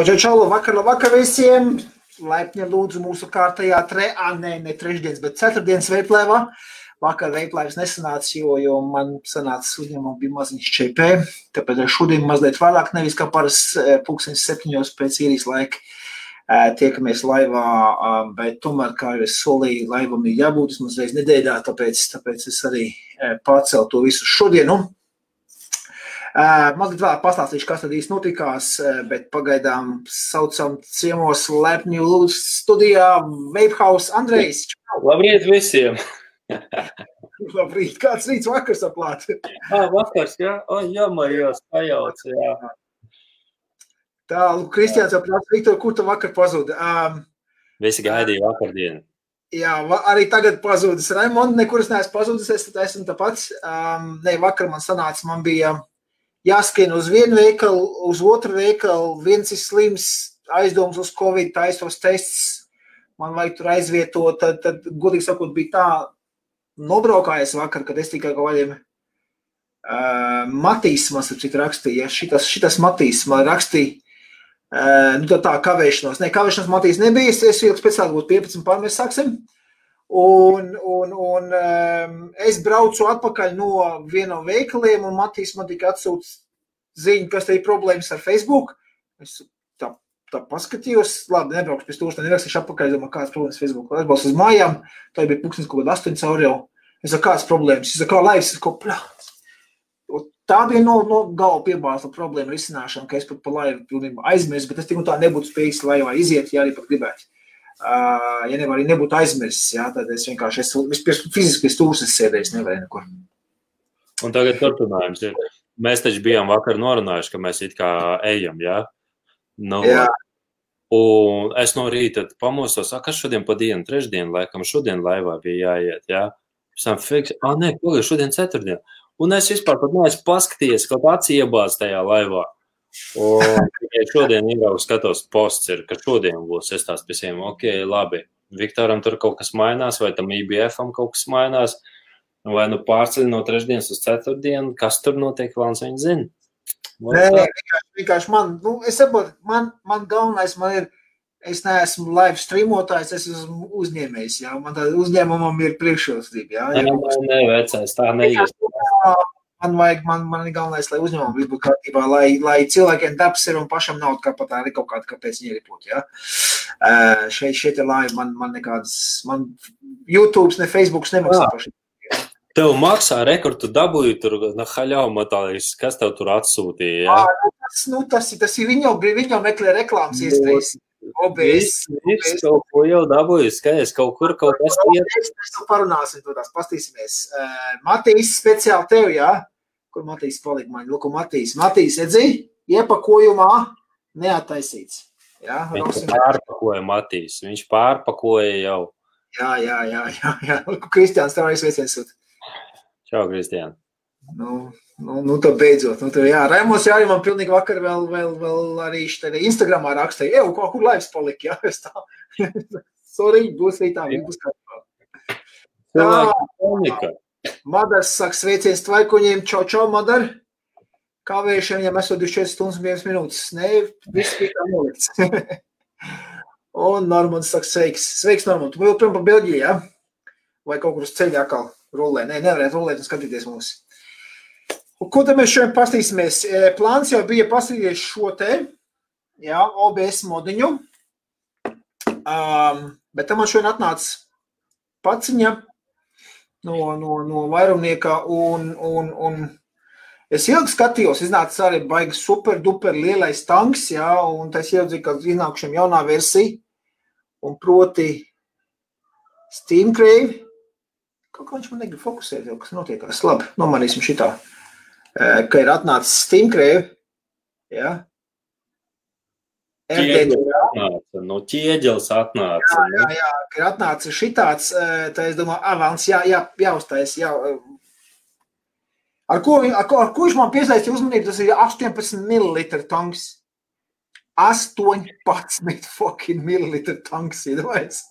Čau, čau, vakar, vakar visiem! Laipni lūdzu mūsu kārtajā tre, a, ne, trešdienas, bet ceturtdienas veiplēvā. Vakar veiplēvs nesanāca, jo, jo man sanāca uzņēmumam bija maziņš ČP, tāpēc šodien mazliet vairāk, nevis kā parasti pulkstenis septiņos pēc īrijas laika tiekamies laivā, bet tomēr, kā jau es solīju, laivam ir jābūt vismaz reiz nedēļā, tāpēc, tāpēc es arī pārcelu to visu šodienu. Mazliet vēl pastāstīšu, kas tad īsti notikās, bet pagaidām saucam ciemos lepņu lūdzu studijā Vapehouse Andrejs. Labrīt visiem! Labrīt, kāds rīts vakars aplāt? Ā, vakars, jā? O, jā, mājās, pajauc, jā. Tā, Kristiāns aplāt, Viktor, kur tu vakar pazūdi? Um, Visi gaidīja vakardienu. Jā, arī tagad pazudis Raimonds. Nekur es neesmu pazudis. Es esmu tāpats. Um, ne, vakar man sanāca, man bija jāskrien uz vienu veikalu, uz otru veikalu, viens ir slims, aizdoms uz covid, taisos tests, man vajag tur aizvietot, tad, tad godīgi sakot, bija tā nobraukājies vakar, kad es tikai kaut kādiem uh, Matīs, man sapcīt rakstīja, šitas, šitas Matīs man rakstīja, uh, nu tā tā kavēšanos, ne, kavēšanos Matīs nebija, es, es ilgi speciāli būtu 15 pār, mēs sāksim, Un, un, un um, es braucu atpakaļ no viena no veikaliem, un Matīs man tika atsūtīts ziņu, kas te ir problēmas ar Facebook. Es tā, tā paskatījos, labi, nebraukšu pie stūra, nerakstīšu atpakaļ, domāju, kādas problēmas Facebook. Es braucu uz mājām, tā bija pūkstens kaut kāda 8 cauri jau. Es saku, kādas problēmas? Es saku, laivs, es kaut kā, Tā bija no, no galva piebāzta problēma risināšana, ka es pat pa laivu pilnībā aizmirsu, bet es tik un tā nebūtu spējīgs laivā iziet, ja arī pat gribētu. Ja nevar, nebūtu aizmirsis, jā, tad es vienkārši esmu fiziski pie stūres sēdējis, nevarēju nekur. Un tagad turpinājums ir. Mēs taču bijām vakar norunājuši, ka mēs it kā ejam, jā? Nu, Jā. Un es no rīta pamosos, kas šodien pa dienu, trešdienu, laikam, šodien laivā bija jāiet, jā? Tam fiks, ah, nē, pagaid, šodien ceturtdien. Un es vispār pat neesmu paskatījies, kaut kāds iebāz tajā laivā. Un tikai šodien jau skatos, posts ir, ka šodien būs. Es tās visiem, ok, labi. Viktoram tur kaut kas mainās, vai tam IBF-am kaut kas mainās, vai nu pārceļ no trešdienas uz ceturtdienu, kas tur notiek, Vāns viņa zina. Nē, nē, vienkārši, vienkārši man, nu, es saprotu, man, man galvenais man ir, es neesmu live streamotājs, es esmu uzņēmējs, jā, man tāda uzņēmumam ir priekšrocība, jā. Nē, nē, nē, vecais, tā neies. Man vajag, man, man ir galvenais, lai uzņēmumam viss būtu kārtībā, lai, lai cilvēkiem darbs ir un pašam nauda, kā pat ir kaut kāda, kāpēc viņi ripot, jā. Uh, šeit, šeit ir laiva, man, man nekādas, man YouTube, ne Facebooks nemaksā Jā. paši. Tev maksā rekordu, dabūji tur na haļau matālīs, kas tev tur atsūtīja, jā? Ā, nu, tas, nu, tas, ir- tas ir viņi jau meklē reklāmas iespējas. OBS. Viss kaut ko jau dabūji, skaties, kaut kur kaut kas iet. Mēs mēs to parunāsim, tās pastīsimies. Uh, Matīs, speciāli tev, jā? Kur Matīs palika man? Lūk, Matīs. Matīs, edzi, iepakojumā neataisīts. Jā, Viņš pārpakoja Matīs, viņš pārpakoja jau. jā, jā, jā, jā, jā. Kristiāns, tev arī sveiciens. Čau, Kristiāna. Nu, nu, nu tad beidzot. Nu, tad, jā, Raimons, jā, arī man pilnīgi vakar vēl, vēl, vēl arī šitā Instagramā rakstīja, jau kaut kur laivs palika, jā, es tā. Sorry, būs arī tā, būs kārtībā. Cilvēki panika. Madars saka sveiciens tvaikuņiem, čau, čau, Madar. Kavējušiem, ja mēs jau 24 stundas un 1 minūtes. Nē, viss bija kā nolikts. un Normans saka sveiks. Sveiks, Normand. Tu vēl prom pa Belģiju, jā? Vai kaut kur uz ceļa atkal rulē? Nē, nevarētu rulēt un skatīties mūs. Un Ko tad mēs šodien pastīsimies? E, Plāns jau bija pastīties šo te, jā, OBS modiņu. Um, bet tam man šodien atnāca paciņa no, no, no vairumnieka. Un, un, un es ilgi skatījos, iznāca arī baigi super, duper lielais tanks, jā, un tas ieraudzīju, ka iznākušiem jaunā versija, un proti Steam Crave. Kaut kā viņš man negrib fokusēt, jau kas notiekās. Labi, nomanīsim šitā. Eh, Ka ir atnācis Steam Crave, jā. Ķieģelis atnāca, no ķieģelis atnāca. Jā, nu. jā, jā, ir atnācis šitāds, tad es domāju, avans, jā, jā, jāuztais, jā. Ar ko, ar ko, ar ko viņš man piesaistīja uzmanību, tas ir 18 ml tanks. 18 fucking ml tanks, iedomājies.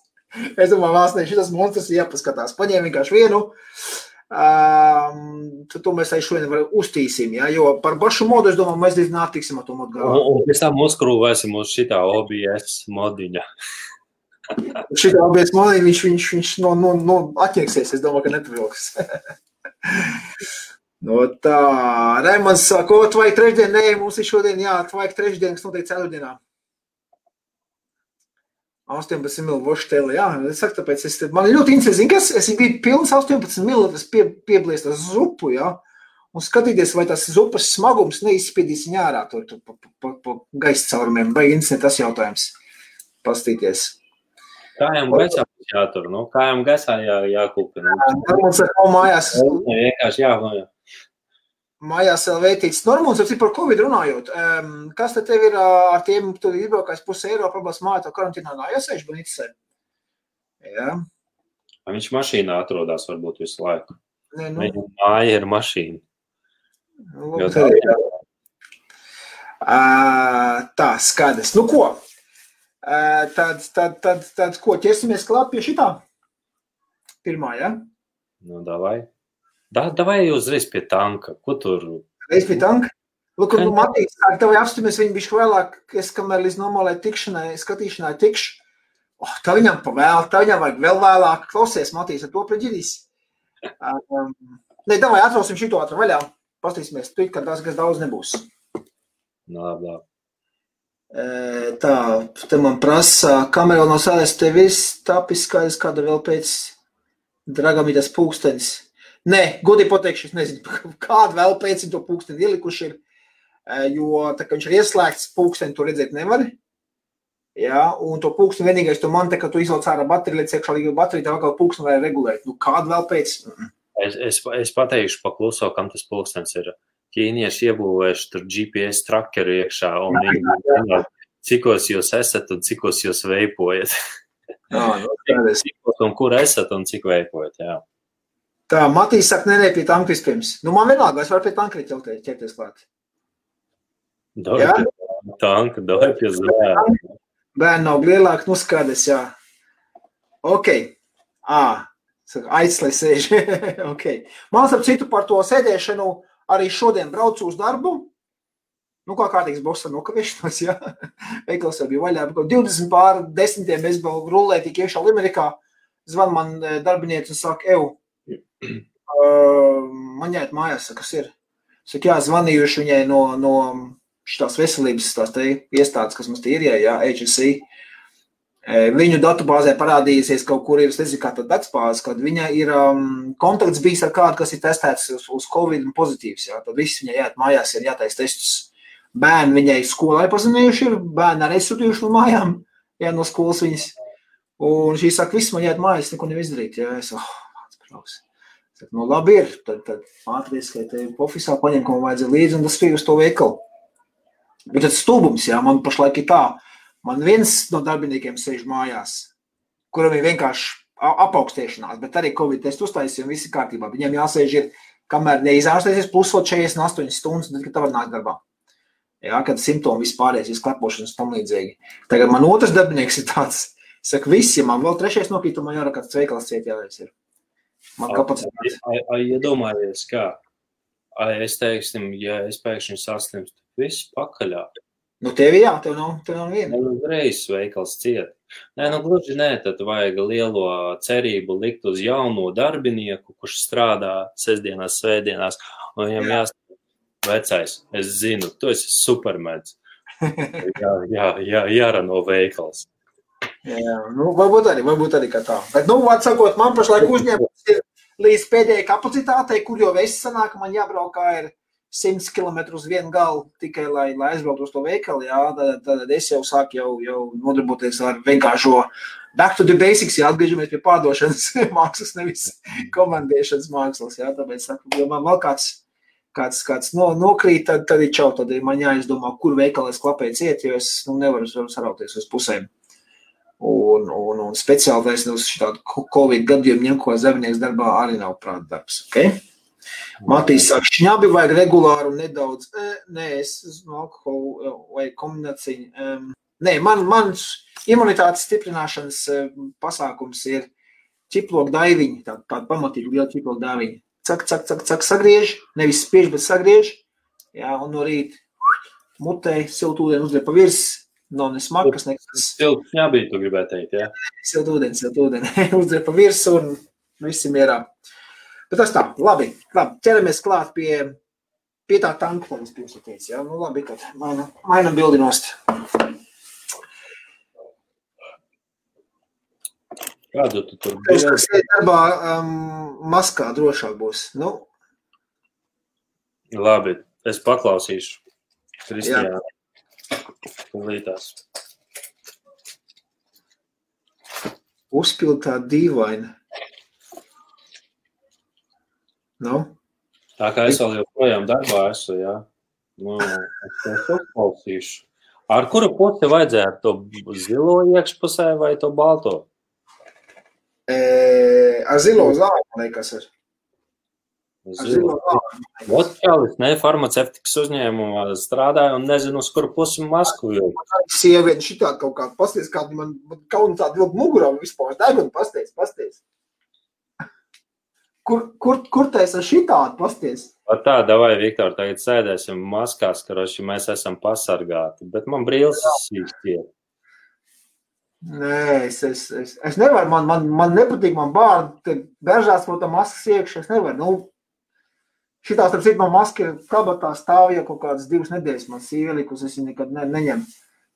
Es domāju, valstī šis monstrs jāpaskatās. Paņēma vienkārši vienu, Um, tad to mēs arī šodien uztīsim, ja, jo par pašu modu, es domāju, mēs līdz nāktiksim ar to modu galā. Un, pēc tam uzkrūvēsim uz šitā OBS modiņa. šitā OBS modiņa, viņš, viņš, viņš no, no, no atņeksies, es domāju, ka nepavilks. no tā, Raimans, ko tu vajag trešdien? Nē, mums ir šodien, jā, tu vajag trešdien, kas notiek ceturtdienā. 18 mili voštēli, jā, es saku, tāpēc es, man ļoti interesē, kas, es biju pilns 18 mili, tas pie, piebliest uz zupu, jā, un skatīties, vai tas zupas smagums neizspiedīs viņā ārā tur, tur pa, pa, pa gaisa caurumiem, vai interesē tas jautājums, pastīties. Kājām gaisā jātur, nu, kājām gaisā jā, jākūpina. Jā, mums ar ko mājās. Vienkārši jā, jā mājās vēl veitīts. Normāls ir par Covid runājot. Um, kas tad tev ir ar tiem, tu izbraukājis pusi eiro, problēmas mājā, to karantīnā jāsēž banicē? Jā. Viņš mašīnā atrodas varbūt visu laiku. Ne, nu. Viņa māja ir mašīna. Nu, tā, uh, tā, skaidrs. Nu ko? Uh, tad, tad, tad, tad, ko, ķersimies klāt pie šitā? Pirmā, ja? Nu, davai. Da, davai uzreiz pie tanka. Ko tur? Reiz pie tanka? Lūk, nu, Matīs, ar tevi apstāmies viņu bišķi vēlāk, es kamēr līdz normālai tikšanai, skatīšanai tikšu. Oh, tā viņam pavēl, tā viņam vajag vēl vēlāk. Klausies, Matīs, ar to preģidīs. Um, ne, davai atrausim šito ātru vaļā. Pastīsimies, tu, ka tās, kas daudz nebūs. Nu, labi, labi. Tā, te man prasa, kamera no sēdes tev viss tapis skaidrs, kāda vēl pēc Dragamidas pūkstenis. Nē, godīgi pateikšu, es nezinu, kādu vēl pēc to pūksteni ielikuši ir, jo tā kā viņš ir ieslēgts, pūksteni to redzēt nevar. Jā, un to pūksteni vienīgais, tu man te, ka tu izlauc ārā bateriju, liec iekšā līga bateriju, tā vēl pūksteni var regulēt. Nu, kādu vēl pēc? Es, es, es pateikšu pakluso, kam tas pūkstens ir. Ķīnieši iebūvējuši tur GPS trakeru iekšā un viņi cikos jūs esat un cikos jūs veipojat. Jā, nu, tādas. Cikos un kur esat un cik veipojat, jā. Tā, Matīs saka, nē, nē, pie tanka vispirms. Nu, man vienalga, es varu pie tanka ķelties, ķerties klāt. Jā? pie tanka, dori pie zvēra. Bērni nav lielāki, nu skaidrs, jā. Ok. Ā, saka, aizslēj sēž. ok. Man starp citu par to sēdēšanu arī šodien braucu uz darbu. Nu, kā kārtīgs bosa nokavēšanos, jā. Veikals jau bija vaļā. bet kaut 20 pār desmitiem es vēl rulēju tik iekšā Limerikā. Zvan man eh, darbinieci un saka, ev, Uh, man jāiet mājās, kas ir. Saka, jā, zvanījuši viņai no, no šīs veselības tās te iestādes, kas mums tie ir, jā, HSC. Viņu datubāzē parādījusies kaut kur, es nezinu, kā tā datubāze, kad viņa ir um, kontakts bijis ar kādu, kas ir testēts uz, uz Covid un pozitīvs. Jā, tad viss viņai jāiet mājās, ir jātais testus. Bērni viņai skolai paziņojuši, ir bērni arī sūtījuši no mājām, jā, no skolas viņas. Un šī saka, viss man jāiet mājās, neko nevar izdarīt. Jā, es, oh, Klaus. Saka, nu, labi, ir. Tad, tad ātries, ka te ofisā paņem, ko man vajadzēja līdzi, un tas bija uz to veikalu. Bet tas stulbums, jā, man pašlaik ir tā. Man viens no darbiniekiem sēž mājās, kuram ir vienkārši apaugstēšanās, bet arī Covid testu uztaisīja un viss ir kārtībā. Viņiem jāsēž ir, kamēr neizārstēsies, plus vēl 48 stundas, tad, kad tā var nākt darbā. Jā, kad simptomi vispārējais, izklapošanas tam līdzīgi. Tagad man otrs darbinieks ir tāds, saka, visi, ja man vēl trešais nokrīt, man jāraka kāds veikals ciet jāveic ir. Man kapacitāte. Ai, iedomājies, kā. Ai, es teiksim, ja es pēkšņi saslimstu, viss pakaļā. Nu, tev jā, tev nav, tev nav viena. Nu, uzreiz veikals ciet. Nē, nu, gluži nē, tad vajag lielo cerību likt uz jauno darbinieku, kurš strādā sestdienās, svētdienās, un viņam jāsaka, vecais, es zinu, tu esi supermens. jā, jā, jā, jārano veikals. Jā, nu, varbūt arī, varbūt arī tā. Bet, nu, atsakot, man pašlaik uzņēmums ir līdz pēdējai kapacitātei, kur jau es sanāku, man jābrauk kā ir 100 km uz vienu galu tikai, lai, lai aizbrauktu uz to veikalu. Jā, tad, tad es jau sāku jau, jau nodarboties ar vienkāršo back to the basics, jā, atgriežamies pie pārdošanas mākslas, nevis komandēšanas mākslas. Jā, tāpēc, saku, ja man vēl kāds, kāds, kāds no, nokrīt, tad, tad ir čau, tad man jāizdomā, kur veikalā es klapēju ciet, jo es nu, nevaru sarauties uz pusēm. Un, un, un speciāli vairs uz šādu Covid gadījumu ņem, ko zemnieks darbā arī nav prāta darbs. Okay? Matīs saka, šņabi vajag regulāri un nedaudz, e, nē, es esmu alkoholu vai kombināciju. Um, nē, man, man imunitātes stiprināšanas pasākums ir ķiploka daiviņa, tāda tā pamatīga liela ķiploka daiviņa. cak, cak, cak, cak, sagriež, nevis spiež, bet sagriež, jā, un no rīta mutē siltūdeni uzliek pa virs, nav ne smakas, nekas. Silts ņābīt, tu gribēji teikt, jā? Siltūdeni, siltūdeni, uzliek pa virs un visi mierā. Bet tas tā, labi, labi, ķeramies klāt pie, pie tā tanka, ko es pirms teicu, jā, nu labi, tad mainam, mainam bildi nost. Kādu tu tur Es, biji? kas ir darbā, um, maskā drošāk būs. Nu, Labi, es paklausīšu. Kristijā. Lītās. Uzpild tā dīvaini. Nu, Tā kā es vēl joprojām darbā esmu, jā. Nu, es to uzklausīšu. Ar kuru pusi vajadzētu to zilo iekšpusē vai to balto? e, ar zilo zāli, man liekas, ir. Zāli. Otkārt, ne farmaceitikas uzņēmumā strādāju un nezinu, uz kuru pusi masku jau. Sieviete šitā kaut kāda pasties, kāda man, kaut tāda vilka mugurā vispār. Deguna pasties, pasties. Kur, kur, kur tais ar šitādu pasties? Ar tā, davai, Viktor, tagad sēdēsim maskās, karoši mēs esam pasargāti, bet man brīls sīktie. Nē, es, es, es, es nevaru, man, man, man nepatīk, man bārdi, bežās, protams, maskas iekšā, es nevaru. Nu, šitā, starp citu, man maska kabatā stāv jau kaut kādas divas nedēļas, man ielikusi, es viņu nekad ne, neņemu.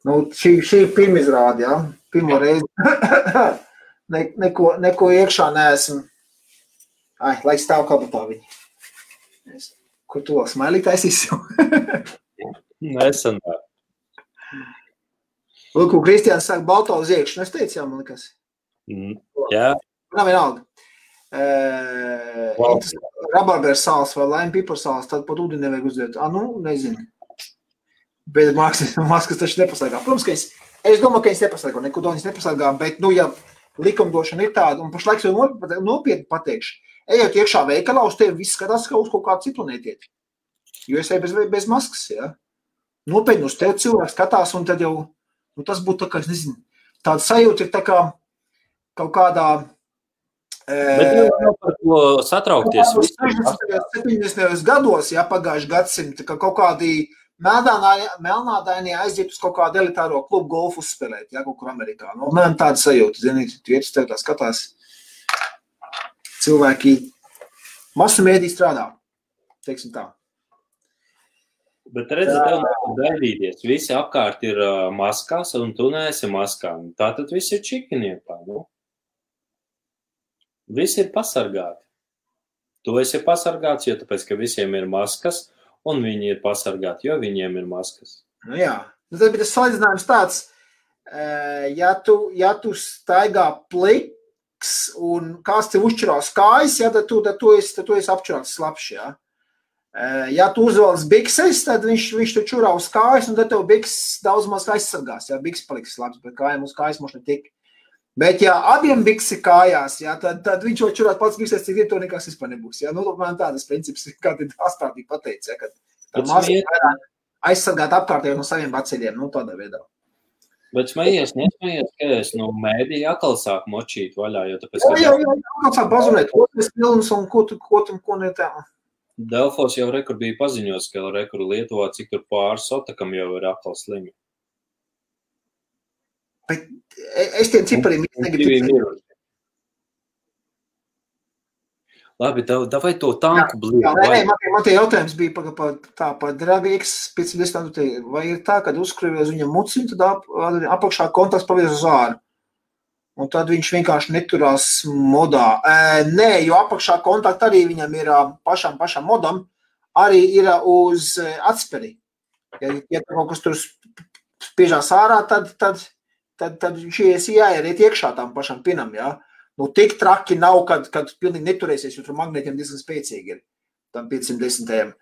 Nu, šī, šī ir pirmā izrāde, jā, pirmo reizi. ne, neko, neko iekšā neesmu. Ai, lai stāv kabatā viņi. Es, kur to smailīt taisīs jau? Nesen. Lūk, ko Kristiāns saka, balto uz iekšu. Nu, Es teicu, jā, man liekas. Mm, Jā, Nav vienalga. Uh, Wow. Rabarbēra sāls vai laima pipar sāls, tad pat ūdeni nevajag uzliet. Ah, nu, nezinu. Bet maskas, maskas taču nepasargā. Protams, ka es, es domāju, ka es nepasargā, neko daudz nepasargā, bet, nu, ja likumdošana ir tāda, un pašlaik jau nop- nopietni pateikšu, ejot iekšā veikalā, uz tevi viss skatās, kā uz kaut kādu citu netiet. Jo es eju bez, bez maskas, jā. Nopietni uz tevi cilvēks skatās, un tad jau, nu, tas būtu tā kā, es nezinu, tāda sajūta ir tā kā kaut kādā bet jau par ko satraukties. Kādos 60. 70. gados, ja pagājušā gadsimta, ka kaut kādi melnādainie aiziet uz kaut kādu elitāro klubu golfu spēlēt, ja kaut kur Amerikā. Nu, man tāda sajūta, ziniet, vietas tev tā skatās. Cilvēki masu mēdī strādā, teiksim tā. Bet redziet, tev nav gaidīties. Visi apkārt ir maskās, un tu neesi maskā. Tā tad viss ir čikiniekā. Nu? Visi ir pasargāti. Tu esi pasargāts, jo tāpēc, ka visiem ir maskas, un viņi ir pasargāti, jo viņiem ir maskas. Nu, jā, nu, tad bija tas salīdzinājums tāds, eh, ja tu, ja tu staigā pliks un kāds tev uzčurās kājas, ja, tad tu, tad tu esi, tad tu esi apčurāts slapš, jā. Eh, Ja tu uzvelc bikses, tad viņš, viņš tur čurā uz kājas, un tad tev biks daudz maz aizsargās. Jā, biks paliks labs, bet kājām uz kājas mums netik. Bet, ja abiem biksi kājās, jā, tad, tad viņš jau čurāt pats bikses, cik ir to nekas vispār nebūs. Jā, nu, man tādas princips, kā te astprātīgi pateica, jā, ka tā vairāk aizsargāt apkārtējo no saviem baceļiem, nu, tādā veidā. Bet smējies, nesmējies, ka es no mēdīja atkal sāku močīt vaļā, jo tāpēc, Jā, ka jā, jā, kaut kā bazonēt, ko tas pilns un ko tu, ko tu, ko ne tā. Delfos jau rekur bija paziņots, ka rekur Lietuvā, cik tur pāris sotakam jau ir atkal slimi. Bet e- es tiem cipariem negribu. Labi, da- davai to tanku blīvu. Jā, nē, man, man tie jautājums bija par, par, tā, par dragīgs speciālistu. Vai ir tā, ka uzkrājas uz viņam muciņu, tad ap, apakšā kontakts pavies uz āru? Un tad viņš vienkārši neturās modā. E, nē, jo apakšā kontakts arī viņam ir pašam, pašam modam, arī ir uz atsperi. Ja, ja kaut kas tur sp- spiežās ārā, tad, tad, tad, tad viņš ies jāieriet iekšā tam pašam pinam. Ja? Nu, tik traki nav, kad, kad pilnīgi neturēsies, jo tur magnētiem diezgan spēcīgi ir tam 510.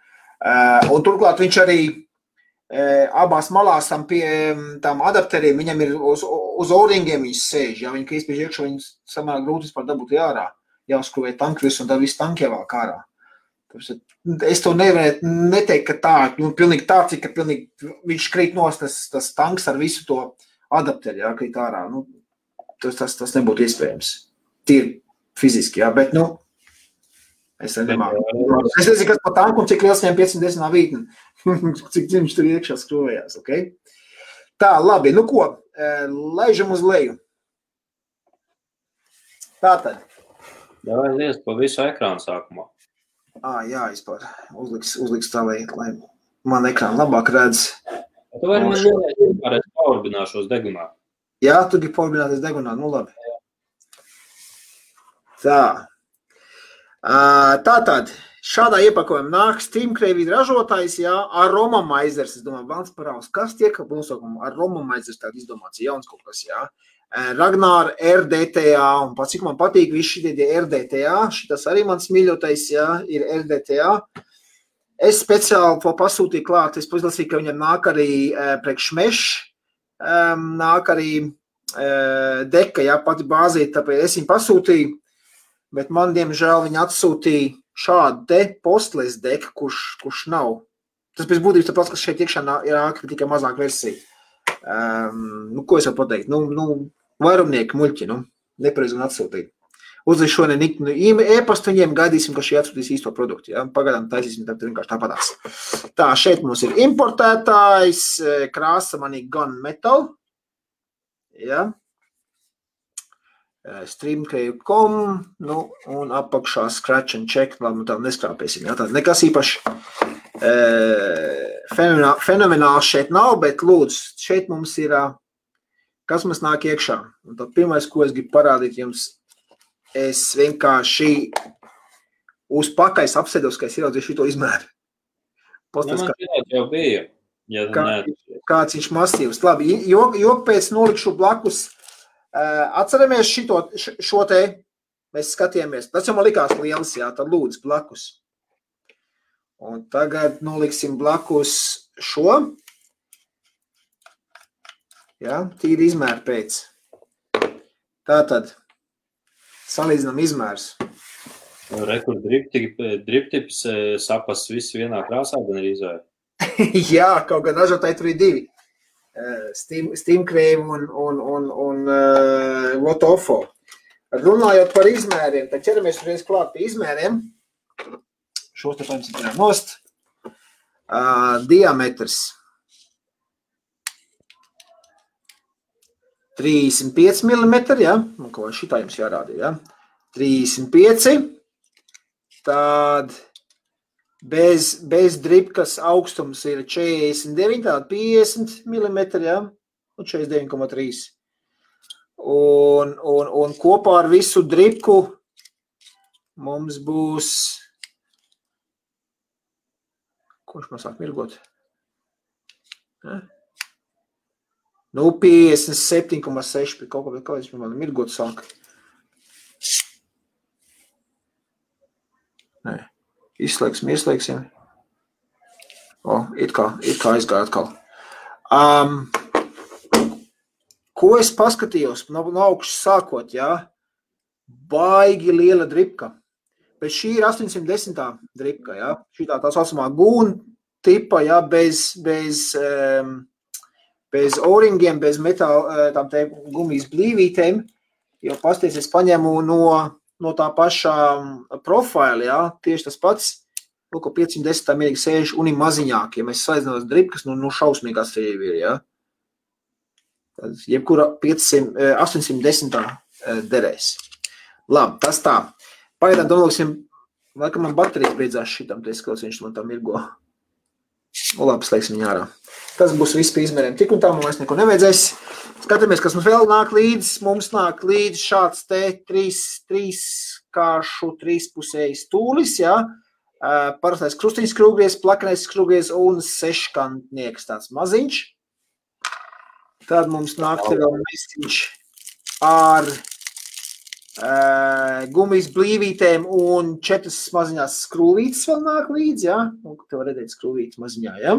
Uh, un turklāt viņš arī uh, abās malās tam, pie, tam adapteriem, viņam ir uz, uz oringiem viņš sēž. Ja viņi iespiež iekšā, viņi samērā grūti vispār dabūt ārā. Jāuzkrūvē tankvis un tad viss tankie vēl kārā. Tāpēc Es to nevaru neteikt, ka tā nu, pilnīgi tā, cik ka pilnīgi, viņš krīt nos tas, tas tanks ar visu to adapteri, jā, krīt ārā. Nu, tas, tas, tas nebūtu iespējams. Tīri fiziski, jā, bet, nu, Es nemāku. Es nezinu, kas par tanku un cik liels viņam 510 vītni. cik viņš tur iekšā skrūvējās. Okay? Tā, labi. Nu ko, laižam uz leju. Tātad. Jā, lies pa visu ekrānu sākumā. Ā, jā, vispār. Uzliks, uzliks tā, lai, lai man ekrānu labāk redz. Tu vari man kā es paurbināšos degunā. Jā, tu gribi paurbināties degunā. Nu, labi. Tā. Tātad, šādā iepakojumā nāk Steamcravī ražotājs, jā, ar Roma maizers. Es domāju, Vans Paraus, kas tiek nosaukumu ar Roma maizers tādu izdomāts, jauns kaut kas, jā. Ragnāra RDTA, un pats, cik man patīk, visi šitie RDTA, šitas arī mans mīļotais, jā, ir RDTA. Es speciāli to pasūtīju klāt, es izlasīju, ka viņam nāk arī priekšmeš, nāk arī deka, jā, pati bāzīta, tāpēc es viņu pasūtīju bet man, diemžēl, viņi atsūtīja šādu te postles deku, kurš, kurš nav. Tas pēc būtības pats, kas šeit iekšā ir ākri, tikai mazāk versija. Um, nu, ko es varu pateikt? Nu, nu, vairumnieki muļķi, nu, nepareizi un atsūtīja. Uzliek šodien nu, e-pastu viņiem, gaidīsim, ka šie atsūtīs īsto produktu. Ja? Pagaidām taisīsim, tad vienkārši tāpatās. Tā, šeit mums ir importētājs, krāsa man ir gan metal. Ja? stream.com, nu, un apakšā scratch and check, labi, nu tā neskrāpēsim, jā, tāda nekas īpaši e, fenomenāls šeit nav, bet lūdzu, šeit mums ir, kas mums nāk iekšā. Un tad pirmais, ko es gribu parādīt jums, es vienkārši uz pakaļs apsēdos, ka es ieraudzīju šito izmēru. Postas, nu, kā, jau bija. Ja kā, kāds viņš masīvs. Labi, jok, jok pēc nolikšu blakus atceramies šito, šo te, mēs skatījāmies. Tas jau man likās liels, jā, tad lūdzu blakus. Un tagad noliksim blakus šo. Jā, tīri izmēri pēc. Tātad salīdzinām izmērs. Rekur driptips eh, sapas viss vienā krāsā, gan arī izvēr. Jā, kaut gan ražotāji tur ir divi. Steam, Steam Crave un, un, un, un uh, Lotofo. Runājot par izmēriem, tad ķeramies uzreiz klāt pie izmēriem. Šos te paņemsim nost. Uh, diametrs 35 mm, ja? Un ko šitā jums jārāda, ja? 35. Tad Bez, bez dripkas augstums ir 49, tāda 50 mm, ja? un 49,3. Un, un, un kopā ar visu dripku mums būs. Kurš man sāk mirgot? Ja? Nu, 57,6 kaut kā, kā viņš man mirgot sāk. Nē. Izslēgsim, ieslēgsim. O, it kā, it kā aizgāja atkal. Um, ko es paskatījos no, no augšas sākot, jā? Baigi liela dripka. Bet šī ir 810. dripka, jā? Šī tā tā saucamā gūna tipa, jā, bez, bez, um, bez oringiem, bez metāla, tām gumijas blīvītēm, jo pasties es paņemu no no tā paša profila, ja, tieši tas pats. Lūk, 510 tā mierīgi sēž un ir maziņāk, ja mēs salīdzinām ar dripkas, nu, nu šausmīgās sevi ir, ja. Tad jebkura 500, 810 derēs. Labi, tas tā. Pagaidām domāsim, laikam man baterijas beidzās šitam, te skatos, viņš man tam mirgo. Nu, labi, slēgsim viņu ārā. Tas būs viss pie izmēriem. Tik un tā mums neko nevajadzēs. Skatāmies, kas mums vēl nāk līdzi. Mums nāk līdzi šāds te trīs, trīs kāršu, trīspusējs tūlis, jā. Ja? Parastais krustiņš skrūgries, plakanais skrūgries un seškantnieks tāds maziņš. Tad mums nāk te vēl mestiņš ar uh, gumijas blīvītēm un četras maziņās skrūvītes vēl nāk līdzi. Ja? Un te var redzēt skrūvītes maziņā. Ja?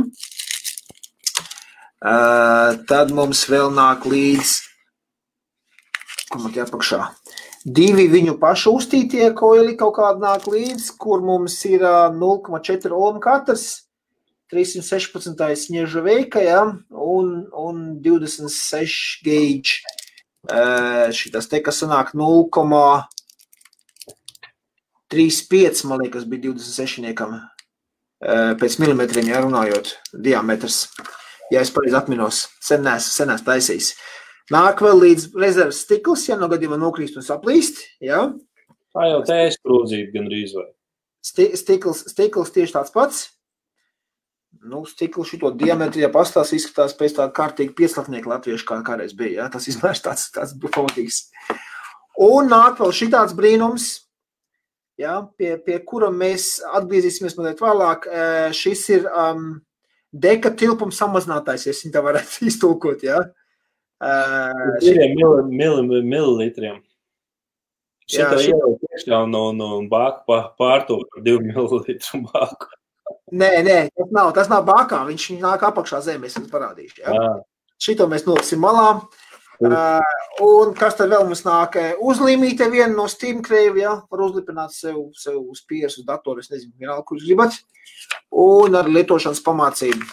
Uh, tad mums vēl nāk līdzi, kur man tie apakšā, divi viņu pašu uztītie koili kaut kādi nāk līdzi, kur mums ir 0,4 ohm katrs, 316. snieža veika, ja, un, un 26 gauge. Uh, šitas te, kas sanāk 0,3 3,5 man liekas, bija 26 niekam pēc milimetriem, ja runājot, diametrs. Ja es pareizi atminos, sen neesmu, taisījis. Nāk vēl līdz rezerves stikls, ja no gadījumā nokrīst un saplīst. Ja? Tā jau tā ir sprūdzīta gandrīz vai. Sti, stikls, stikls tieši tāds pats. Nu, stikls šito diametru, ja pastāstās, izskatās pēc tāda kārtīga pieclatnieka latviešu, kā kādreiz bija. Ja? Tas izmērs tāds, tāds pamatīgs. Un nāk vēl šitāds brīnums, ja, pie, pie kura mēs atgriezīsimies mazliet vēlāk. Šis ir um, deka tilpuma samazinātājs, ja tā varētu iztulkot. Ja. Uh, šitiem mil, mil, mililitriem. Šitā jā, jau tiešā no, no bāka pārto par divu mililitru bāku. Nē, nē, tas nav, tas nav bākā, viņš nāk apakšā zemē, es jums parādīšu. Ja. Šito mēs noliksim malā. Uh, Uh, un kas tad vēl mums nāk? Uzlīmīte viena no Steam krēvi, ja, var uzlipināt sev, sev uz pieres, uz datoru, es nezinu, vienalga, kurš gribat. Un ar lietošanas pamācību,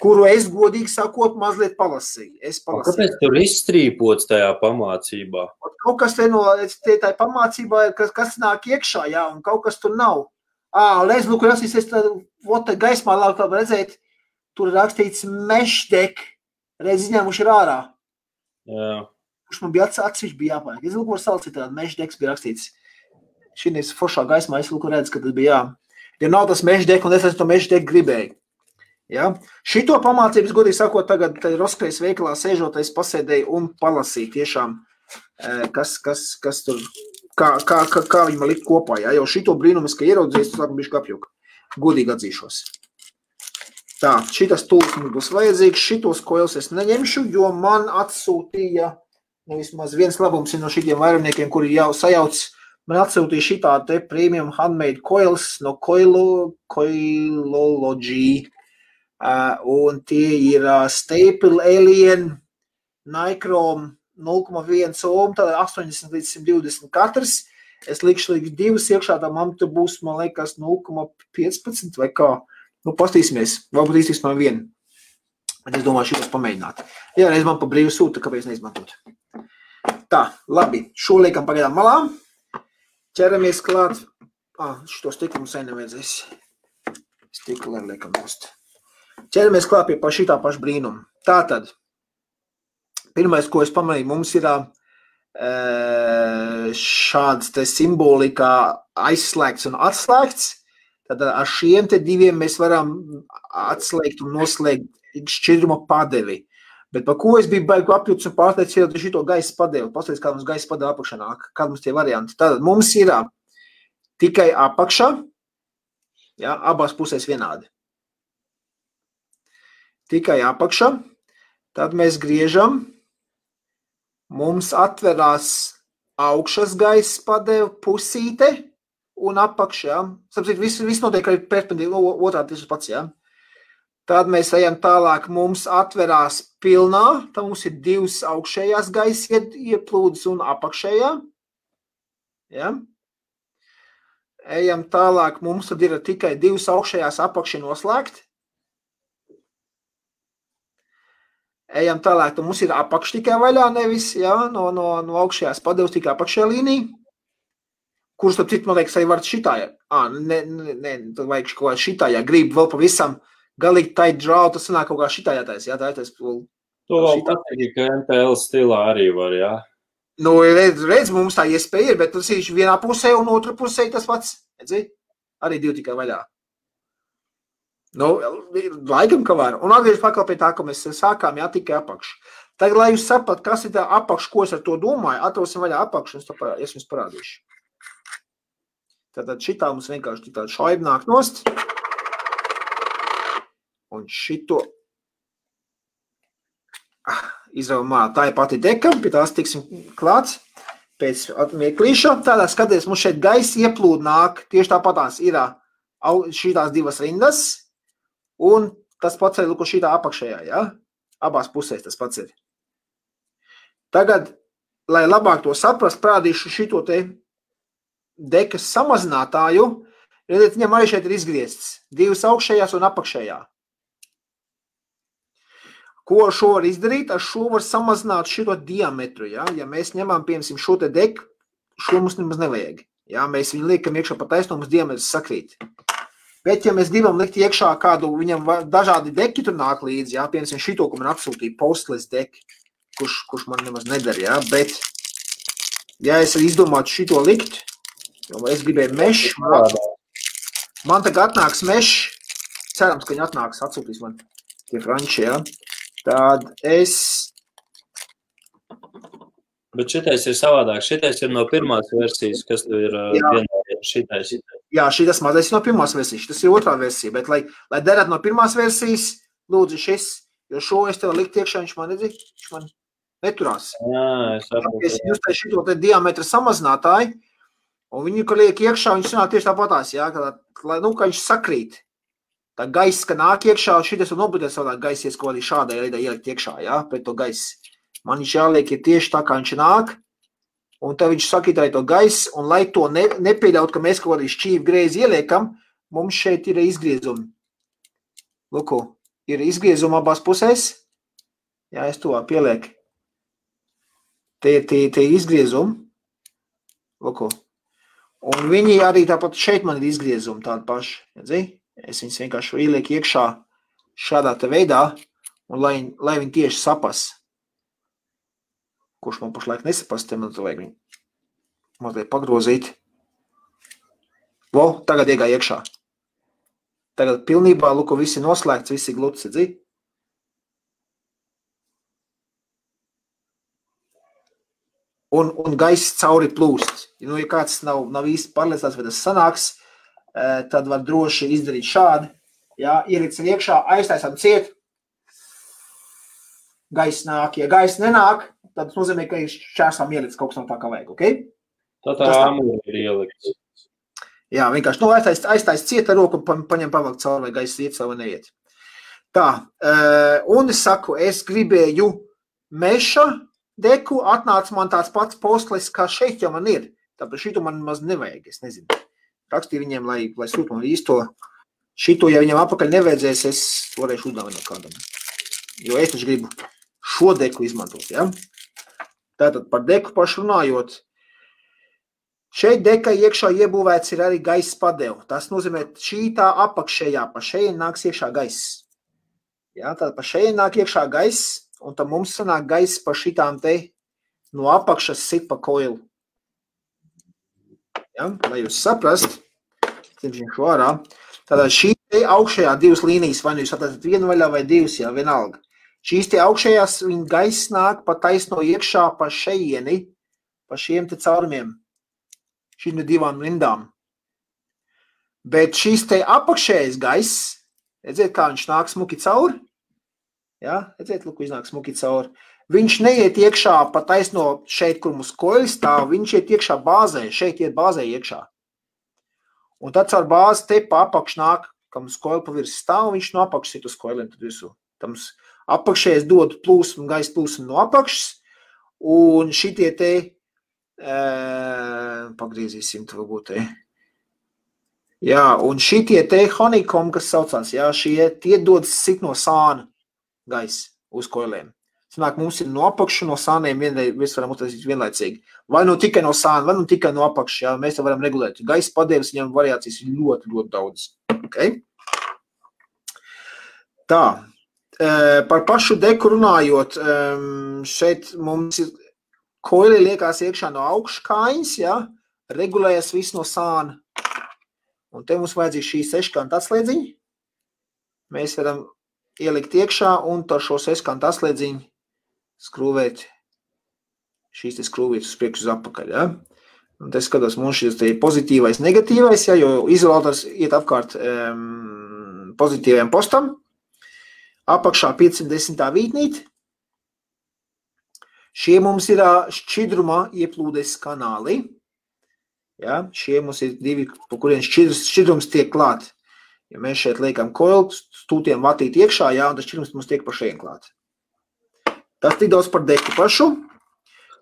kuru es godīgi sakot, mazliet palasīju. Es palasīju. Kāpēc tur izstrīpots tajā pamācībā? Kaut kas te no tie tā pamācībā ir, kas, kas nāk iekšā, jā, un kaut kas tur nav. Ā, lēs, lūk, es tad, vot, te gaismā labi redzēt, tur rakstīts mešdek, reiz izņēmuši ir ārā. Jā. Kurš man bija atsevišķi bija jāpērk. Es lūko ar savu citādi, meža deks bija rakstīts. Šī ir foršā gaismā, es lūko redzu, ka tas bija jā. Ja nav tas meža deks, un es to meža deku gribēju. Ja? Šito pamācības, godīgi sakot, tagad Roskais veikalā sēžoties pasēdēju un palasīju tiešām, kas, kas, kas tur, kā, kā, kā, kā viņi man likt kopā. Ja? Jo šito brīnumu ka ieraudzījis, tas bija kapjuka. Godīgi atzīšos. Tā, šitas tūlis mums būs vajadzīgs. Šitos koils es neņemšu, jo man atsūtīja, nu vismaz viens labums ir no šitiem vairumniekiem, kuri jau sajauc, man atsūtīja šitā te premium handmade coils no Coilo, Coilology. Uh, un tie ir uh, Staple Alien, Nicrom 0,1 ohm, tad 80 līdz 120 katrs. Es likšu līdz divas iekšā, tā man tur būs, man liekas, 0,15 vai kā. Nu, pastīsimies, varbūt īstenībā vienu. Bet es domāju, šī būs pamēģināt. Jā, reiz man pa brīvu sūta, kāpēc neizmantot. Tā, labi, šo liekam pagaidām malā. Ķeramies klāt. Ah, šito stiklu mums nevajadzēs. Stiklu ar liekam nost. Ķeramies klāt pie pa šitā paša brīnuma. Tātad, pirmais, ko es pamanīju, mums ir šāds te simbolikā aizslēgts un atslēgts. Tad ar šiem diviem mēs varam atslēgt un noslēgt šķidruma padevi. Bet par ko es biju baigi apjūts un pārteicis, ir šito gaisa padevi. Paskatieties, kā mums gaisa padeva apakšā nāk, kāda mums tie varianti. Tad mums ir tikai apakšā, ja, abās pusēs vienādi. Tikai apakšā, tad mēs griežam, mums atverās augšas gaisa padeva pusīte, un apakšā. Sapratu, viss, viss notiek arī perpendikulāri, otrādi tas pats. Ja? Tad mēs ejam tālāk, mums atverās pilnā, tad mums ir divas augšējās gaisa ieplūdes un apakšējā. Ja? Ejam tālāk, mums tad ir tikai divas augšējās apakšē noslēgt. Ejam tālāk, tad mums ir apakš tikai vaļā, nevis ja? no, no, no augšējās padevs tikai apakšējā līnija kurš, starp citu, man liekas, arī var šitā, ah, ne, ne, tad vajag kaut kā šitā, ja grib vēl pavisam galīgi tai drau, tas sanāk kaut kā šitā jātais, jā, tā jātais. To vēl patīk, ka MTL stilā arī var, jā. Nu, redz, redz, mums tā iespēja ir, bet tas ir vienā pusē un otrā pusē tas pats, redzi, arī divi tikai vaļā. Nu, laikam, ka var. Un atgriežas pakal pie tā, ka mēs sākām, jā, tikai apakš. Tagad, lai jūs sapat, kas ir tā apakš, ko es ar to domāju, atrosim vaļā apakš, un es jums parādīšu. Tātad šitā mums vienkārši tāda šaiba nāk nost. Un šito ah, izraumā tā ir pati deka, pie tās tiksim klāts pēc atmieklīša. Tādā skaties, mums šeit gaisa ieplūd nāk, tieši tāpatās ir šīs divas rindas, un tas pats ir, lūk, šitā apakšējā, ja? Abās pusēs tas pats ir. Tagad, lai labāk to saprast, prādīšu šito te dekas samazinātāju, redziet, viņam arī šeit ir izgriezts divas augšējās un apakšējā. Ko ar šo var izdarīt? Ar šo var samazināt šo diametru. Ja, ja mēs ņemam, piemēram, šo te deku, šo mums nemaz nevajag. Jā, mēs viņu liekam iekšā pa taisno, mums diametrs sakrīt. Bet, ja mēs gribam likt iekšā kādu, viņam dažādi deki tur nāk līdzi, jā, piemēram, šito, ko man atsūtīja postless deki, kurš, kurš man nemaz nedara, jā, bet, ja es izdomātu šito likt, jo es gribēju mešu, man, man tagad atnāks mešs, cerams, ka viņi atnāks, atsūtīs man tie franči, jā, tad es, Bet šitais ir savādāk. Šitais ir no pirmās versijas, kas tur ir uh, Jā. vienā šitais. jā, šis mazais ir no pirmās versijas, tas ir otrā versija, bet, lai, lai derētu no pirmās versijas, lūdzu šis, jo šo es tev likt iekšā, viņš man, nedzi, viņš man neturās. Jā, es saprotu. Es justēju šito te diametra samazinātāju, un viņu, ka liek iekšā, viņš sanāk tieši tāpatās, jā, ka, lai, nu, ka viņš sakrīt. Tā gaisa, ka nāk iekšā, šitas un nobudēt savādāk gaisies, ko arī šādai veidai ielikt iekšā, jā, pret to gaisu. Man viņš jāliek ir tieši tā, kā viņš nāk, un tad viņš arī to gaisu, un lai to ne, nepieļaut, ka mēs kaut kādā šķīvi greizi ieliekam, mums šeit ir izgriezumi. Lūku, ir izgriezumi abās pusēs. Jā, es to pielieku. Tie ir tie, tie izgriezumi. Lūku. Un viņi arī tāpat šeit man ir izgriezumi tādi paši. Redzi? Es viņus vienkārši ielieku iekšā šādā veidā, un lai, lai viņi tieši sapas. Kurš man pašlaik nesapas, te man to vajag viņu mazliet pagrozīt. Vo, tagad iegāja iekšā. Tagad pilnībā, lūk, viss ir noslēgts, viss ir gluds, redzi? Un, un gaiss cauri plūst. Nu, ja kāds nav, nav īsti pārliecināts, vai tas sanāks, eh, tad var droši izdarīt šādi. Ielikt sev iekšā, aiztaisām ciet. Gaiss nāk. Ja gaiss nenāk, tad tas nozīmē, ka ir šķērsām ielikts kaut kas no tā, kā vajag. Okay? Tā tā āmura ir ielikts. Jā, vienkārši nu, aiztaisīt aiztais cieta roku, pa, paņem pavilkt cauri, vai gaisa iet savu vai neiet. Tā, eh, un es saku, es gribēju meša deku, atnāca man tāds pats postlis, kā šeit jau man ir. Tāpēc šito man maz nevajag, es nezinu. Rakstīju viņiem, lai, lai sūtu man īsto. Šito, ja viņam apakaļ nevajadzēs, es varēšu uzdāvināt kādam. Jo es taču gribu šo deku izmantot, ja? Tātad par deku pašu runājot, Šeit dekai iekšā iebūvēts ir arī gaisa padeva. Tas nozīmē, ka šī tā apakšējā pa šeit nāks iekšā gaiss. Jā, tad pa šeit nāk iekšā gaiss, un tad mums sanāk gaiss pa šitām te no apakšas sit pa koilu. Ja, lai jūs saprast, ņemsim šo ārā. Tātad šī te augšējā divas līnijas, vai nu jūs atradat vienu vaļā vai divas, jā, vienalga. Šīs te augšējās, viņa gaiss nāk pa taisno iekšā pa šeieni, pa šiem te caurumiem šīm divām lindām. Bet šīs te apakšējais gaiss, redziet, kā viņš nāk smuki cauri. Ja? Redziet, lūk, iznāk smuki cauri. Viņš neiet iekšā pa taisno šeit, kur mums koļi stāv, viņš iet iekšā bāzē, šeit iet bāzē iekšā. Un tad caur bāzi te pa apakš nāk, kam uz koļi pa virs stāv, viņš no apakšas sit uz koļiem tad visu. Tam apakšējais dod plūsmu, gaisa plūsmu no apakšas, un šitie te Uh, pagriezīsim to varbūt. Te. Jā, un šitie te honeycomb, kas saucās, jā, šie tie dod sit no sāna gaisa uz koiliem. Sanāk, mums ir no apakšas, no sāniem mēs varam uztaisīt vienlaicīgi. Vai nu tikai no sāna, vai nu tikai no apakšas, jā, mēs to varam regulēt. Gaisa padevas, viņam variācijas ir ļoti, ļoti daudz. Okay? Tā, uh, par pašu deku runājot, um, šeit mums ir koili liekas iekšā no augškājas, ja, regulējas viss no sāna. Un te mums vajadzīga šī seškanta atslēdziņa. Mēs varam ielikt iekšā un ar šo seškanta atslēdziņu skrūvēt šīs te skrūvītas uz priekšu uz apakaļ, ja. Un te skatos, mums šis ir pozitīvais, negatīvais, ja, jo izolators iet apkārt um, pozitīvajam postam. Apakšā 510. vītnīt, Šie mums ir šķidruma ieplūdes kanāli. Ja, šie mums ir divi, pa kuriem šķidrums tiek klāt. Ja mēs šeit liekam koilu, stūtiem vatīt iekšā, jā, un tas šķidrums mums tiek pa šeit klāt. Tas tik daudz par deku pašu.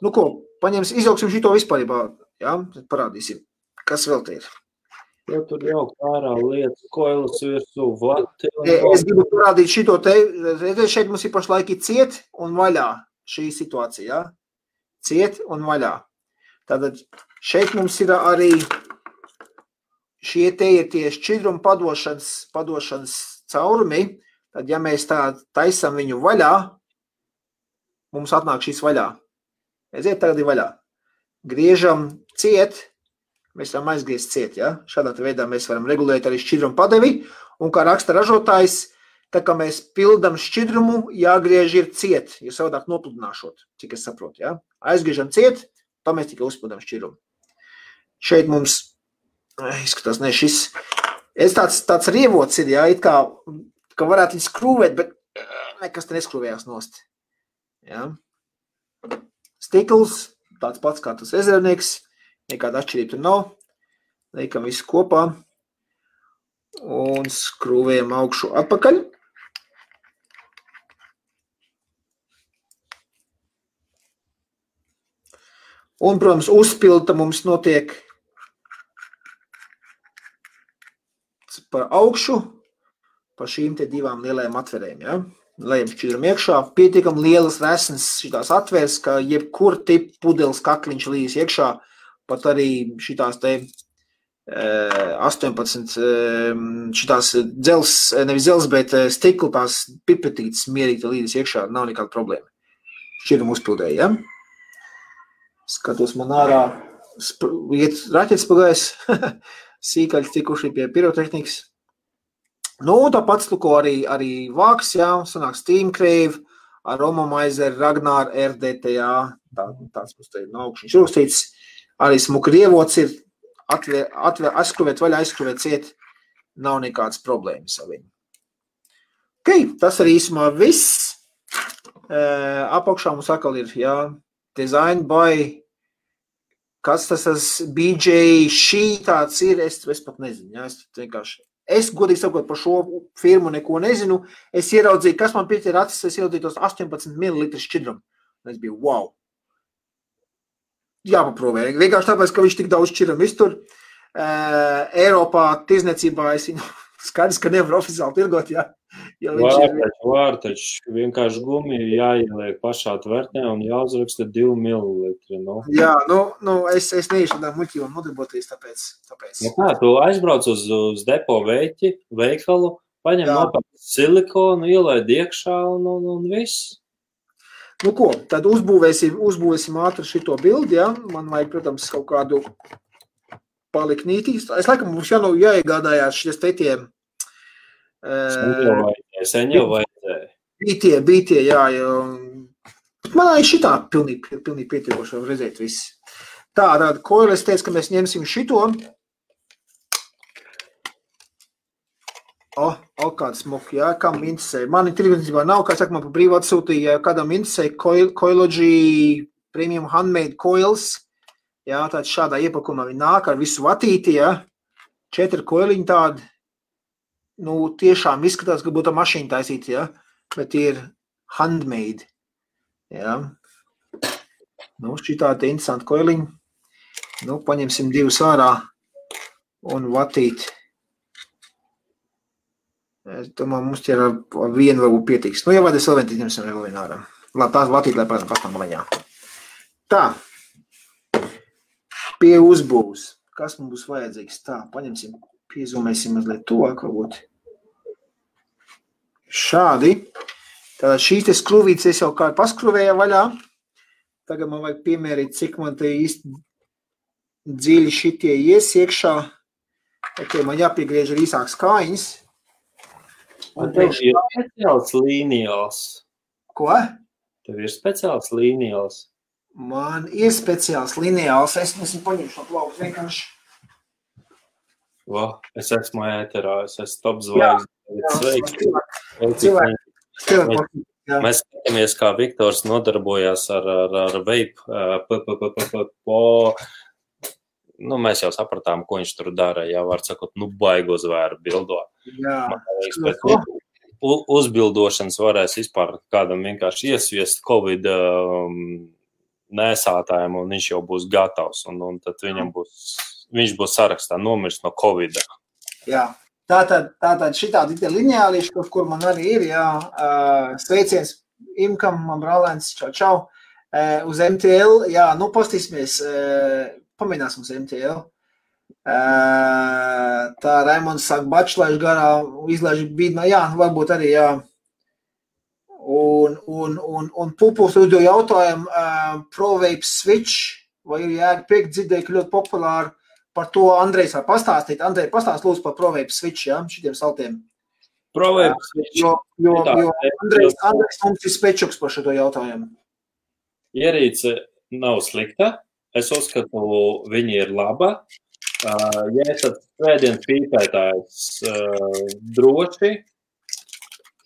Nu ko, paņems, izaugsim šito vispārībā, jā, parādīsim, kas vēl te ir. Ja tur jau ārā lietas, koilas virsū, vati. Es gribu parādīt šito te, redziet, šeit mums ir pašlaik ciet un vaļā šī situācija. Ja? Ciet un vaļā. Tātad šeit mums ir arī šie te ir tie šķidruma padošanas, padošanas caurumi. Tad, ja mēs tā taisam viņu vaļā, mums atnāk šīs vaļā. Redziet, tagad ir vaļā. Griežam ciet, mēs varam aizgriezt ciet. Ja? Šādā veidā mēs varam regulēt arī šķidrumu padevi. Un kā raksta ražotājs, tā kā mēs pildām šķidrumu, jāgriež ir ciet, jo savādāk nopludināšot, cik es saprotu. Ja? Aizgriežam ciet, tā mēs tikai uzpildām šķidrumu. Šeit mums izskatās, ne šis. Es tāds, tāds rievots ir, jā, it kā, ka varētu viņu skrūvēt, bet nekas te neskrūvējās nost. Jā. Stikls, tāds pats kā tas ezernieks, nekāda atšķirība tur nav. Liekam visu kopā un skrūvējam augšu atpakaļ. Un, protams, uzpilta mums notiek pa augšu, pa šīm divām lielajām atverēm. Ja? Lejam šķidram iekšā, pietiekam lielas resnes šitās atvērs, ka jebkur tip pudeles kakliņš līs iekšā, pat arī šitās te 18 šitās dzels, nevis dzels, bet stikla tās pipetītes mierīgi līdz iekšā, nav nekāda problēma. Šķiram uzpildēja, ja? Skatos man ārā, iet raķets pagājis, sīkaļi tikuši pie pirotehnikas. Nu, tāpat stuko arī, arī Vāks, jā, sanāk Steam Crave, ar Romo Maizer, Ragnar, RDT, jā, tā, tāds mums te ir no augšņš rakstīts. Arī smuka rievots ir, atvēr, atvēr, aizskruvēt vaļā, aizskruvēt ciet, nav nekādas problēmas ar viņu. Ok, tas arī īsumā viss. Uh, apakšā mums atkal ir, jā, design by Kas tas ir? BJ, šī tāds ir. Es, es pat nezinu. Ja? Es vienkārši. Es, godīgi sakot, par šo firmu neko nezinu. Es ieraudzīju, kas man pieķēra acis. Es ieraudzīju tos 18 ml šķidrumu. Es biju wow. Jāpaprovē. Vienkārši tāpēc, ka viņš tik daudz šķidrumu iztur. Uh, Eiropā tirzniecībā es viņu skaidrs, ka nevar oficiāli tirgot. Ja? Ja var, ir... taču vienkārši gumiju jāieliek pašā tvertnē un jāuzraksta 2 ml. Nu. Jā, nu, nu es, es neiešu tādā muļķībā nodarboties, tāpēc. tāpēc. Nu, kā, tu aizbrauc uz, uz depo veiķi, veikalu, paņem nopērk silikonu, ielaid iekšā un, un, un viss. Nu ko, tad uzbūvēsim, uzbūvēsim ātri šito bildi, ja? Man vajag, protams, kaut kādu paliknītī. Es laikam mums jau jāiegādājās šis te tie Sen jau vajadzēja. Bija tie, bija tie, jā, jo man arī šitā pilnīgi, pilnīgi pietiekoši var redzēt viss. Tā, tāda koila, es teicu, ka mēs ņemsim šito. O, o kāds smuki, jā, kam interesē. Man ir tirdzniecībā nav, kā saka, man pa brīvu atsūtīja, ja kādam interesē coil, Coilogy Premium Handmade Coils. Jā, tāds šādā iepakumā viņi nāk ar visu vatīti, jā. Četri koiliņi tādi, nu, tiešām izskatās, ka būtu mašīna taisīta, ja? bet ir handmade. Ja? Nu, šī tāda interesanta koiliņa. Nu, paņemsim divus ārā un vatīt. Es domāju, mums tie ar vienu varbūt pietiks. Nu, ja vajadzēs vēl vienu, ņemsim vēl vienu ārā. Labi, tās vatīt, lai pēc tam maliņā. Tā. Pie uzbūves. Kas mums būs vajadzīgs? Tā, paņemsim Piezumēsim mazliet tuvāk, varbūt. Šādi. Tātad šīs te skrūvītes es jau kā paskrūvēju vaļā. Tagad man vajag piemērīt, cik man te īsti dziļi šitie ies iekšā. Ok, man jāpiegriež ar īsāks kājiņas. Man tev ir speciāls līnijās. Ko? Tev ir speciāls līnijās. Man ir speciāls līnijās. Es nesmu paņemšu šo plauku vienkārši. Va, es esmu ēterā, es esmu top zvaigznes. Sveiki! Cilvēki! Cilvēki! Mēs skatāmies, kā Viktors nodarbojās ar, ar, ar vape. Nu, mēs jau sapratām, ko viņš tur dara. Jā, var sakot, nu, baigo zvēru bildo. Jā. Liekas, pēc uzbildošanas varēs vispār kādam vienkārši iesviest Covid um, nesātājiem, un viņš jau būs gatavs. Un, un tad viņam būs viņš būs sarakstā nomirst no Covid. Jā. Tātad, tātad šitādi ir lineālīši, kur, kur man arī ir, jā, sveiciens Imkam, man brālēns, čau, čau. Uz MTL, jā, nu, pastīsimies, uh, pamēģināsim uz MTL. Tā Raimons saka, bačlaiž garā, izlaiž bīdnā, jā, varbūt arī, jā. Un, un, un, un Pupuls uzdod jautājumu, uh, ProVape Switch, vai jēga ka ļoti populāri par to Andrejs var pastāstīt. Andrej, pastāst lūdzu par ProVape Switch, jā, šitiem saltiem. ProVape Switch. Jo, jo, jo Andrejs, Andrejs mums ir spečuks par šo jautājumu. Ierīce nav slikta. Es uzskatu, viņa ir laba. Uh, ja esat svētdienas pīpētājs, uh, droši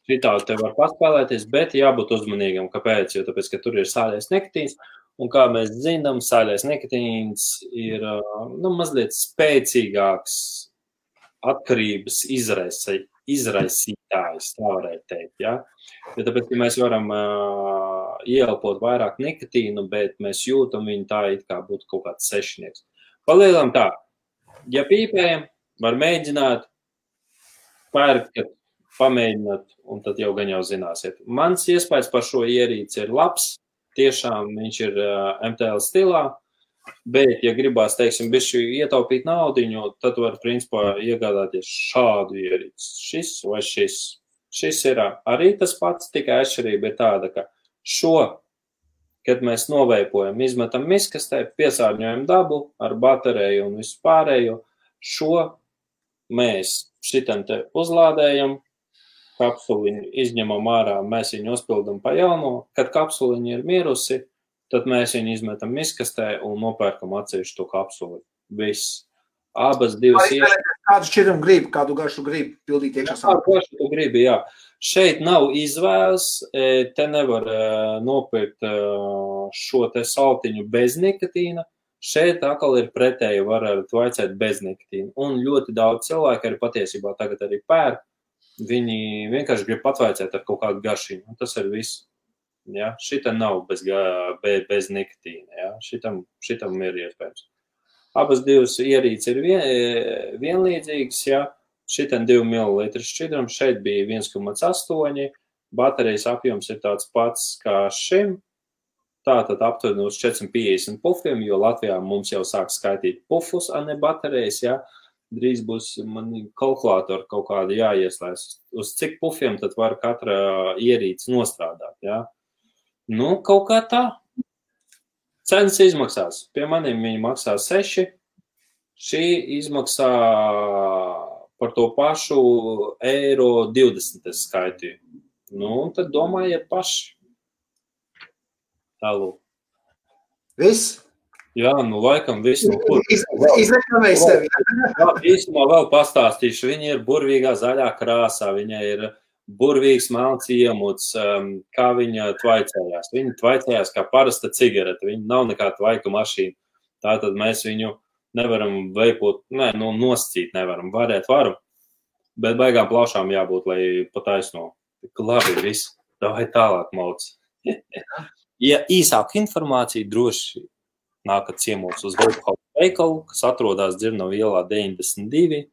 šitā te var paspēlēties, bet jābūt uzmanīgam. Kāpēc? Jo tāpēc, ka tur ir sāļais nikotīns, un kā mēs zinām, sāļais nikotīns ir nu, mazliet spēcīgāks atkarības izraisa, izraisītājs, tā varētu teikt. Ja? Jo tāpēc, ka mēs varam uh, ieelpot vairāk nikotīnu, bet mēs jūtam viņu tā, it kā būtu kaut kāds sešnieks. Palielam tā, ja pīpējam, var mēģināt pērkt, pamēģināt, un tad jau gan jau zināsiet. Mans iespējas par šo ierīci ir labs. Tiešām viņš ir uh, MTL stilā, bet, ja gribās, teiksim, bišķi ietaupīt naudiņu, tad var, principā, iegādāties šādu ierīci. Šis vai šis. Šis ir arī tas pats, tikai atšķirība ir tāda, ka šo, kad mēs noveipojam, izmetam miskastē, piesārņojam dabu ar bateriju un visu pārējo, šo mēs šitam te uzlādējam, kapsuliņu izņemam ārā, mēs viņu uzpildām pa jauno. Kad kapsuliņa ir mirusi, tad mēs viņu izmetam miskastē un nopērkam atsevišķu to kapsuli. Viss. Abas divas iespējas. Kādu šķirumu gribi, kādu garšu gribi pildīt iekšā savā? Kādu garšu tu gribi, jā. Šeit nav izvēles, te nevar nopirkt šo te saltiņu bez nikotīna. Šeit atkal ir pretēji, var vaicāt bez nikotīna. Un ļoti daudz cilvēku arī patiesībā tagad arī pērk Viņi vienkārši grib patvaicāt ar kaut kādu garšību. Tas ir viss. Ja? Šitam nav bez, bez, bez nikotīna. Ja? Šitam, šitam ir iespējams. Abas divas ierīces ir vien, vienlīdzīgas. Ja? Šitam 2 ml šķidrums, šeit bija 1,8. Baterijas apjoms ir tāds pats kā šim. Tātad aptuveni uz 450 pufiem, jo Latvijā mums jau sāk skaitīt pufus, a ne baterijas. Ja? Uh, drīz būs man kalkulātori kaut kādi jāieslēdz. Uz cik pufiem tad var katra ierīce nostrādāt? Ja? Nu, kaut kā tā. Cenas izmaksās. Pie maniem viņi maksā 6. Šī izmaksā par to pašu eiro 20 skaitīju. Nu, tad domājiet paši. Tālūk. Viss? Jā, nu, laikam, viss no kuras. Izreklamēju sevi. Jā, īsumā vēl pastāstīšu. Viņa ir burvīgā zaļā krāsā, viņa ir burvīgs melns iemuts, um, kā viņa tvaicējās. Viņa tvaicējās kā parasta cigarete, viņa nav nekāda tvaika mašīna. Tātad mēs viņu nevaram veipot, nē, nu, noscīt nevaram, varēt varam, bet baigām plaušām jābūt, lai pataisno. Labi, viss, davai tālāk mauc. ja īsāka informācija droši nākat ciemos uz Volkhausa veikalu, kas atrodas Dzirnava ielā 92.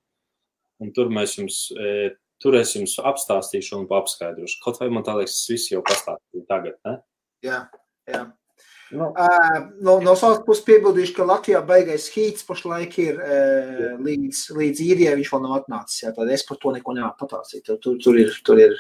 Un tur mēs jums, e, tur es jums apstāstīšu un apskaidrošu. Kaut vai man tā liekas, tas viss jau pastāstīja tagad, ne? Jā, jā. Nu. Uh, no, no savas puses piebildīšu, ka Latvijā baigais hīts pašlaik ir uh, līdz, līdz īrijai, viņš vēl nav atnācis. Jā, tad es par to neko nevaru patāstīt. Tur, tur, ir, tur ir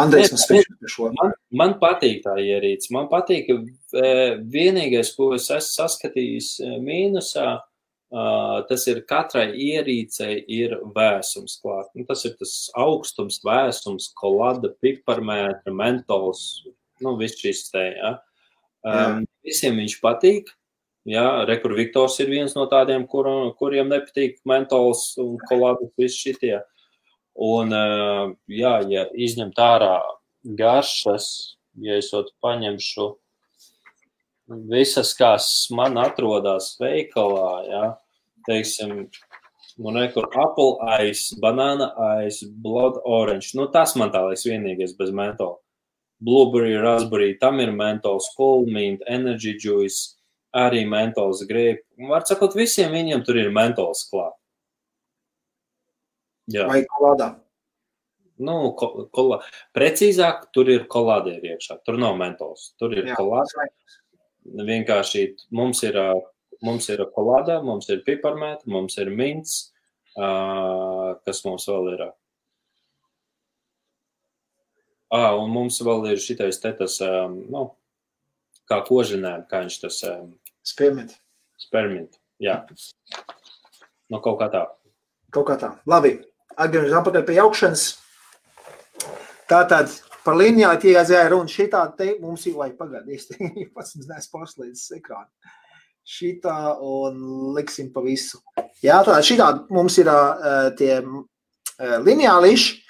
Andrejs man spēj par šo. Man, man patīk tā ierīce. Man patīk, ka uh, vienīgais, ko es esmu saskatījis mīnusā, uh, tas ir katrai ierīcei ir vēsums klāt. Nu, tas ir tas augstums, vēsums, kolada, piparmētra, mentols, nu, viss šis te. Ja? Um, visiem viņš patīk. Jā, Rekur Viktors ir viens no tādiem, kur, kuriem nepatīk mentols un kolādes visi šitie. Un, uh, jā, ja izņemt ārā garšas, ja es to paņemšu visas, kas man atrodas veikalā, jā, teiksim, nu, nekur apple ice, banana ice, blood orange, nu, tas man tā liekas vienīgais bez mentola blueberry, raspberry, tam ir mentols, coolmint, energy juice, arī mentols grape. Var sakot, visiem viņiem tur ir mentols klāt. Jā. Vai kolādā? Nu, ko, kola, precīzāk, tur ir kolādēri iekšā. Tur nav mentols. Tur ir kolādēri. Vienkārši mums ir, mums ir kolādā, mums ir piparmēta, mums ir mints, kas mums vēl ir. Ah, un mums vēl ir šitais te tas, nu, kā kožinēm, kā viņš tas. Spermint. Spermint, jā. Nu, kaut kā tā. Kaut kā tā. Labi. Atgriežamies atpakaļ pie jaukšanas. Tātad par līnijā tie aizēja runa šitā te mums ir, vai pagadies, pats nes pārslēdzis ekrānu. Šitā un liksim pa visu. Jā, tātad šitā mums ir uh, tie uh, lineāliši,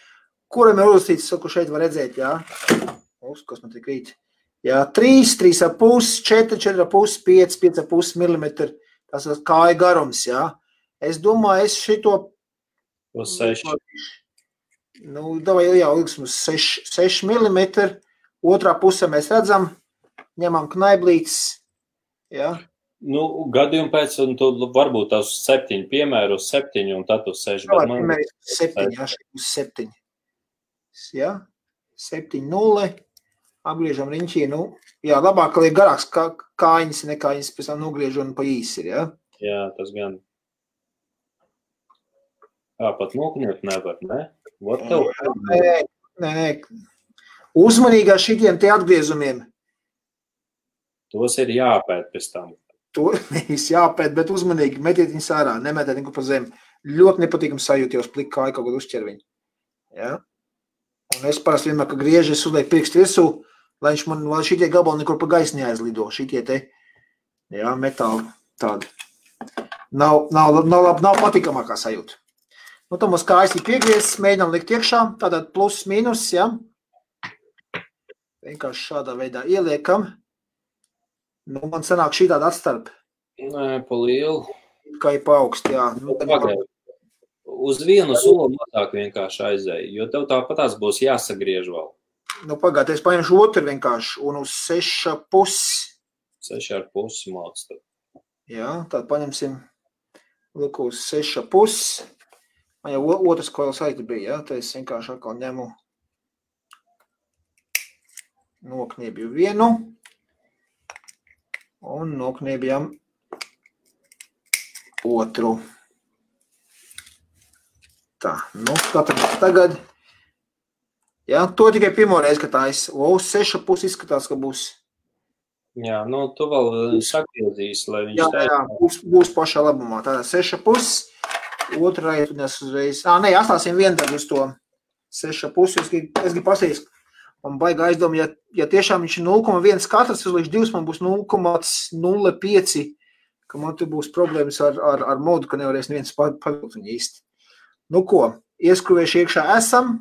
kuram ir uzstīts, ko šeit var redzēt, jā. Uz, kas man tik rīt. Jā, 3, 3,5, 4, 4,5, 5, 5,5 mm. Tas ir kāja garums, jā. Es domāju, es šito... Uz 6. Nu, davai jau ilgsmu 6, 6 mm. Otrā pusē mēs redzam, ņemam knaiblītes. Ja? Nu, gadījumu pēc, un tu varbūt tās septiņi, piemēru uz septiņu, un tad uz seši. Jā, man... septiņi, jā, šeit uz septiņi. Jā, septiņi, nulle. Apgriežam riņķī, nu, jā, labāk, ka ir garāks kā, kājiņas, nekā viņas pēc tam nogriež un pa īsi ir, jā? Jā, tas gan. Pat nokniet nevar, ne? Nē, nē, uzmanīgi ar šitiem te atgriezumiem. Tos ir jāpēt pēc tam. To nevis jāpēt, bet uzmanīgi metiet viņus ārā, nemetiet viņu pa zemi. Ļoti nepatīkam sajūt, jau splik kāju kaut kādu uzķer viņu. Ja? Un es parasti vienmēr, ka griežu, es uzlieku pirkstu virsū, lai viņš man, lai šitie gabali nekur pa gaisu neaizlido. Šitie te, jā, metāli tādi. Nav, nav, nav, nav, nav patīkamākā sajūta. Nu, tam uz kājas ir piegriezts, mēģinām likt iekšā, tātad plus, mīnus, ja. Vienkārši šādā veidā ieliekam. Nu, man sanāk šī tāda atstarp. Nē, pa lielu. Kā ir pa augstu, jā. Nu, Pagaid. Uz vienu soli mazāk vienkārši aizēja, jo tev tāpatās būs jāsagriež vēl. Nu, pagaid, es paņemšu otru vienkārši un uz seša pusi. Seši ar pusi māc. Jā, tad paņemsim, lūk, uz seša pusi. Man jau otrs koils arī bija, ja? Tad es vienkārši atkal ņemu nokniebju vienu un nokniebjam otru. Tā, nu, skatām tagad. Jā, to tikai pirmo reizi, ka tā es, o, seša pusi izskatās, ka būs. Jā, nu, tu vēl sakriezīs, lai viņš jā, jā, būs, būs pašā labumā. Tātad seša pusi otrai, un es uzreiz, ā, nē, atstāsim vienu daļu uz to seša pusi, es gribu, es gribu pasīst, man baigā aizdomu, ja, ja tiešām viņš ir 0,1 katrs līdz 2, man būs 0,05, ka man tur būs problēmas ar, ar, ar modu, ka nevarēs neviens pavilkt viņu īsti. Nu ko, ieskruvējuši iekšā esam,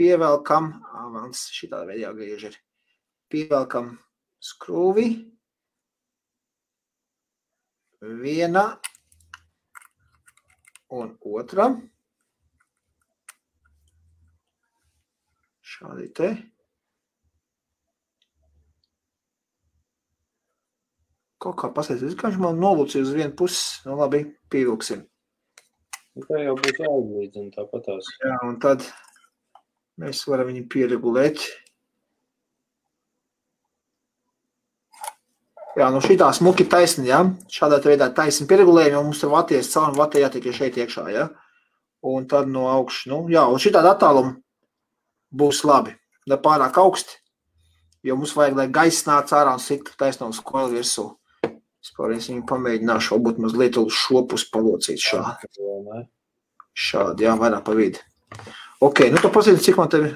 pievelkam, ā, mans šitā veidā jāgriež ir, pievelkam skrūvi, viena un otra. Šādi te. Kaut kā pasēties, ka viņš man nolucīja uz vienu pusi. Nu labi, pievilksim. Nu, tā jau būtu jāizlīdzina tāpatās. Jā, un tad mēs varam viņu pieregulēt. Jā, nu šī tā smuki taisni, ja? šādā veidā taisni pieregulējumi, un mums tur vaties caur un vatē jātiek šeit iekšā, ja? Un tad no augšas, nu, jā, un šī tāda attāluma būs labi, ne pārāk augsti, jo mums vajag, lai gaiss nāc ārā un siktu taisno uz koelu virsū. Es viņu pamēģināšu, varbūt mazliet šo pusi palocīt šādi. Šādi, jā, vairāk pa vidi. Ok, nu tu pazīsti, cik man tevi?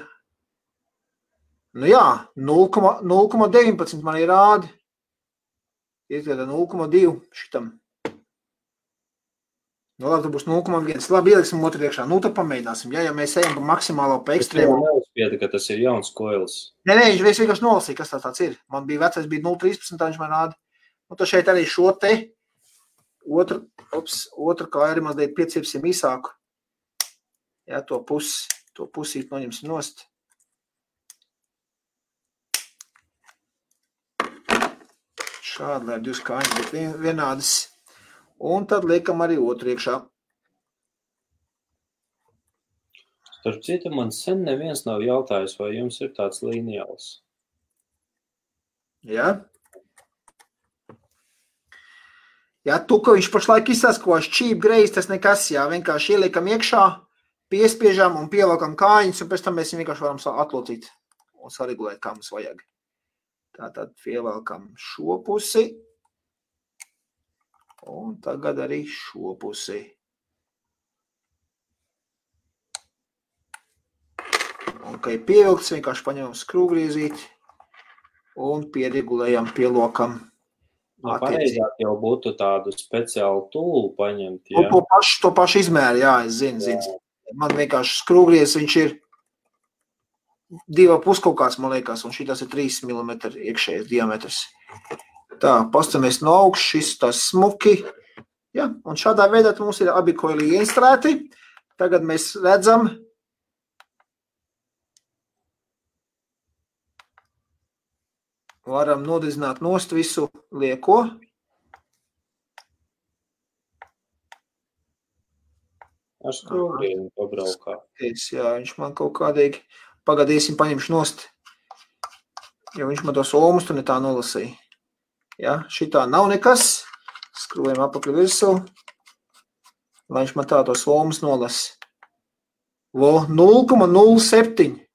Nu jā, 0,19 man ir rādi ir 0,2 šitam. Nu, labi, tur būs 0,1. Labi, ieliksim otru iekšā. Nu, tad pamēģināsim. Ja, ja mēs ejam pa maksimālo, pa ekstrēmu. Es neuzspieda, ka tas ir jauns koils. Nē, nē, viņš vienkārši nolasīja, kas tā tāds ir. Man bija vecais, bija 0,13, tā viņš man rāda. Nu, tad šeit arī šo te otru, ops, otru kā arī mazliet piecipsim īsāku. Jā, to pusi, to pusīt noņemsim nost. Šādi, lai divas kājas būtu vienādas. Un tad liekam arī otru iekšā. Starp citu, man sen neviens nav jautājis, vai jums ir tāds līnijāls. Ja? Ja tu, ka viņš pašlaik izsaka, ko šķīp greiz, tas nekas, jā, vienkārši ieliekam iekšā, piespiežam un pieliekam kājiņas, un pēc tam mēs viņu vienkārši varam atlocīt un saregulēt, kā mums vajag. Tātad pievelkam šo pusi, un tagad arī šo pusi. Un, kad ir pievilkts, vienkārši paņemam skrūvgriezīti un pieregulējam, pielokam. Nu, pareizāk jau būtu tādu speciālu tūlu paņemt. Jā. To, to, pašu, to pašu izmēru, jā, es zinu, zinu. Man vienkārši skrūvgriezis, viņš ir divi pus kaut kāds, man liekas, un šī tas ir 3 mm iekšējais diametrs. Tā, pastamies no augšas, šis tas smuki. Ja, un šādā veidā mums ir abi koili iestrēti. Tagad mēs redzam, varam nodedzināt nost visu lieko. Ar skrūvgriezu pabraukā. Jā, viņš man kaut kādīgi pagadīsim paņemšu nost, jo viņš man tos omus tur ne tā nolasīja. Ja, šitā nav nekas, skrūvējam apakļu virsū, lai viņš man tā tos omus nolasa. 0,07.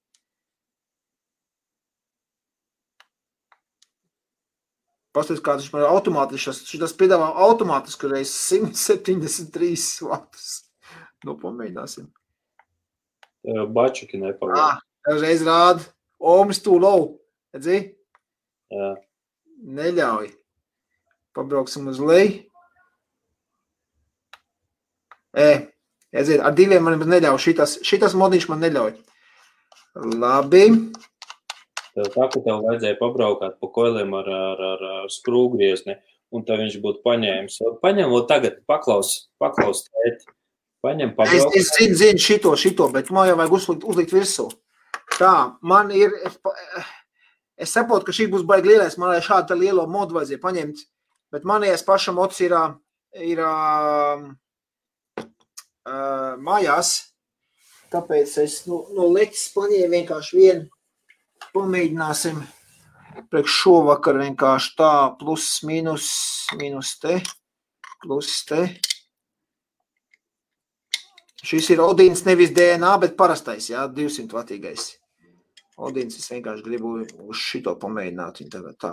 Pastāstiet, kā viņš man ir automātiski. Šis piedāvā automātiski reiz 173 vatus. Nu, pamēģināsim. Bačuki nepagaidām. Ah, reiz rāda. Omas tūlau. Redzi? Jā. Neļauj. Pabrauksim uz leju. E, aiziet, ar diviem man neļauj. Šitas, šitas modiņš man neļauj. Labi. Tev tā, ka tev vajadzēja pabraukāt pa koiliem ar, ar, ar, ar skrūvgriezni, un tad viņš būtu paņēmis. Paņem, un tagad paklaus, paklaus tēt. Paņem, pabraukāt. Es, es zinu, zinu šito, šito, bet man jau vajag uzlikt, uzlikt virsū. Tā, man ir, es, es saprotu, ka šī būs baigi lielais, man lai šādu lielo modu vajadzēja paņemt, bet manējais pašam ots ir, ir uh, uh, mājās, tāpēc es no, no leķis paņēmu vienkārši vienu Pamēģināsim priekš šovakar vienkārši tā, plus, mīnus, mīnus te, plus te. Šis ir Odīns nevis DNA, bet parastais, jā, 200 vatīgais. Odīns es vienkārši gribu uz šito pamēģināt viņu tagad tā.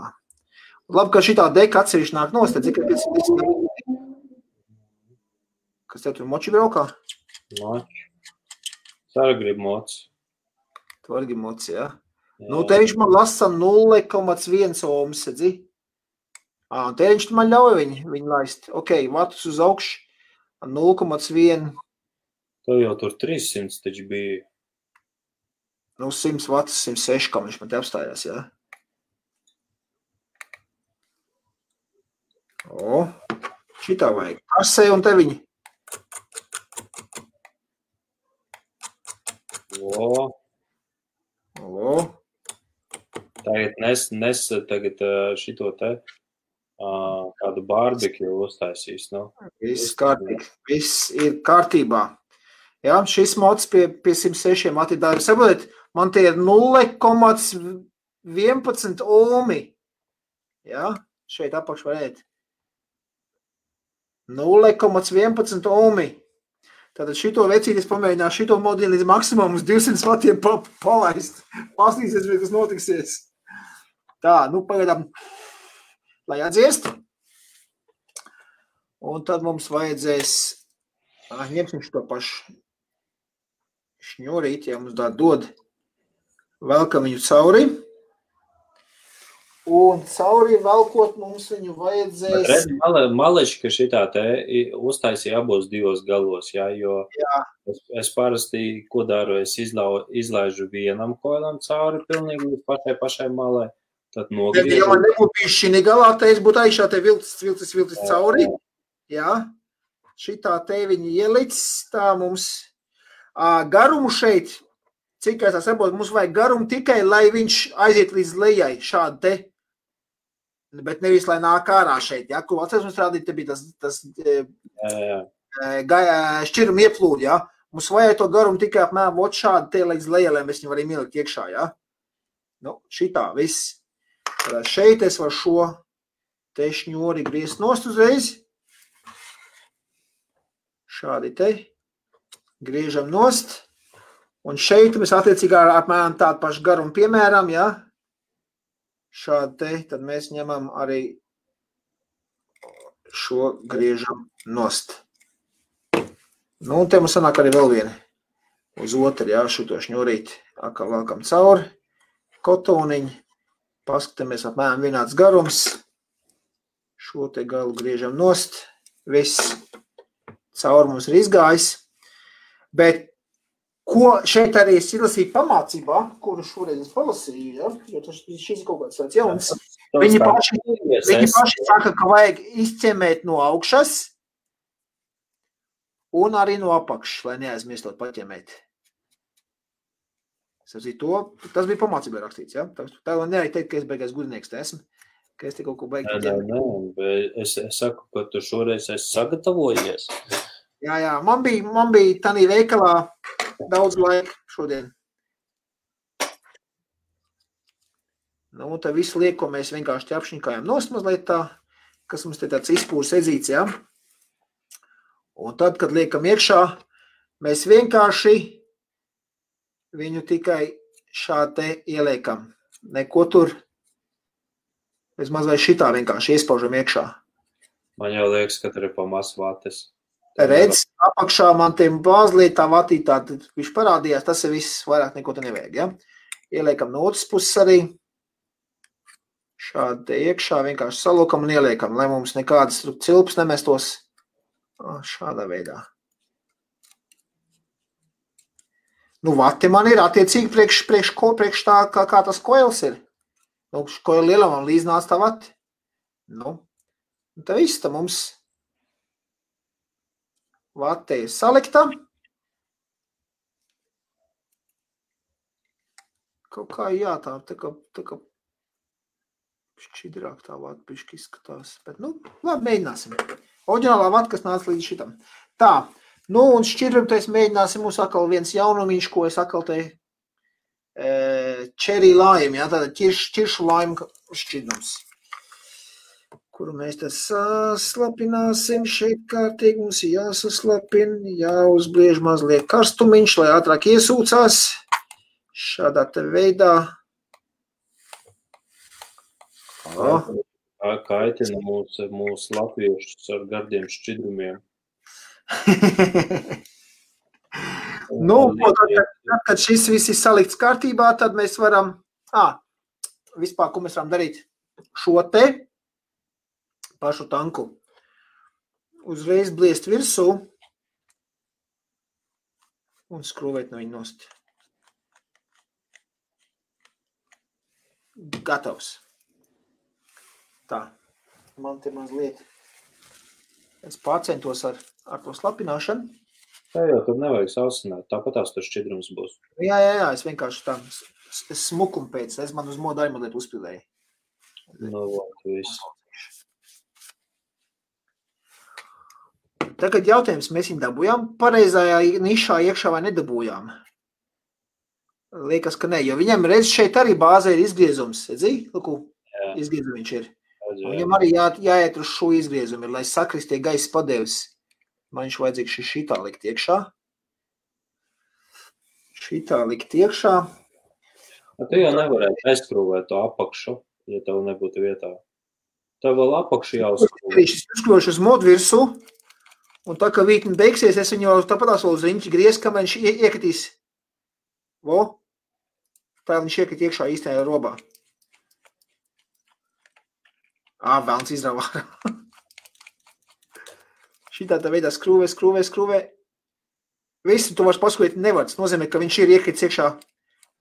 Labi, ka šitā deka atsevišķi nāk nost, tad cik ir 510. Kas tev tur moči braukā? Moči. Sara grib moci. Tu arī grib moci, jā? Ja? Nu, te viņš man lasa 0,1 ohms, redzi? Ā, te viņš man ļauj viņu, viņu laist. Ok, vatus uz augšu, 0,1. Tev jau tur 300 taču bija. Nu, 100 vatus, 106, kā viņš man te apstājās, jā. O, šitā vajag. Kasē un te viņi. O. O. Tagad nes, nes tagad šito te kādu barbekju uztaisīs. Nu. Viss, kārtīgi, viss ir kārtībā. Jā, šis mods pie, pie 106 atidāri. Saprotiet, man tie ir 0,11 ohmi. Jā, šeit apakš varēt. 0,11 ohmi. Tātad šito vecīti es pamēģināšu šito modeli līdz maksimumam uz 200 vatiem pa, palaist. Pastīsies, vai tas notiksies. Tā, nu pagaidām, lai atdziest. Un tad mums vajadzēs, ņemsim šo pašu šņurīt, ja mums tā dod, velkam viņu cauri. Un cauri velkot mums viņu vajadzēs. Redz, male, maleši, ka šitā te uztaisīja abos divos galos, jā, jo jā. Es, es parasti, ko daru, es izlau, izlaižu vienam koilam cauri pilnīgi līdz pašai pašai malai. Tad nogriezt. Ja man nebūtu bijis šī galā, tad es būtu aizšā te vilcis, vilcis, vilcis cauri. Jā, šitā te viņi ielicis, tā mums garumu šeit, cik es saprotu, mums vajag garumu tikai, lai viņš aiziet līdz lejai šādi te. Bet nevis, lai nāk ārā šeit, ja, ko atceros mums rādīt, te bija tas, tas jā, jā. šķirum ieplūdi, ja. Mums vajag to garumu tikai apmēram ot šādi te līdz lejelē mēs viņu varam ielikt iekšā, ja? Nu, šitā viss. Tad šeit es varu šo te šņori griezt nost uzreiz. Šādi te. Griežam nost. Un šeit mēs attiecīgā apmēram tādu pašu garumu piemēram, ja? Šādi te, tad mēs ņemam arī šo griežam nost. Nu, un te mums sanāk arī vēl viena uz otru, jā, šito šņurīt, atkal valkam cauri, kotoniņu, paskatāmies apmēram vienāds garums, šo te galu griežam nost, viss cauri mums ir izgājis, bet ko šeit arī es izlasīju pamācībā, kuru šoreiz es palasīju, ja, jo tas šis kaut kāds tāds jauns, viņi paši, viņi paši saka, ka vajag izķemēt no augšas, un arī no apakšas, lai neaizmirstot paķemēt. To, tas bija pamācībā rakstīts. Ja? Tā jau nevar teikt, ka es beigās gudrinieks esmu, ka es te kaut ko beigtu. Nē, nē, nē, es, es saku, ka tu šoreiz esi sagatavojies. Jā, jā, man bija, man bija tādā veikalā daudz laika šodien. Nu, tā visu lieku, ko mēs vienkārši ķepšņikājam nost mazliet tā, kas mums te tāds izpūs edzīts, ja? Un tad, kad liekam iekšā, mēs vienkārši viņu tikai šādi te ieliekam. Neko tur. Mēs mazliet šitā vienkārši iespaužam iekšā. Man jau liekas, ka tur ir pamats vates. Redz, apakšā man tiem bāzlīt tā vatītā, tad viņš parādījās, tas ir viss, vairāk neko te nevajag, ja? Ieliekam no otras puses arī. Šādi te iekšā vienkārši salokam un ieliekam, lai mums nekādas cilpas nemestos šādā veidā. Nu, vati man ir attiecīgi priekš, priekš, ko, priekš tā, kā, kā tas koils ir. Nu, ko ir lielam un līdznāc tā vati. Nu, tā viss tā mums ir salikta. Kaut kā jā, tā, tā kā, tā kā šķidrāk tā vata bišķi izskatās. Bet, nu, labi, mēģināsim. Oģinālā vata, kas nāca līdz šitam. Tā, Nu, un šķirumtais mēģināsim mums atkal viens jaunumiņš, ko es atkal te čerī laimu, jā, tāda ķirš, ķiršu laimu šķidrums. Kuru mēs te saslapināsim šeit kārtīgi, mums ir jāsaslapina, jāuzbliež mazliet karstumiņš, lai ātrāk iesūcās. Šādā te veidā. Oh. Kaitina mūs, mūs latviešus ar gardiem šķidrumiem nu, tad, tad, kad šis viss ir salikts kārtībā, tad mēs varam, à, vispār, ko mēs varam darīt, šo te pašu tanku uzreiz bliest virsū un skrūvēt no viņa nost. Gatavs. Tā, man te mazliet. Es pārcentos ar ar to slapināšanu. Tā jau tur nevajag sausināt. Tāpat tās tur šķidrums būs. Jā, jā, jā es vienkārši tā es smukumu pēc. Es man uz modu arī mazliet uzpildēju. Nu, labi, viss. Tagad jautājums, mēs viņu dabūjām pareizajā nišā iekšā vai nedabūjām? Liekas, ka ne, jo viņam redz šeit arī bāzē ir izgriezums. Redzi? Lūku, izgriezums viņš ir. Un viņam arī jā, jāiet uz šo izgriezumu, lai sakristie gaisa padevis. Man viņš vajadzīgs šī šitā likt iekšā. Šitā likt iekšā. Tu jau nevarētu aizskrūvēt to apakšu, ja tev nebūtu vietā. Tev vēl apakšu jāuzskrūvē. Viņš uzskrūvēšu uz modu virsū, un tā, ka vītni beigsies, es viņu tāpatās vēl uz riņķi griez, kamēr viņš iekatīs. Vo? Tā viņš iekat iekšā īstajā robā. Ā, vēlns izrāvā. Šitā tā veidā skrūvē, skrūvē, skrūvē. Visu tu vairs paskatīt nevar. Tas nozīmē, ka viņš ir iekrits iekšā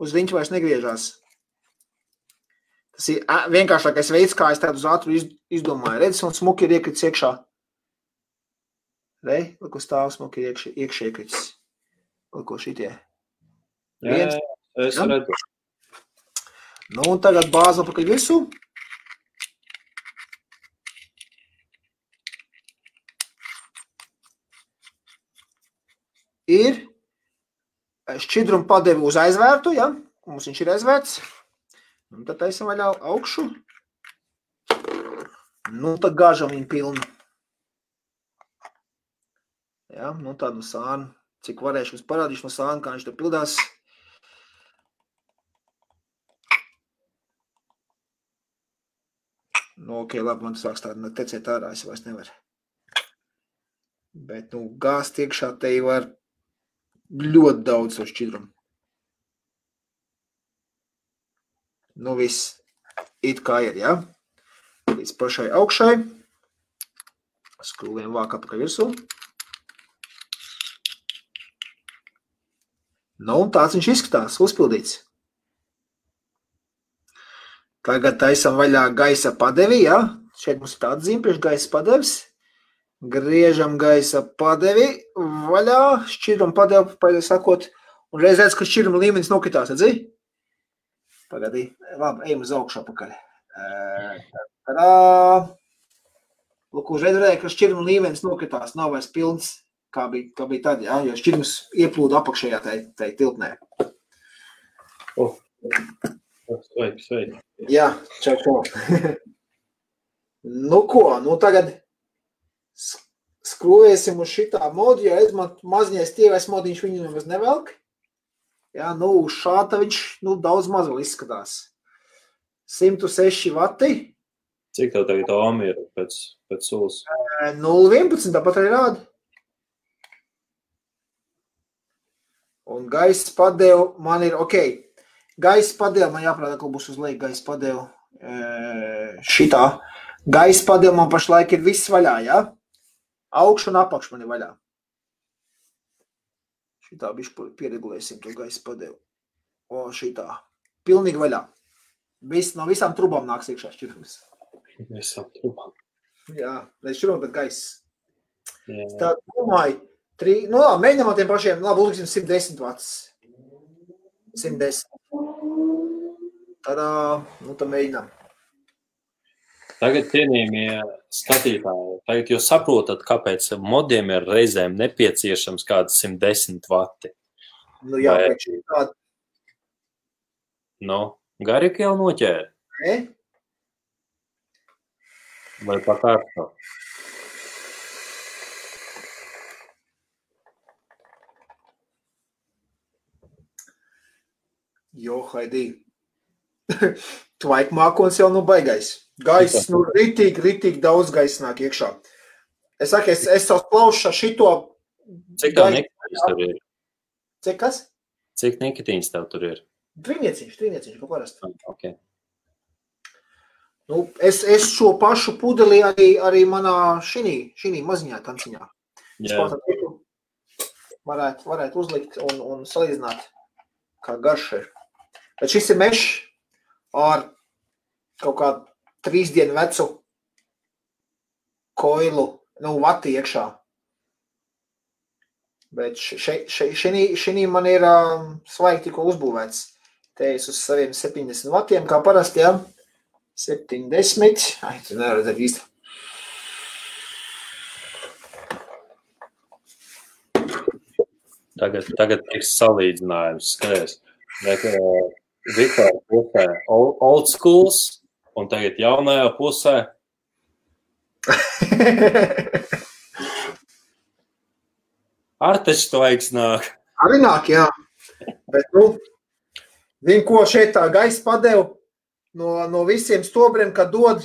uz riņķi vairs negriežās. Tas ir vienkāršākais veids, kā es tādu uz ātru izdomāju. Redz, un smuki ir iekrits iekšā. Rei, lūk, uz tālu smuki iekš, iekš iekrits. Lūk, šitie. Viens. Jā, es redzu. Nu, un tagad bāza pakaļ visu. ir šķidrumu padevi uz aizvērtu, ja? Mums viņš ir aizvērts. Un tad taisam vaļā augšu. Nu, tad gāžam viņu pilnu. Ja, nu tādu sānu, cik varēšu, es parādīšu no sāna, kā viņš te pildās. Nu, ok, labi, man sāks tādu tecēt ārā, es vairs nevaru. Bet, nu, gāzt iekšā te var ļoti daudz to šķidrumu. Nu, viss it kā ir, ja? Līdz pašai augšai. Skrūviem vāk apakaļ virsū. Nu, tāds viņš izskatās, uzpildīts. Tagad taisam vaļā gaisa padevi, ja? Šeit mums ir tāds zīme priekš gaisa padevis. Griežam gaisa padevi vaļā, šķiram padevi, paļai sakot, un reiz redz, ka šķiruma līmenis nokritās, redzi? Pagaidī, labi, ejam uz augšu apakaļ. Tadā! Lūk, uzreiz redzēja, ka šķiruma līmenis nokritās, nav vairs pilns, kā bija, kā bija tad, jā, jo šķirums ieplūda apakšējā tai, tai tiltnē. Oh. Sveiki, sveiki. Jā, čau, čau. nu ko, nu tagad skrūvēsim uz šitā modu, jo es man mazņais tievais modiņš viņu nemaz nevelk. Jā, nu uz šāta viņš, nu, daudz maz vēl izskatās. 106 vati. Cik tev tagad omi ir pēc, pēc sulas? 0,11 tāpat arī rāda. Un gaisa padeva man ir ok. Gaisa padeva man jāprāt, ka būs uz leju gaisa padeva šitā. Gaisa padeva man pašlaik ir viss vaļā? Ja? Augšu un apakšu man ir vaļā. Šitā bišķi pieregulēsim to gaisa padevu. O, šitā. Pilnīgi vaļā. Viss, no visām trubām nāks iekšā šķirums. Visām trubām. Jā, līdz šuram, bet gaiss. Tā domāju, tri, nu labi, mēģinām ar tiem pašiem, labi, uzliksim 110 vats. 110. Tadā, nu tad mēģinām. Tagad, cienījamie skatītāji, tagad jūs saprotat, kāpēc modiem ir reizēm nepieciešams kāds 110 vati. Nu jā, Vai- šī tāda, Nu, Garīgi jau noķēra. ne? Vai pat Jo, Haidī. Tvaik mākons jau nu baigais. Gaiss, nu, ritīgi, ritīgi daudz gaisa nāk iekšā. Es saku, es, es savus plaušas ar šito. Cik tā nikotīns tur ir? Cik kas? Cik nikotīns tev tur ir? Trīnieciņš, trīnieciņš, kā parasti. Okay. Nu, es, es šo pašu pudeli arī, arī manā šī, šī maziņā tanciņā. Kaut tiku, varētu, varētu uzlikt un, un salīdzināt, kā garš ir. Bet šis ir mešs ar kaut kādu trīs dienu vecu koilu, nu, vati iekšā. Bet šī man ir um, svaigi tikko uzbūvēts. Te es uz saviem 70 vatiem, kā parasti, jā. 70. Ai, tu nevar redzēt īsti. tagad, tagad tiks salīdzinājums. Skaties, bet uh, Viktora pusē old, old schools un tagad jaunajā pusē Arteņš to aicināk. Arī nāk, jā. Bet, nu, zini, ko šeit tā gaisa padeva no, no visiem stobriem, kad dod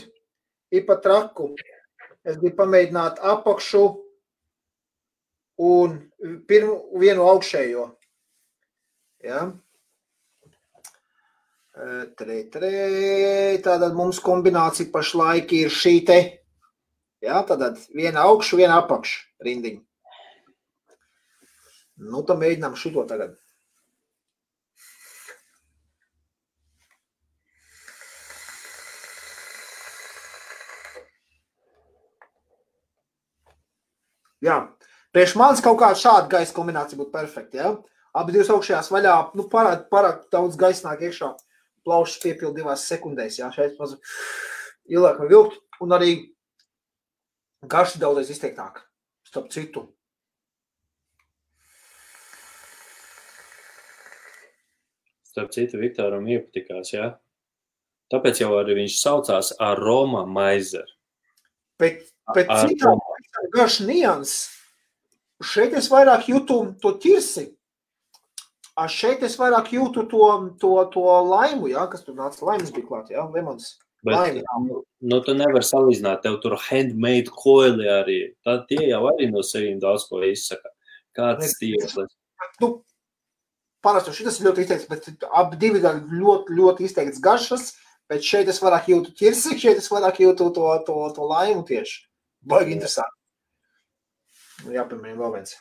ir pa traku. Es gribu pamēģināt apakšu un pirmu vienu augšējo. Ja? Tre, tre, tātad mums kombinācija pašlaik ir šī te. Ja? Tātad viena augšu, viena apakšu rindiņa. Nu, tad mēģinām šito tagad. Jā, priekš manis kaut kāda šāda gaisa kombinācija būtu perfekta. Ja? Abi divas augšējās vaļā, nu, pārāk, pārāk daudz gaisa nāk iekšā. Plaušas piepildu divās sekundēs. Jā, šeit maz ilgāk var vilkt. Un arī garši daudzreiz izteiktāk. Starp citu. Starp citu, Viktoram iepatikās, jā. Tāpēc jau arī viņš saucās Aroma Maizer. Bet, bet citā garš nians. Šeit es vairāk jūtu to ķirsi. Šeit es vairāk jūtu to, to, to laimu, jā, kas tur nāca. Laimas bija klāt, jā, lemons. Bet, Laimi. nu, nu, tu nevari salīdzināt, tev tur handmade koili arī. Tad tie jau arī no sevīm daudz ko izsaka. Kāds stils. Nu, parasti šis ir ļoti izteikts, bet abi divi gan ļoti, ļoti izteikts garšas. Bet šeit es vairāk jūtu ķirsi, šeit es vairāk jūtu to, to, to laimu tieši. Baigi interesanti. Nu, Jāpiemēr vēl viens.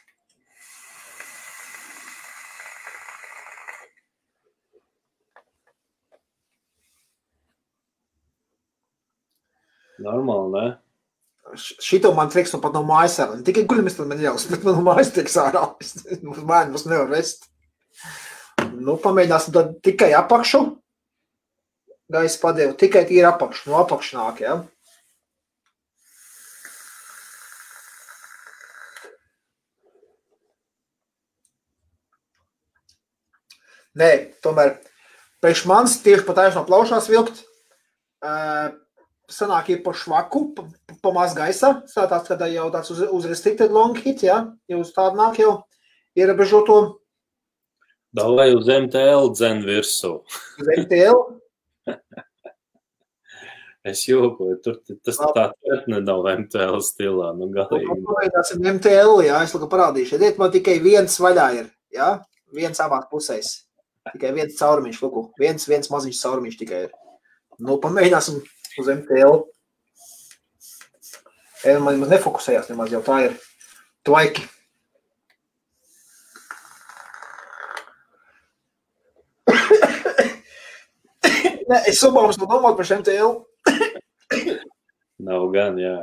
Normāli, ne? Š- Šito man triks nu pat no mājas ārā. Ne tikai guļamies, tad man ļaus, bet man no mājas triks ārā. Mums bērni mums nevar vest. Nu, pamēģināsim tad tikai apakšu. Gaisa padevu tikai tīri apakšu. No apakšu nāk, jā. Nē, tomēr priekš manis tieši pa taisno plaušās vilkt. Uh, sanāk ir pa švaku, pa, pa maz gaisa. Tāds, kad jau tāds uz, uz restricted long hit, jā, jau uz tādu nāk jau ierobežoto Davai uz MTL dzen virsū. uz MTL. Es jokoju, tur tas tā tērtne nav MTL stilā, nu galīgi. Pamēģināsim MTL, jā, es lūk parādīšu. Ediet, man tikai viens vaļā ir, jā, viens abās pusēs. Tikai viens caurumiņš, lūk, viens, viens maziņš caurumiņš tikai ir. Nu, pamēģināsim uz MTL. E, man nemaz nefokusējās nemaz, jau tā ir tvaiki. Nē, es sobāmas no domāt par šiem TL. Nav gan, jā.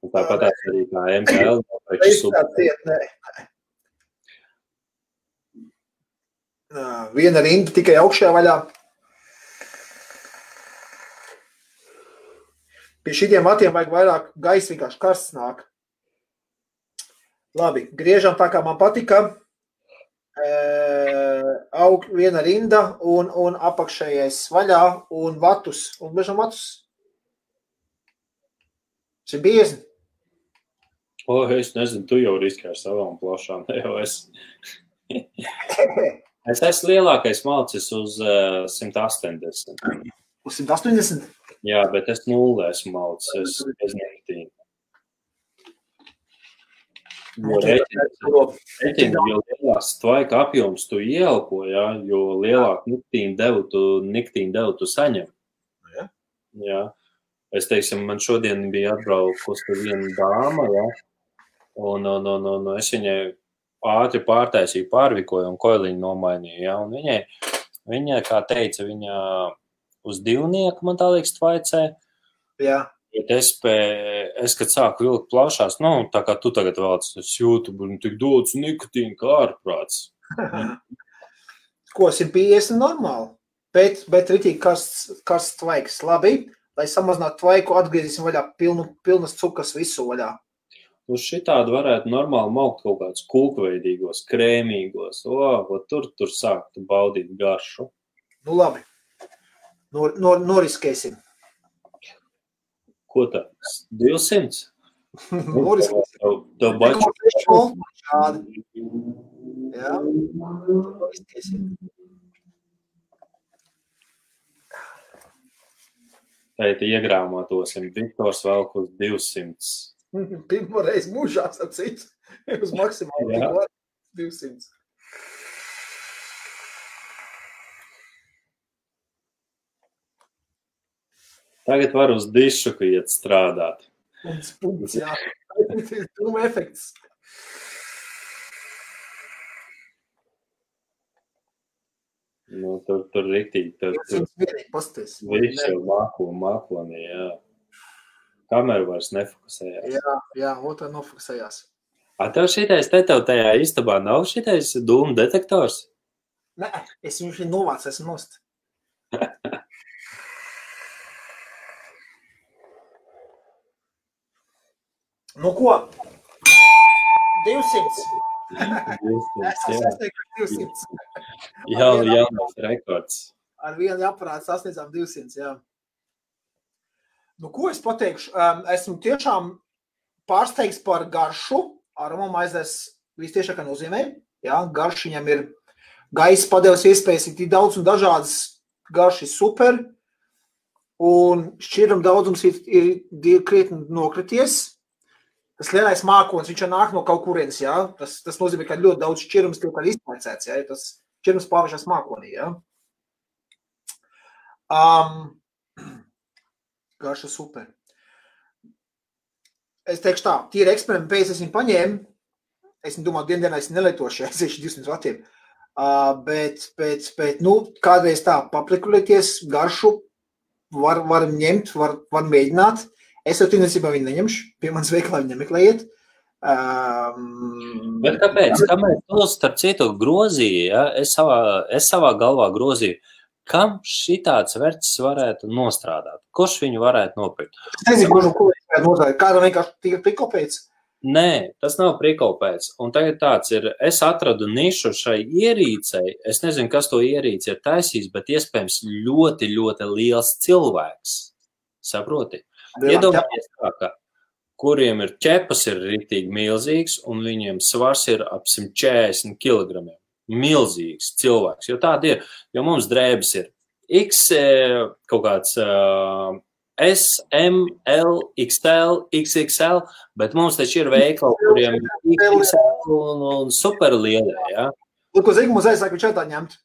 Un tāpat arī kā MTL. nav taču Es super. tā ciet, nē. Nā, Viena rinda tikai augšējā vaļā. Pie šitiem matiem vajag vairāk gaisa, vienkārši karsts nāk. Labi, griežam tā, kā man patika. E, aug viena rinda un, un apakšējais vaļā un vatus. Un bežam vatus. Tas ir biezi. O, es nezinu, tu jau riskē ar savām plašām. ne Jau es. es esmu lielākais malcis uz uh, 180. Uz 180. Jā, bet es nulle esmu malcis. Es bezņemtīju. Jo rēķini- rēķini, jo lielāks tvaika apjoms tu ieelpo, jā, jo lielāku niktīnu devu tu, niktīnu devu tu saņem. Jā. Jā. Es teiksim, man šodien bija atbraukusi viena dāma, jā, un, un, un, un es viņai ātri pārtaisīju, pārvikoju un koiliņu nomainīju, jā, un viņai, viņai, kā teica, viņa uz divnieku, man tā liekas, tvaicē, Jā, Bet es, pē, es, kad sāku vilkt plašās, nu, tā kā tu tagad vēlaties, es jūtu, ka tik daudz nikotīna kā ārprāts. ko 150 normāli. Bet, bet rītīgi karsts, karsts tvaiks. Labi, lai samazinātu tvaiku, atgriezīsim vaļā pilnu, pilnas cukas visu vaļā. Uz šitādu varētu normāli maukt kaut kādus kūkveidīgos, krēmīgos. O, tur, tur sāktu baudīt garšu. Nu labi, Nor, nor, noriskēsim. Ko tā? 200? noriskēsim. Tev, tev baču. 1,6 volti šādi. Jā, noriskēsim. Teikt, iegrāmatosim. Viktors velk uz 200. Pirmo reizi mūžā, ap citu, uz maksimāli Jā. tik var 200. Tagad var uz dišu, iet strādāt. Un spunds, jā. Tas ir efekts. Nu, tur, tur riktīgi. Tur, tur 200 vienīgi pasties. viss jau māko, mākonī, jā. Kamera vairs nefokusējās. Jā, jā, otrā nofokusējās. A tev šitais te tev tajā istabā nav šitais dūmu detektors? Nē, es viņu novācu, esmu nost. Nu ko? 200. Es esmu sasnieguši 200. Jā, jaunas rekords. Ar vienu aparātu sasniedzām 200, jā. Nu, ko es pateikšu? Um, esmu tiešām pārsteigts par garšu. Aroma maizes vistiešākā nozīmē. Jā, garš viņam ir gaisa padeves iespējas, ir tik daudz un dažādas garš ir super. Un šķiram daudzums ir, ir, ir krietni nokrities. Tas lielais mākslinieks, viņš nāk no kaut kurienes. Ja? Tas, tas nozīmē, ka ļoti daudz šķirums tiek izpēcēts. Ja? Tas šķirums pārvēršas mākonī. Ja? Um, garša super. Es teikšu tā, tīri eksperimenti pēc es viņu paņēmu. Es domāju, dienā es nelietošu, es esmu 200 vatiem. Uh, bet, bet, bet, nu, kādreiz tā paplikulēties, garšu var, var ņemt, var, var mēģināt. Es jau tīrniecībā viņu neņemšu, pie manas veikalā viņa nemeklējiet. Um, bet kāpēc? Kāpēc to starp citu grozīju? Ja? Es, savā, es savā galvā grozīju. Kam šitāds vērts varētu nostrādāt? Kurš viņu varētu nopirkt? Es nezinu, kurš ko viņš varētu nostrādāt. Kādam vienkārši tika prikopēts? Nē, tas nav prikopēts. Un tagad tāds ir, es atradu nišu šai ierīcei. Es nezinu, kas to ierīci ir taisījis, bet iespējams ļoti, ļoti liels cilvēks. Saproti? Iedomājieties tā, ka kuriem ir ķepas ir ritīgi milzīgs un viņiem svars ir ap 140 kg milzīgs cilvēks. Jo tāda ir, jo mums drēbes ir X kaut kāds uh, S, M, L, XL, XXL, bet mums taču ir veikali, kuriem ir XXL un, un super lielie. Ja? Ko Zigmunds aizsaka, viņš tā ņemt?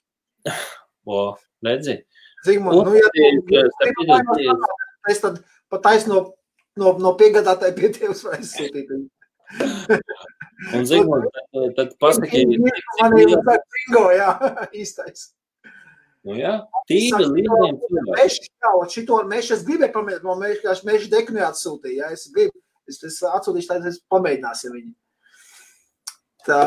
O, redzi? Zigmunds, nu, ja tu, es tad pat taisno no, no piegādātāja pie tevis vairs sūtīt. Un, Zigmund, tad, tad pasakiet, man ir bingo, jā, īstais. Nu, jā, tīri lieliem cilvēkiem. Jā, šito mešu es gribēju pamēģināt, no mešu, mešu deku neatsūtīju, jā, es gribu, es, es atsūtīšu, tad es pamēģināsim viņu. Tā,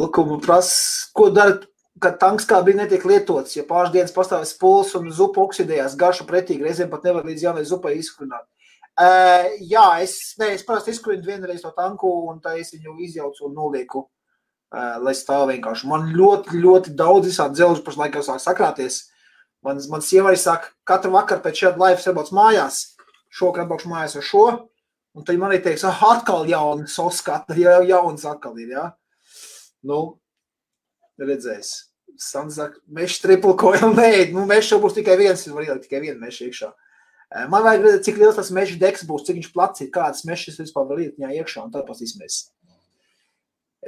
lūk, prasa, ko darat, kad tanks kā bija netiek lietots, ja pāris dienas pastāvēs puls un zupa oksidējās, garša pretīgi, reizēm pat nevar līdz jaunai zupai izkurināt. Uh, jā, es, ne, es parasti izkurinu vienreiz to tanku, un tā es viņu izjaucu un nolieku, uh, lai stāv vienkārši. Man ļoti, ļoti daudz visādi dzelži pašlaik jau sāk sakrāties. Man, man sieva arī saka, katru vakaru pēc šāda laiva sabrauc mājās, šokar atbraukšu mājās ar šo, un tad man arī teiks, ah, atkal jauns oskata, ja jauns atkal ir, jā. Nu, redzēs. Sandra saka, meša triple coil, nē, nu, meša būs tikai viens, var ielikt tikai vienu mešu iekšā. Man vajag redzēt, cik liels tas meža deks būs, cik viņš plats ir, kādas mešas vispār var iet viņā iekšā, un tad paskatīsimies.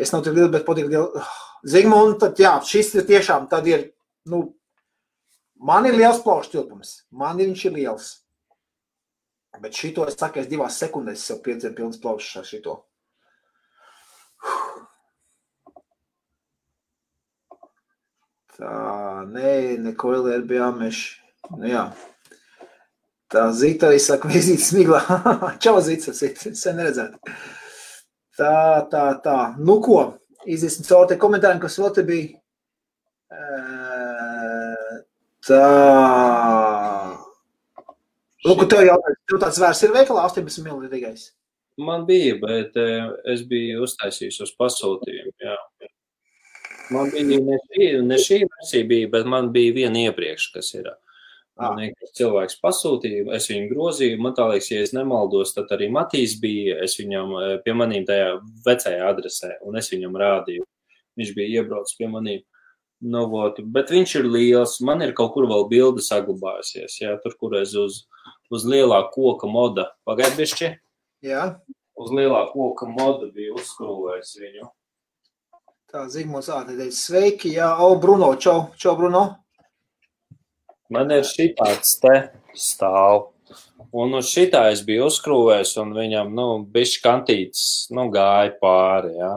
Es nav tik liels, bet patīk liels. Zigmund, tad jā, šis ir tiešām, tad ir, nu, man ir liels plaušu tilpums, man ir viņš ir liels. Bet šito es saku, es divās sekundēs sev piedzēru pilnas plaušas ar šito. Tā, nē, neko vēl ir bijāmeši. Nu jā. Tā zita arī saka, vizīt smiglā. Čau, zita, sen neredzēt. Tā, tā, tā. Nu ko, iziesim caur te komentāriem, kas vēl te bija. Tā. Lūk, tev jautājums, tev tāds vērs ir veikalā 18 milītīgais? Man bija, bet es biju uztaisījis uz pasūtījumu. Man bija ne šī, ne šī versija bija, bet man bija viena iepriekš, kas ir. Man liekas, cilvēks pasūtīja, es viņu grozīju. Man liekas, ja es nemaldos, tad arī Matīs bija. Es viņam pie maniem tajā vecajā adresē, un es viņam rādīju. Viņš bija iebraucis pie maniem. Nu, vot, bet viņš ir liels. Man ir kaut kur vēl bilde saglabājusies. Jā, tur, kur es uz, uz lielā koka moda pagaidiešķi. Jā. Uz lielā koka moda bija uzskrūvējis viņu. Tā, Zigmunds, ātri, sveiki, jā, o, Bruno, čau, čau, Bruno. Man ir šitāds te stāv. Un uz šitā es biju uzkrūvējis, un viņam, nu, bišķi kantīts, nu, gāja pāri, jā.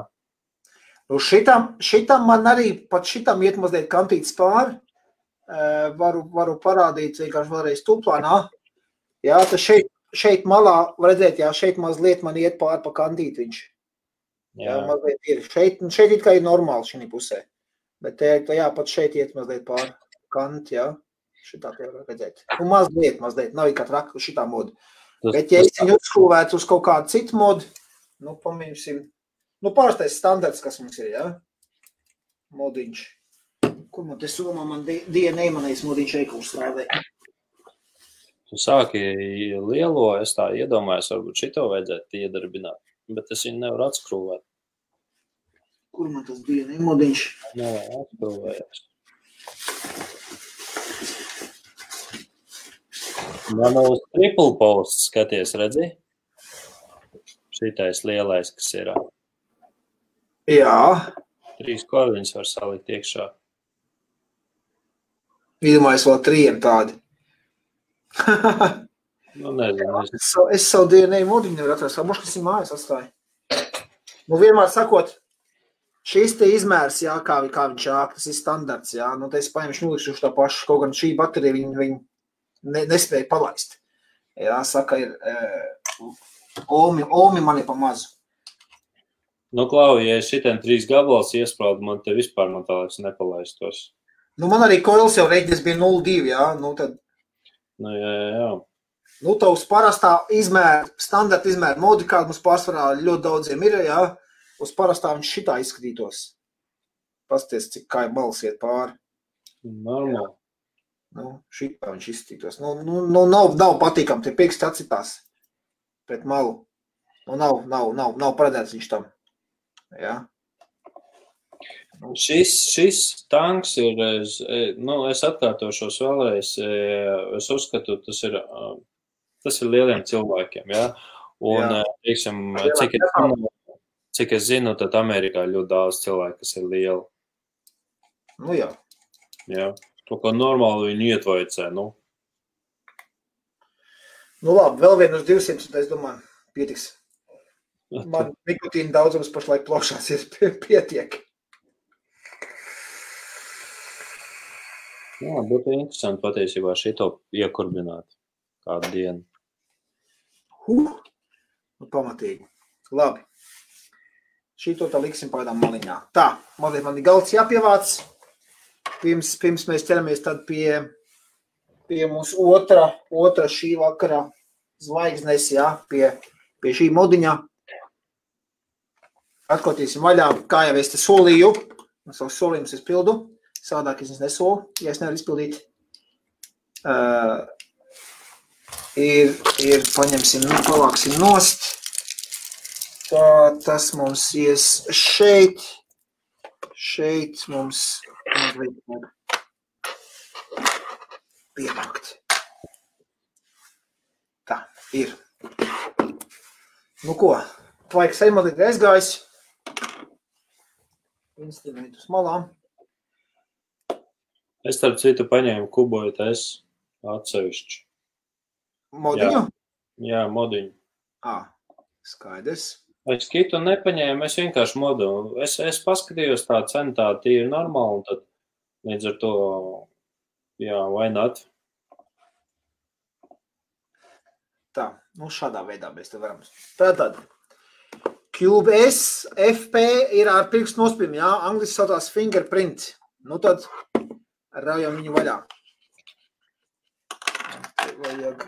Nu, šitam, šitam man arī, pat šitam iet mazliet kantīts pāri. Uh, varu, varu parādīt vienkārši vēlreiz tuplānā. Jā, tas šeit, šeit malā, redzēt, jā, šeit mazliet man iet pāri pa kantīt viņš. Jā, jā mazliet ir. Šeit, šeit it kā ir normāli šī pusē. Bet, jā, pat šeit iet mazliet pāri kanti, jā. Šitā tie var redzēt. Nu, mazliet, mazliet. Nav kā traka šitā moda. Tas, Bet, ja es viņu uzskrūvētu uz kaut kādu citu modu, nu, pamīsim. Nu, parastais standarts, kas mums ir, jā. Modiņš. Kur man te somā man di- DNA manais modiņš eikums strādē? Tu sāki lielo, es tā iedomājos, varbūt šito vajadzētu iedarbināt, bet es viņu nevaru atskrūvēt. Kur man tas DNA modiņš? Nē, atskrūvējās. Man uz triple post skaties, redzi? Šitais lielais, kas ir Jā. trīs korviņas var salikt iekšā. Iedomājos vēl trījiem tādi. Nu, nezinu, es es, savu- savu DNA modiņu nevaru atrast. Varbūt kas ir mājās atstāja. Nu, vienmēr sakot, šis te izmērs, jā, kā, vi- kā viņš āk, tas ir standarts, jā. Nu, te es paņemšu nulikšu tā pašu, kaut gan šī baterija viņu, viņu ne, nespēja palaist. Jā, saka, ir, e, omi, omi man ir pa mazu. Nu, Klau, ja es šitien trīs gabalus iesprādu, man te vispār man tā liekas nepalaistos. Nu, man arī koils jau reiķis bija 0,2, jā, nu, tad, Nu, jā, jā, jā. nu, tavs parastā izmēra, standarta izmēra modi, kāda mums pārsvarā ļoti daudziem ir, jā, uz parastā viņš šitā izskatītos. Pasties, cik kā balss iet pāri. Normāli. Nu, šitā viņš izskatītos. Nu, nu, nu nav, nav patīkami, tie pieksti atcitās pret malu. Nu, nav, nav, nav, nav paredzēts viņš tam. Jā. Šis, šis tanks ir, es, e, nu, es atkārtošos vēlreiz, e, es uzskatu, tas ir, ā, tas ir lieliem cilvēkiem, jā. Un, Jā. teiksim, cik es, zinu, cik es zinu, tad Amerikā ir ļoti daudz cilvēku, kas ir lieli, Nu, jā. jā. To, ko normāli viņi ietvojicē, nu, Nu, labi, vēl vienu uz 200, tad es domāju, pietiks. Man nikotīna daudzums pašlaik ir pie- pietiek. jā, būtu interesanti patiesībā šito iekurbināt kādu dienu. Huh! Nu, pamatīgi. Labi. Šito tā liksim pagaidām maliņā. Tā, mazliet man ir galds jāpievāc. Pirms, pirms mēs ķeramies tad pie, pie mūsu otra, otra šī vakara zvaigznes, jā, pie, pie šī modiņa. Atkotīsim vaļā, kā jau es te solīju. Un savus solījumus es pildu. Sādāk es nesolu, ja es nevaru izpildīt. Uh, ir, ir paņemsim, nu, pavāksim nost. Tā, tas mums ies šeit. Šeit mums mazliet vajag piemākt. Tā, ir. Nu ko, vajag sejmalīt aizgājis. Instrumentus malām. Es starp citu paņēmu kuboju es atsevišķu. Modiņu? Jā, modiņu. Ā, skaidrs. Es kitu nepaņēmu, es vienkārši modu. Es, es paskatījos tā cena, tā tīri normāli, un tad līdz ar to, jā, vai not? Tā, nu šādā veidā mēs te varam. Tātad, Cube S, FP ir ar pirkstu nospīm, jā, angliski saucās fingerprint. Nu tad raujam viņu vaļā. Vajag.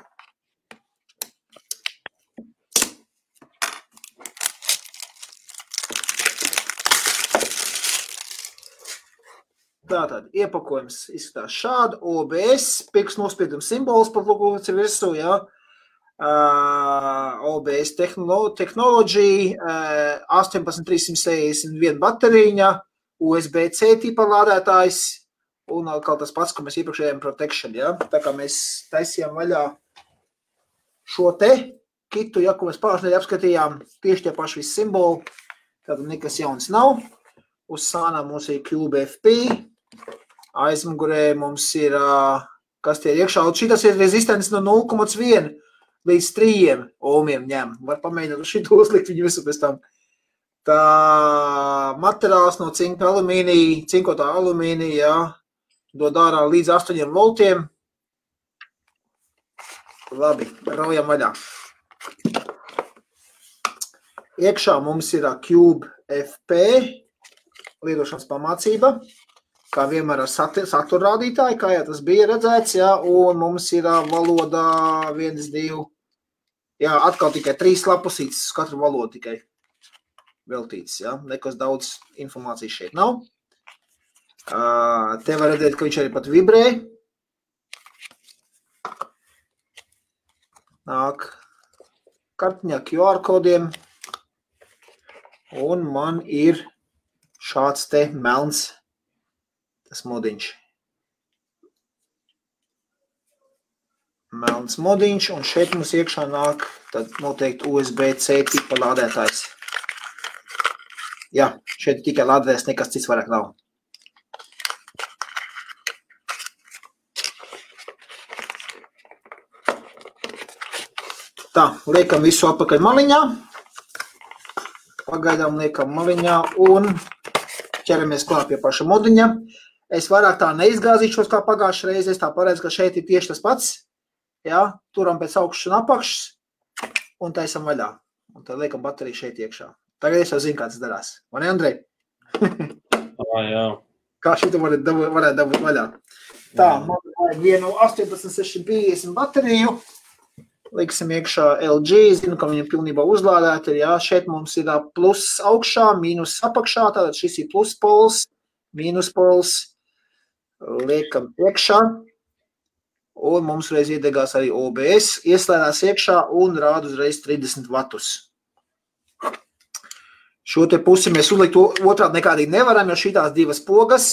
Tātad iepakojums izskatās šādi. OBS, pirkstu nospieduma simbols, pat lūkots ir virsū, jā. Uh, OBS tehnolo tehnoloģija, uh, 18361 baterīņa, USB-C tipa lādētājs un atkal tas pats, ko mēs iepriekšējām protection. Ja? Tā kā mēs taisījām vaļā šo te kitu, ja, ko mēs nedēļā apskatījām, tieši tie paši visi simboli, tad nekas jauns nav. Uz sānā mums ir QBFP, aizmugurē mums ir, kas tie ir iekšā, un šitas ir rezistents no 0,1 līdz 3 ohmiem ņem. Var pamēģināt šito uzlikt viņu visu pēc tam. Tā materiāls no cinka alumīnija, cinkotā alumīnija, jā, dod ārā līdz 8 voltiem. Labi, raujam vaļā. Iekšā mums ir Cube FP lietošanas pamācība, kā vienmēr ar satura rādītāju, kā jau tas bija redzēts, jā, un mums ir valodā viens, divi, jā, atkal tikai trīs lapusītes uz katru valodu tikai. veltīts. Ja? Nekas daudz informācijas šeit nav. Te var redzēt, ka viņš arī pat vibrē. Nāk kartiņā QR kodiem. Un man ir šāds te melns tas modiņš. Melns modiņš, un šeit mums iekšā nāk tad noteikti USB-C tipa lādētājs. Jā, šeit tikai lādēs, nekas cits vairāk nav. Tā, liekam visu apakaļ maliņā. Pagaidām liekam maliņā un ķeramies klāt pie paša modiņa. Es vairāk tā neizgāzīšos kā pagājušajā reizē. Es tā paredzu, ka šeit ir tieši tas pats. Jā, turam pēc augšas un apakšas un taisam vaļā. Un tad liekam bateriju šeit iekšā. Tagad es jau zinu, kā tas darās. Vai ne, Andrej? ah, jā. Kā šī varētu dabūt, varētu dabūt vaļā. Tā, man vajag vienu 18650 bateriju liksim iekšā LG, zinu, ka viņa pilnībā uzlādēta. Jā, šeit mums ir plus augšā, mīnus apakšā, tātad šis ir plus pols, mīnus pols. Liekam iekšā. Un mums reiz iedegās arī OBS, ieslēdzās iekšā un rāda uzreiz 30 vatus. Šo te pusi mēs uzlikt otrādi nekādīgi nevaram, jo šīs divas pogas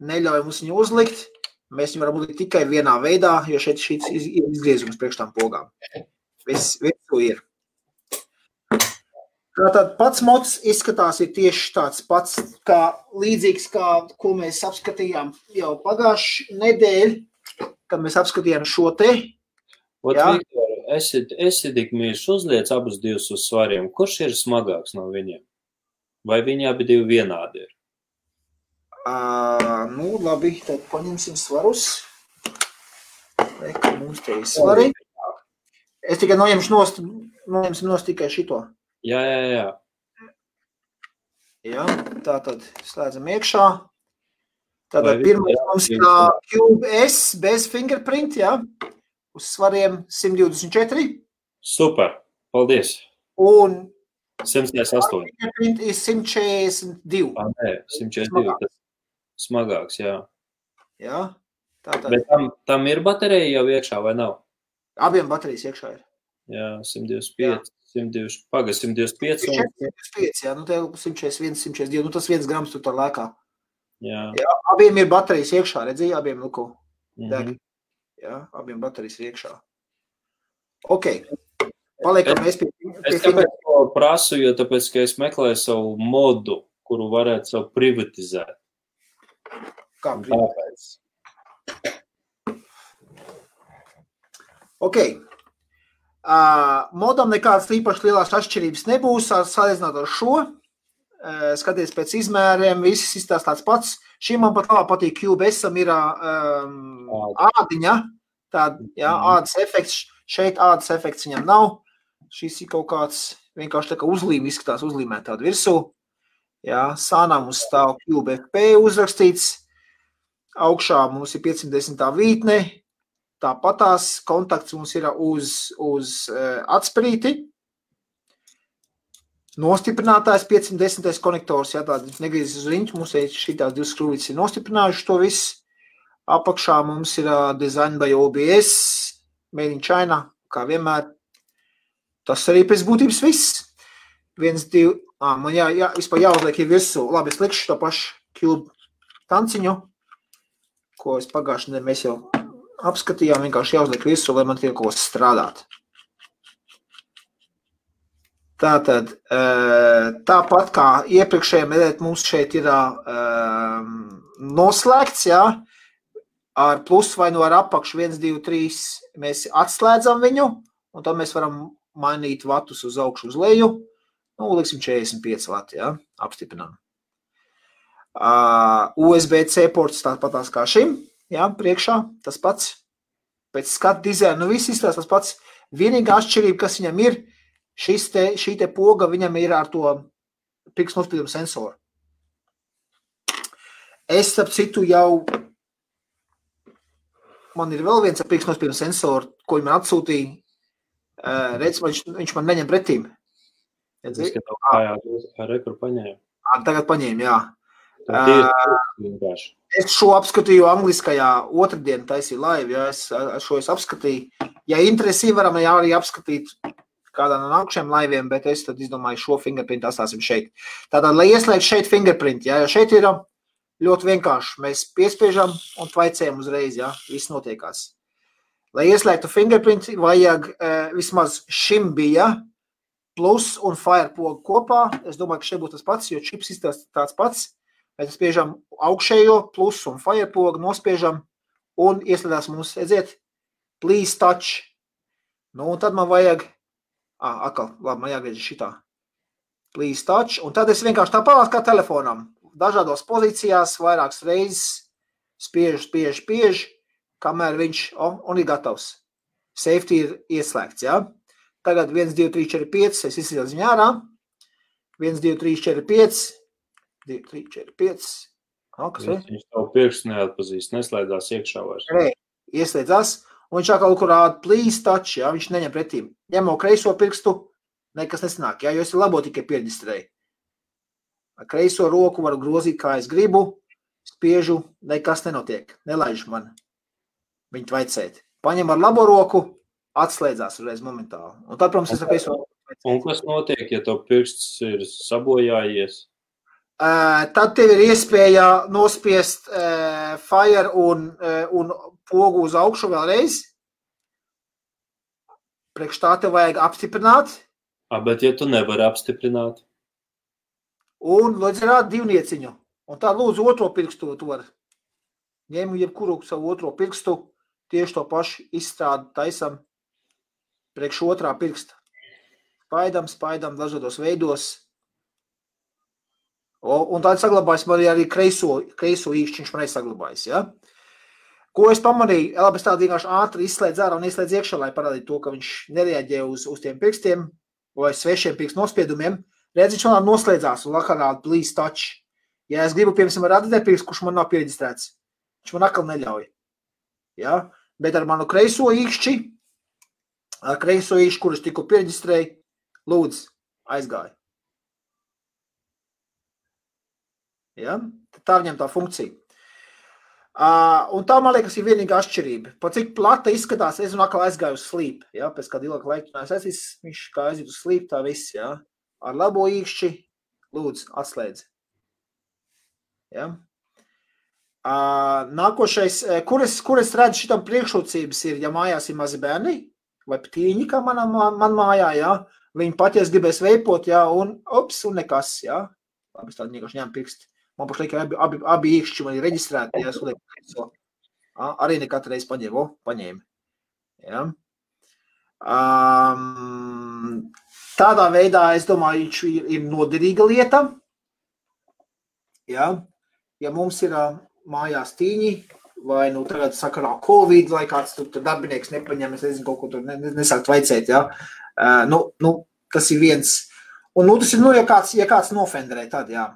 neļauj mums viņu uzlikt. Mēs viņu varam uzlikt tikai vienā veidā, jo šeit ir izgriezums priekš tām pogām. Viss, viss ir. Tātad pats mods izskatās tieši tāds pats, kā līdzīgs, kā, ko mēs apskatījām jau pagājuši nedēļ, kad mēs apskatījām šo te. Ot, Viktor, esi, esi tik mīļš uzliec abus divus uz svariem. Kurš ir smagāks no viņiem? Vai viņi abi divi vienādi ir? Uh, nu, labi, tad paņemsim svarus. Reka, mums te ir svari. Es tikai noņemšu nost, noņemsim nost tikai šito. Jā, jā, jā. Jā, tā tad slēdzam iekšā. Tātad pirmais mums ir Cube S bez fingerprint, jā. Uz svariem 124. Super, paldies. Un 148. Fingerprint ir 142. Ah, nē, 142. Tas smagāks. Jā, jā tā tad. Bet tam, tam ir baterija jau iekšā vai nav? Abiem baterijas iekšā ir. Jā, 125. 120, paga 125. Un... 125, jā, nu te 141, 142, nu tas viens grams tur tā lēkā. Jā. jā, abiem ir baterijas iekšā, redzēji, abiem luku Mhm. deg. Jā, abiem baterijas ir iekšā. Ok, paliekam mēs pie, Es pie tāpēc to prasu, jo tāpēc, ka es meklēju savu modu, kuru varētu savu privatizēt. kā. Tāpēc. Ok. Uh, modam nekādas īpaši lielas atšķirības nebūs salīdzinot ar šo. Uh, skaties pēc izmēriem, viss izstāsta tāds pats. Šī man pat labāk patīk, QBSam ir um, ādiņa, tāda, jā, ādas efekts. Šeit ādas efekts viņam nav. Šis ir kaut kāds vienkārši tā kā uzlīme izskatās uzlīmēt tādu virsū. Jā, sānā mums stāv QBFP uzrakstīts. Augšā mums ir 510. vītne, Tāpatās kontakts mums ir uz, uz uh, atsprīti. Nostiprinātājs 510. konektors, ja tāds negriezis uz riņķu, mums ir šīs divas skrūvītes ir nostiprinājuši to visu. Apakšā mums ir uh, design by OBS, made in China, kā vienmēr. Tas arī pēc būtības viss. Viens, divi, ā, man jā, jā, vispār jāuzliek ir virsū. Labi, es likšu to pašu cube tanciņu, ko es pagājušajā nedēļā mēs jau apskatījām, vienkārši jāuzliek visu, lai man tiek kas strādāt. Tātad, eh, tāpat kā iepriekšējā medēt, mums šeit ir um, noslēgts, jā, ar plus vai no ar apakšu 1, 2, 3 mēs atslēdzam viņu, un tad mēs varam mainīt vatus uz augšu uz leju, nu, liksim 45 vati, jā, apstiprinām. Uh, USB-C ports tāpatās kā šim, jā, priekšā, tas pats. Pēc skatu dizaina, nu viss izskatās tas pats. Vienīgā atšķirība, kas viņam ir, šis te, šī te poga viņam ir ar to pirkstu nospiedumu sensoru. Es, ap citu, jau man ir vēl viens pirkstu nospiedumu sensoru, ko viņi man atsūtīja. Uh, redz, viņš, viņš man neņem pretīm. Es skatos, kā jā, rekur paņēmu. Tagad paņēmu, jā. Tā ir vienkārši. Es šo apskatīju angliskajā otrdien taisīju laivu, ja es šo es apskatīju. Ja interesi varam jā, arī apskatīt kādā no nākamajiem laiviem, bet es izdomāju šo fingerprint atstāsim šeit. Tātad, lai ieslēgtu šeit fingerprint, ja, jo šeit ir ļoti vienkārši. Mēs piespiežam un tvaicējam uzreiz, ja viss notiekās. Lai ieslēgtu fingerprint, vajag uh, vismaz šim bija plus un firepogu kopā. Es domāju, ka šeit būtu tas pats, jo čips izstāsta tāds pats. Mēs spiežam augšējo plus un firepogu, nospiežam un ieslēdzās mums, redziet, please touch. Nu, un tad man vajag, ah, atkal, labi, man jāgriež šitā. Please touch, un tad es vienkārši tāpat kā telefonam, dažādos pozīcijās, vairākas reizes spiežu, spiežu, spiežu, kamēr viņš oh, un ir gatavs. Safety ir ieslēgts. Ja? Tagad 1, 2, 3, 4, 5. Es izsīju ziņā ārā. 1, 2, 3, 4, 5. 2, 3, 4, 5. Oh, kas ir? Viņš tavu pirkstu neatpazīst, neslēdzās iekšā vairs. Nē, ieslēdzās. Un viņš atkal kaut kur rāda please touch, ja? viņš neņem pretī. Ņemo kreiso pirkstu, nekas nesanāk, ja? jo es labo tikai pierģistrēju. Ar kreiso roku varu grozīt, kā es gribu, spiežu, nekas nenotiek, nelaiž man viņu tvaicēt. Paņem ar labo roku, atslēdzās uzreiz momentāli. Un tad, protams, es saku, es Un kas notiek, ja tev pirksts ir sabojājies? Uh, tad tev ir iespēja nospiest uh, fire un, uh, un pogu uz augšu vēlreiz. Priekš tā tev vajag apstiprināt. A, bet ja tu nevari apstiprināt? Un lūdzu rādi divnieciņu. Un tā lūdzu otro pirkstu tu vari. Ņem jebkuru savu otro pirkstu tieši to pašu izstrādi taisam priekš otrā pirksta. Spaidam, spaidam dažādos veidos. Un tad saglabājas man arī kreiso, kreiso īkšķiņš man saglabājas. Ja? Ko es pamanīju? Labi, es tā vienkārši ātri izslēdzu ārā un ieslēdzu iekšā, lai parādītu to, ka viņš nereaģē uz, uz tiem pirkstiem vai svešiem pirkstu nospiedumiem. Redz, viņš man noslēdzās un lakarādi please touch. Ja es gribu, piemēram, redzēt pirkstu, kurš man nav pieregistrēts, viņš man atkal neļauj. Ja? Bet ar manu kreiso īkšķi, ar kreiso īkšķi, kurus tikko pierģistrēju, lūdzu, aizgāja. Ja? Tā viņam tā funkcija. Uh, un tā, man liekas, ir vienīgā atšķirība. Pat cik plata izskatās, es atkal aizgāju uz slīpu. Ja? Pēc kāda ilga laika es viņš kā aiziet uz slīpu, tā viss. Ja? Ar labo īkšķi, lūdzu, atslēdzi. Ja? Nākošais, kur es, kur es redzu šitam priekšrocības ir, ja mājās ir mazi bērni vai ptīņi, kā manā, man mājā, jā, viņi paties gribēs veipot, jā, un ops, un nekas, jā. Labi, es tādu vienkārši ņēmu pirksti. Man pašlaik abi, abi, abi īkšķi man ir reģistrēti, jā, es lieku, arī ne katru reizi paņēmu, o, paņēmu, jā. Um, tādā veidā, es domāju, viņš ir, ir noderīga lieta, jā. Ja mums ir mājās tīņi, vai nu tagad sakarā Covid, vai kāds tur, tur darbinieks nepaņem, es nezinu, kaut ko tur nesākt vajadzēt, ja? Uh, nu, nu, tas ir viens. Un, nu, tas ir, nu, ja kāds, ja kāds nofenderē, tad, jā.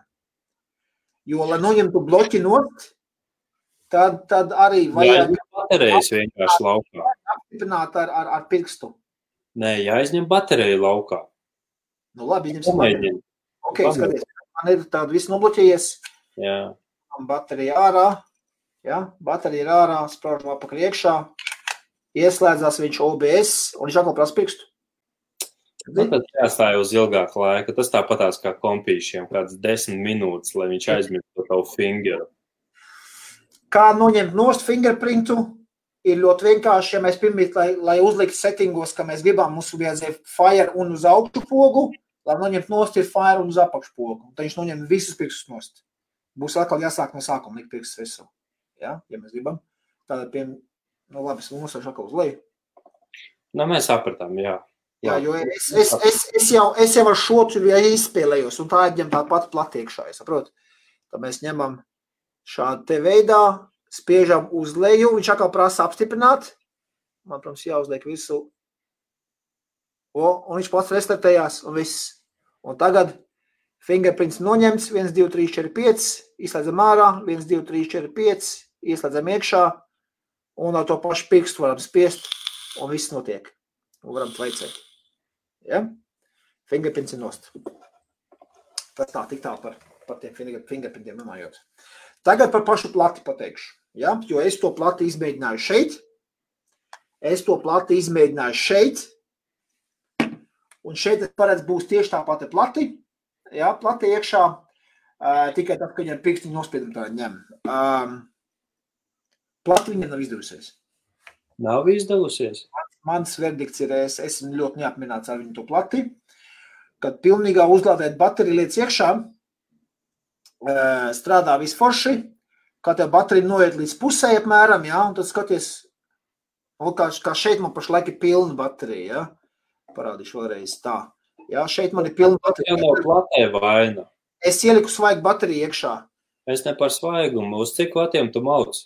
Jo, lai noņemtu bloķi not, tad, tad arī vajag... Jāizņem baterijas vienkārši laukā. Apstiprināt ar, ar, ar pirkstu. Nē, jāizņem bateriju laukā. Nu, labi, ņemsim bateriju. Ok, skaties, man ir tāda viss nobloķējies. Jā baterija ārā. Ja? Baterija ir ārā, spraužam apakaļ iekšā. Ieslēdzās viņš OBS un viņš atkal prasa pirkstu. Nu, tad jāstāj uz ilgāku laiku. Tas tāpatās kā kompīšiem, kāds desmit minūtes, lai viņš aizmirstu tavu fingeru. Kā noņemt nost fingerprintu, ir ļoti vienkārši, ja mēs pirmīt, lai, lai uzliktu settingos, ka mēs gribam, mums vajadzēja fire un uz augšu pogu, lai noņemt nost ir fire un uz apakšu pogu. Tad viņš noņem visus pirkstus nost būs atkal jāsāk no sākuma likt pirkstus visu. Ja, ja mēs gribam. Tātad, pie, nu labi, es nosaušu atkal uz leju. Nu, mēs sapratām, jā. Jā, jo es, es, es, es, jau, es jau ar šo tur jau izspēlējos, un tā ir tā pati platiekšā, saprot? Tad mēs ņemam šādu te veidā, spiežam uz leju, viņš atkal prasa apstiprināt. Man, protams, jāuzliek visu. O, un viņš pats restartējās, un viss. Un tagad Fingerprints noņemts, 1, 2, 3, 4, 5, izslēdzam ārā, 1, 2, 3, 4, 5, ieslēdzam iekšā, un ar to pašu pirkstu varam spiest, un viss notiek. Un varam tveicēt. Ja? Fingerprints ir nost. Tas tā, tik tā par, par tiem fingerprintiem runājot. Tagad par pašu plati pateikšu. Ja? Jo es to plati izmēģināju šeit. Es to plati izmēģināju šeit. Un šeit es paredzu, būs tieši tā pati plati. Ja? Plati iekšā. Uh, tikai tad, kad viņa ar pirkstiņu nospiedumu tā ņem. Um, plati viņam nav izdevusies. Nav izdevusies. Mans verdikts ir, es esmu ļoti neapmierināts ar viņu to plati. Kad pilnīgā uzlādēt bateriju lietas iekšā, strādā visforši, kā tev baterija noiet līdz pusē apmēram, ja, un tad skaties, kā, kā šeit man pašlaik ir pilna baterija, ja. Parādīšu vēlreiz tā. Ja, šeit man ir pilna baterija. Jā, nav platē vaina. Es ieliku svaigu bateriju iekšā. Es ne par svaigumu. Uz cik vatiem tu mauc?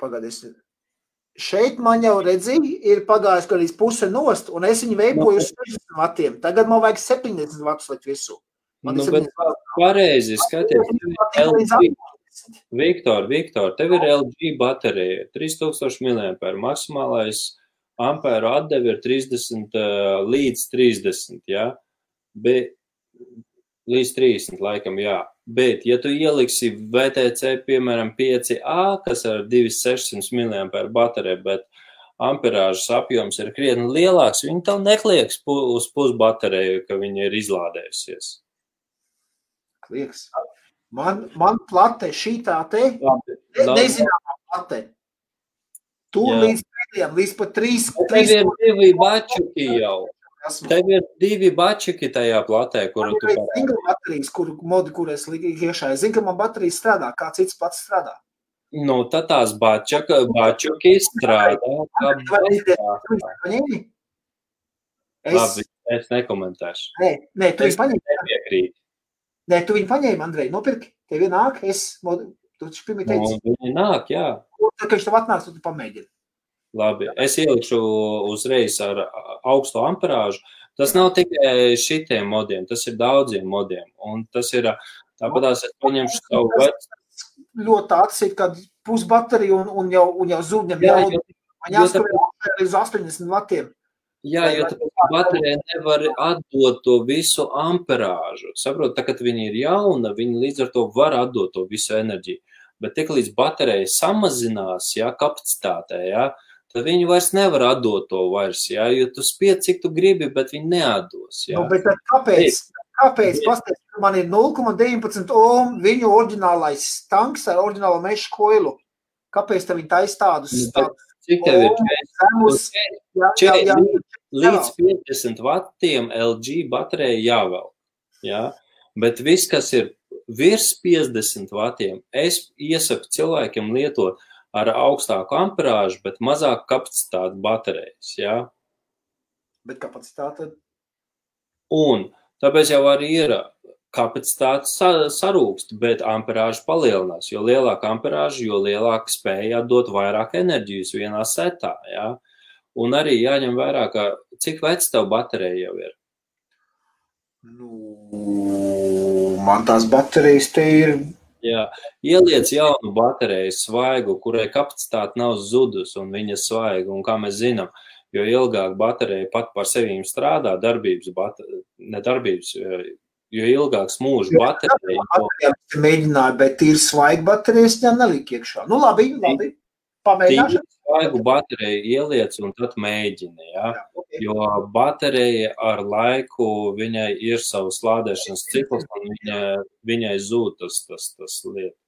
Pagadies. Šeit man jau redzēja, ir pagājis kaut kāds puse nost, un es viņu veidoju uz 60 vatiem. Tagad man vajag 70 vatus likt visu. Man Nu, bet 70 vati. pareizi skaties. tev ir Līdz LG. 80. Viktor, Viktor, tev ir LG baterija, 3000 mAh, maksimālais ampēru atdeve ir 30 uh, līdz 30, jā, bet līdz 30 laikam, jā. Bet, ja tu ieliksi VTC, piemēram, 5A, kas ar 2600 mAh bateriju, bet amperāžas apjoms ir krietni lielāks, viņi tev neklieks pu uz pusbateriju, ka viņi ir izlādējusies. Klieks. Man, man plate šī tā te, ne, nezināmā plate. Tu Jā. līdz pēdējiem, līdz pat trīs, trīs ir divi bačuki jau. Esmu. Tev ir divi bačuki tajā platē, kuru tu parādi. single baterijas, kur modi, kur es liku iekšā. Es zinu, ka man baterijas strādā, kā cits pats strādā. Nu, tad tās bačuka, bačuki strādā kā paņēmi? Es, Labi, es nekomentēšu. nē, nē, tu viņu paņēmi. nepiekrītu. Nē, tu viņu paņēmi, Andrej, nopirki. Tev vienāk, es, tu taču pirmie Nu, teici, viņi nāk, jā. tad, kad viņš tev atnāks, tu pamēģini. Labi, es ielikšu uzreiz ar augstu amperāžu. Tas nav tikai šitiem modiem, tas ir daudziem modiem. Un tas ir tāpat, es paņemšu savu vecu. Ļoti atsit, kad pusbaterija un, un jau, un jau zūdņam Jā, jau, man jāskat līdz 80 vatiem. Jā, jo baterija nevar atdot to visu amperāžu. Saprot, tā, kad viņa ir jauna, viņa līdz ar to var atdot to visu enerģiju. Bet tik līdz baterija samazinās, jā, kapacitātē, jā, tad viņi vairs nevar atdot to vairs, jā, jo tu spied, cik tu gribi, bet viņi neatdos, jā. Nu, bet tad kāpēc? Kāpēc? Pastāstiet, ka man ir 0,19 ohm viņu oriģinālais tanks ar oriģinālo meža koilu. Kāpēc tā viņi taisa tādus, Nu, tādus Cik tev ir? zemus? Jā, jā, jā. Līdz 50 vatiem LG baterija jāvēl. Ja? Bet viss, kas ir virs 50 vatiem, es iesaku cilvēkiem lietot ar augstāku amperāžu, bet mazāku kapacitāti baterijas. Ja? Bet kapacitāte Un tāpēc jau arī ir kapacitāte sa- sarūkst, bet amperāža palielinās. Jo lielāka amperāža, jo lielāka spēja atdot vairāk enerģijas vienā setā. Ja? Un arī jāņem vērā, ka cik vecs tev baterija jau ir. Nu, man tās baterijas te ir. Jā, ieliec jaunu bateriju, svaigu, kurai kapacitāte nav zudus un viņa svaiga. Un kā mēs zinām, jo ilgāk baterija pat par sevi strādā, darbības, bate- ne darbības, jo ilgāks mūžs baterija, es te mēģināju, bet ir svaigi baterijas, viņam nelika iekšā. Nu, labi, labi. Pamēģināšu. tīri svaigu bateriju ieliec un tad mēģini. Ja? Jā, ok. Jo baterija ar laiku viņai ir savs lādēšanas cikls, un viņa, viņai zūd tas, tas, tas lietas.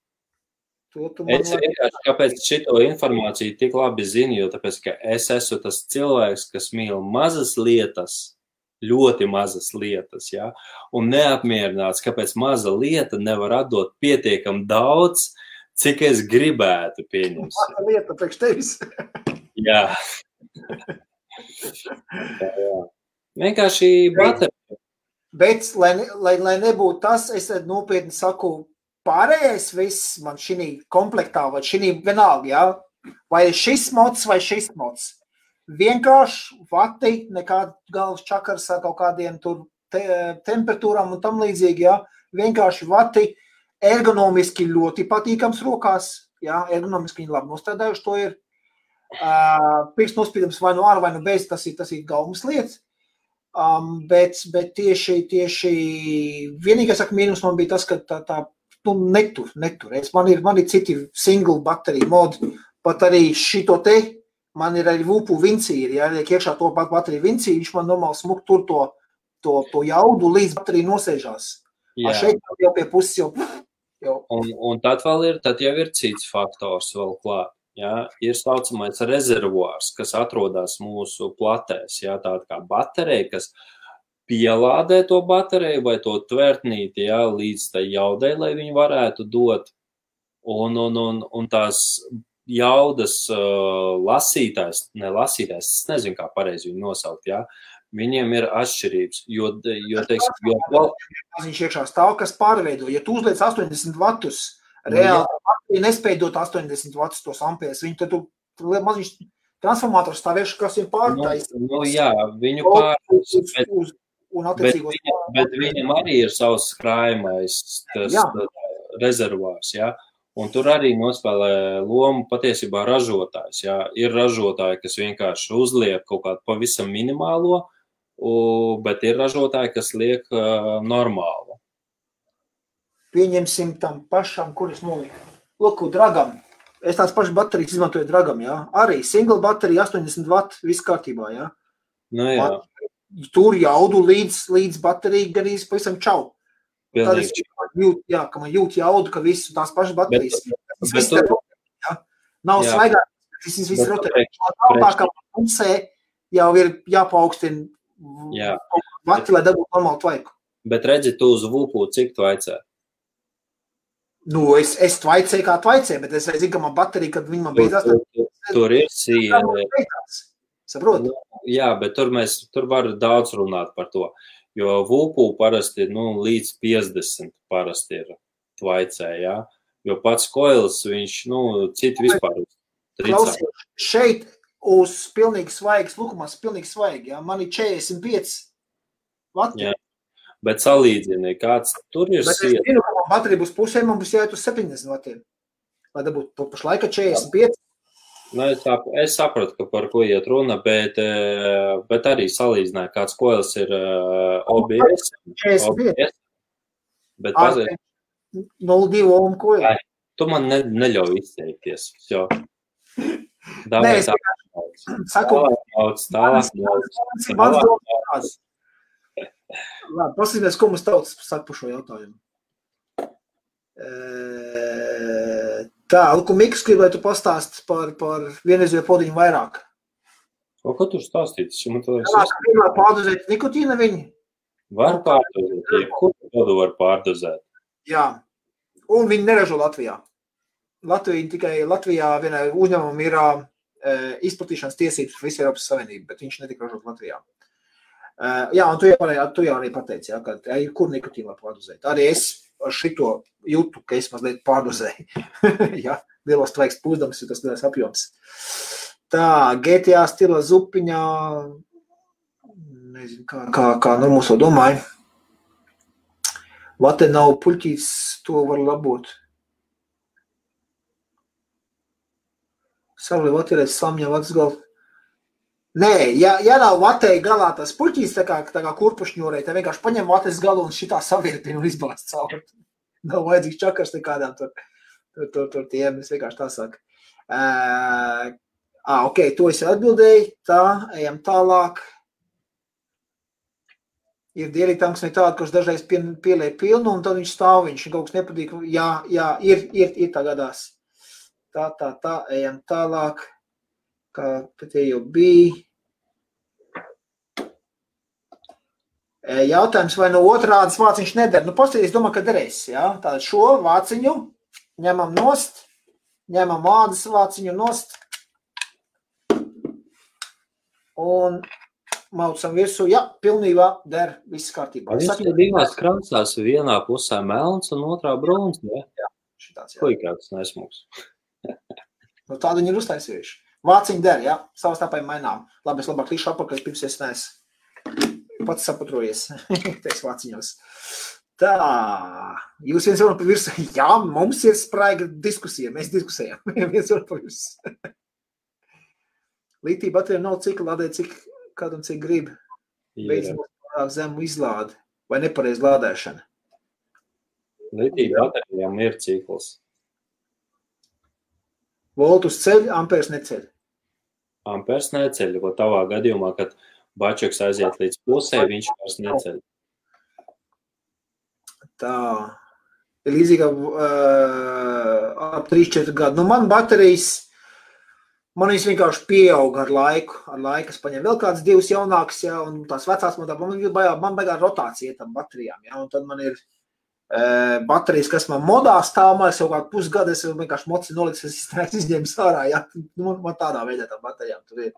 Es vienkārši kāpēc šito informāciju tik labi zinu, jo tāpēc, ka es esmu tas cilvēks, kas mīl mazas lietas, ļoti mazas lietas, ja? un neapmierināts, kāpēc maza lieta nevar atdot pietiekam daudz, cik es gribētu pieņemt. Mata lieta priekš tevis. Jā. jā, jā. Vienkārši baterija. Bet, lai, lai, lai nebūtu tas, es nopietni saku, pārējais viss man šī komplektā, vai šī vienalga, ja? vai šis mods vai šis mods. Vienkārši vati, nekāda galvas čakars ar kaut kādiem tur te, temperatūrām un tam līdzīgi. Ja? Vienkārši vati ergonomiski ļoti patīkams rokās. Ja? Ergonomiski viņi labi nostādājuši to ir. Uh, Pirksts nospīdums vai no ārā, vai no bez, tas ir, tas ir gaumas lietas. Um, bet, bet tieši, tieši vienīgais saka, mīnus man bija tas, ka tā, tā nu, netur, netur. Es, man, ir, man ir citi single bateriju modi, pat arī šito te, man ir arī vupu vincīri, ja liek iekšā to pat bateriju vincīri, viņš man normāli smuk tur to, to, to jaudu līdz bateriju nosēžās. Jā. A šeit jau pie puses jau. Un, un tad vēl ir, tad jau ir cits faktors vēl klāt. Ja, ir saucamais rezervuārs, kas atrodas mūsu platēs. Ja, tāda kā baterija, kas pielādē to bateriju vai to tvertnīti ja, līdz tai jaudai, lai viņi varētu dot. Un, un, un, un tās jaudas uh, lasītājs, ne lasītājs, es nezinu, kā pareizi viņu nosaukt. Ja, Viņiem ir atšķirības. Jo, jo, teiksim, jo. Viņš iekšā stāv, kas pārveido. Ja tu uzliec 80 vatus, Reāli nu, nespēja dot 80 vatus tos ampērs. Viņi tad maziņš transformators stāvēšu, kas ir pārtais. Nu, nu jā, viņu pārtais. Bet, uz, un bet, viņa, bet viņam arī ir savs krājumais tas jā. rezervārs, jā. Un tur arī nospēlē lomu patiesībā ražotājs. Jā. Ir ražotāji, kas vienkārši uzliek kaut kādu pavisam minimālo, bet ir ražotāji, kas liek uh, normālu pieņemsim tam pašam, kurš nolika. Lūk, dragam. Es tās pašas baterijas izmantoju dragam, jā. Arī single baterija 80 watt, viss kārtībā, jā. Nu, jā. Man, tur jaudu līdz, līdz baterija gan īsti pavisam čau. Tad es jūtu, jā, ka man jūt jaudu, ka visu tās pašas baterijas. Bet, tas viss ir, jā. Nav svaigāk, tas viss rotē. Tālākā pusē jau ir jāpaukstina jā. vati, lai dabūtu normālu tvaiku. Bet redzi, tu uz vūpu, cik tu aicē? Nu, es, es tvaicēju, kā tvaicēju, bet es zinu, ka man baterija, kad viņa man beidzās, tad tur, tur ir sīja. Saproti? Nu, jā, bet tur mēs, tur var daudz runāt par to, jo vulpū parasti, nu, līdz 50 parasti ir tvaicē, jā, jo pats koils, viņš, nu, citu vispār. Klausies, šeit uz pilnīgi svaigas, lukumās pilnīgi svaigi, jā, man ir 45 vati. Jā. Bet salīdzini, kāds tur ir. Bet es zinu, ka man baterija būs pusē, man būs jāiet uz 70 vatiem. Lai dabūtu pašlaika 45. Nu, es, sap, es sapratu, ka par ko iet runa, bet, eh, bet arī salīdzināju, kāds koils ir OBS. 45. OBS, bet paziet. 0,2 ohm koils. Tu man ne, neļauj izteikties. Jo. Nē, es saku, tālāk, tālāk. Labi, paskatīsimies, ko mums tautas saka par šo jautājumu. Tā, Luku Miks, gribētu pastāst par, par vienreizējo podiņu vairāk. O, ko tur stāstīt? Es man liekas. Jā, pirmā pārdozēt nikotīna viņi. Var pārdozēt, jebkuru podu var pārdozēt. Jā, un viņi neražo Latvijā. Latvija tikai Latvijā vienai uzņēmumam ir uh, izplatīšanas tiesības visu Eiropas Savienību, bet viņš netika ražot Latvijā. Uh, jā, un tu jau, arī, tu jau arī pateici, jā, ka ja, kur nikotīnu var pārdozēt. Arī es šito jūtu, ka es mazliet pārdozēju. jā, lielos tvaiks pūzdams, ir tas lielais apjoms. Tā, GTA stila zupiņā, nezinu, kā, kā, kā nu to domāja. Vate nav puļķīts, to var labot. Savli vatirēt samņa vats galvu. Nē, ja, ja nav vatēji galā tas puķis, tā kā, tā kā kurpušņūrē, tad vienkārši paņem vates galu un šitā savirpina un izbāzt cauri. Nav vajadzīgs čakars nekādām tur, tur, tur, tur tiem, es vienkārši tā saku. Uh, ah, ok, to es atbildēju, tā, ejam tālāk. Ir dieritanks ne tāda, kurš dažreiz pie, pieliek pilnu, un tad viņš stāv, viņš kaut kas nepatīk. Jā, jā, ir, ir, ir tā gadās. Tā, tā, tā, ejam tālāk kā tie jau bija. Jautājums, vai no otrādas vāciņš neder? Nu, paskatieties, domāju, ka derēs. Ja? Tātad šo vāciņu ņemam nost, ņemam ādas vāciņu nost un maucam virsū. Jā, pilnībā der, viss kārtībā. Viņš ir divās krāsās, vienā pusē melns un otrā brūns? Jā, šitāds, jā. Puikāks nesmuks. Nu, tādu viņi ir uztaisījuši. Vāciņa der, ja? savas tāpēc mainām. Labi, es labāk līšu apakaļ, pirms es neesmu pats sapatrojies, teiks vāciņos. Tā, jūs viens varat pa virsmu, jā, mums ir spraiga diskusija, mēs diskusējam, viens varat pa virsmu. Lītī baterija nav cik lādē, cik kādam cik grib. Beidzot, pārāk zemu izlādi vai nepareiz lādēšana. Litija baterijām ir cikls. Voltus ceļ, ampērs neceļ. Ampērs neceļ, ko tavā gadījumā, kad bačeks aiziet līdz pusē, viņš vairs neceļ. Tā. Ir līdzīga uh, ap 3-4 gadu. Nu, man baterijas Man viņas vienkārši pieauga ar laiku. Ar laiku es paņēmu vēl kādas divas jaunākas, ja, un tās vecās man, man, man, man beigās rotācija tam baterijām. Ja, un tad man ir baterijas, kas man modā stāv, man jau kādu pusgadu, es vienkārši moci nolicis, es iztērēju izņēmu sārā. Ja, nu, man tādā veidā tam baterijām tur ir.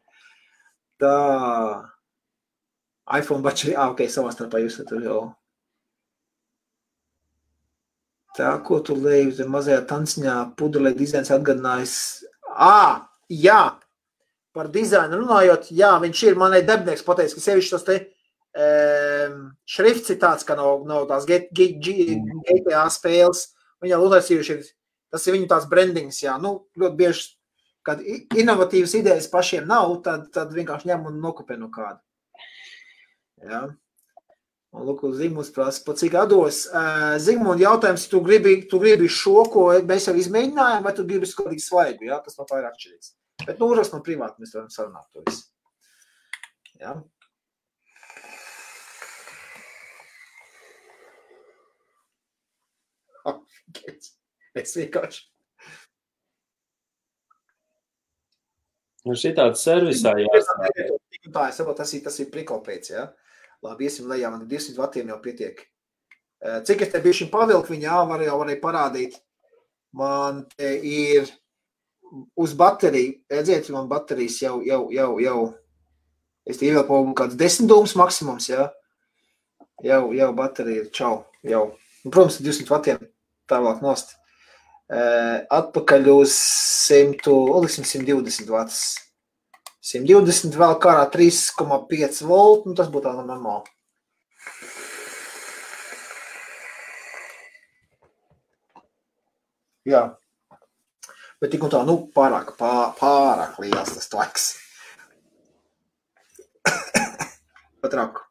Tā. iPhone baterija, ah, ok, savā starpā jūs tur jau. Tā, ko tu leji, mazajā tanciņā pudelē dizains atgadinājis. Ah! jā, par dizainu runājot, jā, viņš ir manai debnieks pateicis, ka sevišķi tas te um, šrifts ir tāds, ka nav, nav tās GTA spēles, viņa uztaisījuši, tas ir viņu tāds brandings, jā, nu, ļoti bieži, kad inovatīvas idejas pašiem nav, tad, tad vienkārši ņem un nokopē no kāda. Jā. Un, lūk, Zigmunds prasa, pa cik gados. Uh, Zigmund, jautājums, tu gribi, tu gribi šo, ko mēs jau izmēģinājām, vai tu gribi kaut kādu svaigu, jā, tas no tā ir atšķirīgs. Bet, nu, uzrakst man privāti, mēs varam sarunāt to visu. Jā. Es vienkārši. Nu, šī tāda servisā jāsaka. Tā, es saprotu, tas ir, tas ir prikopēts, jā. Ja? Labi, iesim lejā, man 200 vatiem jau pietiek. Cik es te biju šim pavilku, viņa jā, var jau varēja parādīt. Man te ir uz bateriju, redziet, man baterijas jau, jau, jau, jau, es te ievilku kāds 10 dūmus maksimums, jā. Jau, jau baterija ir čau, jau. Un, protams, 200 vatiem tālāk nost. Atpakaļ uz 100, liksim 120 vatus. 120 vēl kārā 3,5 voltu, nu tas būtu tā normāli. Jā. Bet tik un tā, nu, pārāk, pārāk, pārāk liels tas tvaiks. Pat raku.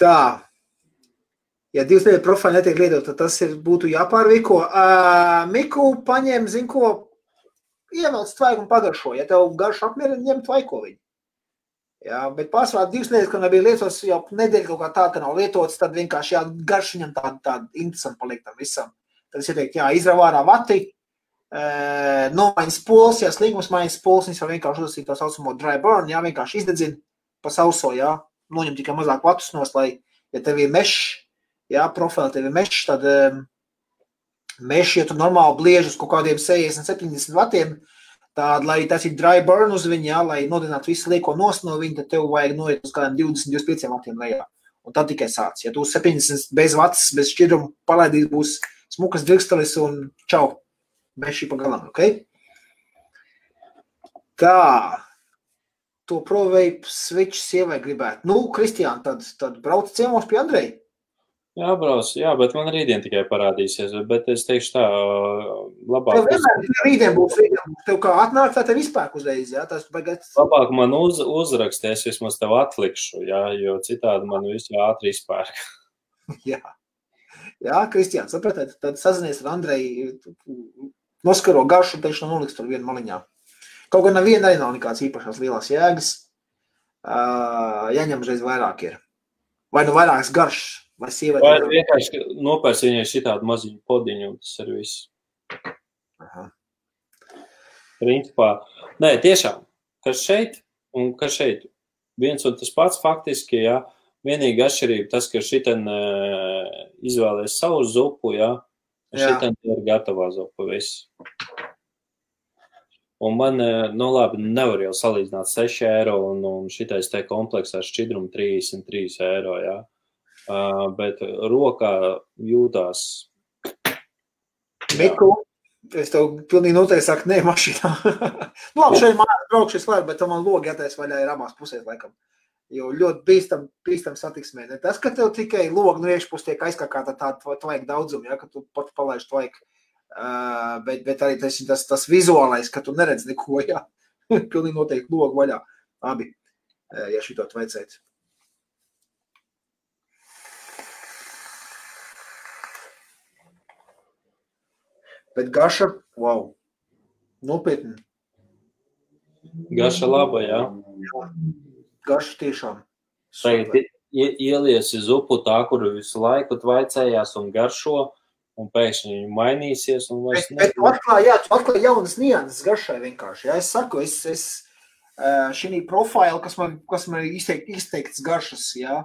Tā. Ja divas nedēļas profili netiek lietot, tad tas ir, būtu jāpārviko. Uh, Miku paņem, zin ko, ievelc tvaiku un pagaršo. Ja tev garš apmierina, ņem tvaiko viņu. Jā, bet pārsvarā divas nedēļas, kad nebija lietots, jau nedēļa kaut kā tā, ka nav lietots, tad vienkārši jā, garš viņam tāda, tāda interesanta paliek tam visam. Tad es ieteiktu, jā, izrauj ārā vati, e, nomaiņas pols, ja slīgums maiņas pols, viņš var vienkārši uzsīt to saucamo dry burn, jā, vienkārši izdedzina pa sauso, jā, noņem tikai mazāk vatus nos, lai, ja tev ir mešs, jā, ir mešs, tad Meši, ja tu normāli bliež uz kaut kādiem 60, 70 vatiem, tāda, lai tas ir dry burn uz viņa, jā, lai nodinātu visu lieko nos no viņa, tad tev vajag noiet uz kādiem 20, 25 vatiem lejā. Un tad tikai sāc. Ja tu 70 bez vats, bez šķidruma palaidīs, būs smukas drikstelis un čau. Meši pa galam, ok? Tā. To provēju switch sievai gribētu. Nu, Kristiāna, tad, tad brauc ciemos pie Andreja. Jā, brauc, jā, bet man rītdien tikai parādīsies. Bet es teikšu, tā labāk. Tev vienmēr rītdien būs, rītdien. Tev kā atnāk, tā tev izpērk uzreiz, jā, tas bagats. Labāk man uz, uzraksties, vismaz tev atlikšu, jā, jo citādi man visu ātri izpērk. jā. Jā, Kristiāns, sapratiet, tad sazinies ar Andreju, noskaro garšu teikšu, nu, noliks tur vienu maliņā. Kaut gan neviena arī nav nekāds īpašās lielās jēgas. Uh, jāņem uzreiz vairāk ir. Vai nu vairāks garšs, Vai sieviete? Vai vienkārši nopērts viņai šitādu maziņu podiņu, un tas ir viss. Aha. Principā, nē, tiešām, kas šeit un kas šeit, viens un tas pats faktiski, jā, vienīga atšķirība tas, ka šitien uh, izvēlēs savu zupu, jā, šitien ir gatavā zupa, viss. Un man, nu labi, nevar jau salīdzināt 6 eiro un, un šitais te kompleks ar šķidrumu 33 eiro, jā bet rokā jūtās. Miku, es tev pilnīgi noteikti saku, nē, mašīnā. nu, labi, šeit mājās braukšu es varu, bet tam man logi jātais vaļā ir abās pusēs, laikam. Jo ļoti bīstam, bīstam satiksmē. Ne tas, ka tev tikai logi no iekšpus tiek aizkakāta tā tvaika daudzuma, ja, ka tu pat palaiž tvaika. Uh, bet, bet arī tas, tas, tas vizuālais, ka tu neredz neko, jā. pilnīgi noteikti logi vaļā. Abi, ja šito vajadzētu. Bet garša, wow, nopietni. Garša laba, jā. jā. Garša tiešām. Tagad ielies uz upu tā, kur visu laiku vaicējās un garšo, un pēkšņi viņi mainīsies. Bet, bet atklāj, jā, tu atklāj jaunas nianses garšai vienkārši. Jā, es saku, es, es šī profila, kas man, kas man ir izteik, izteikts garšas, jā,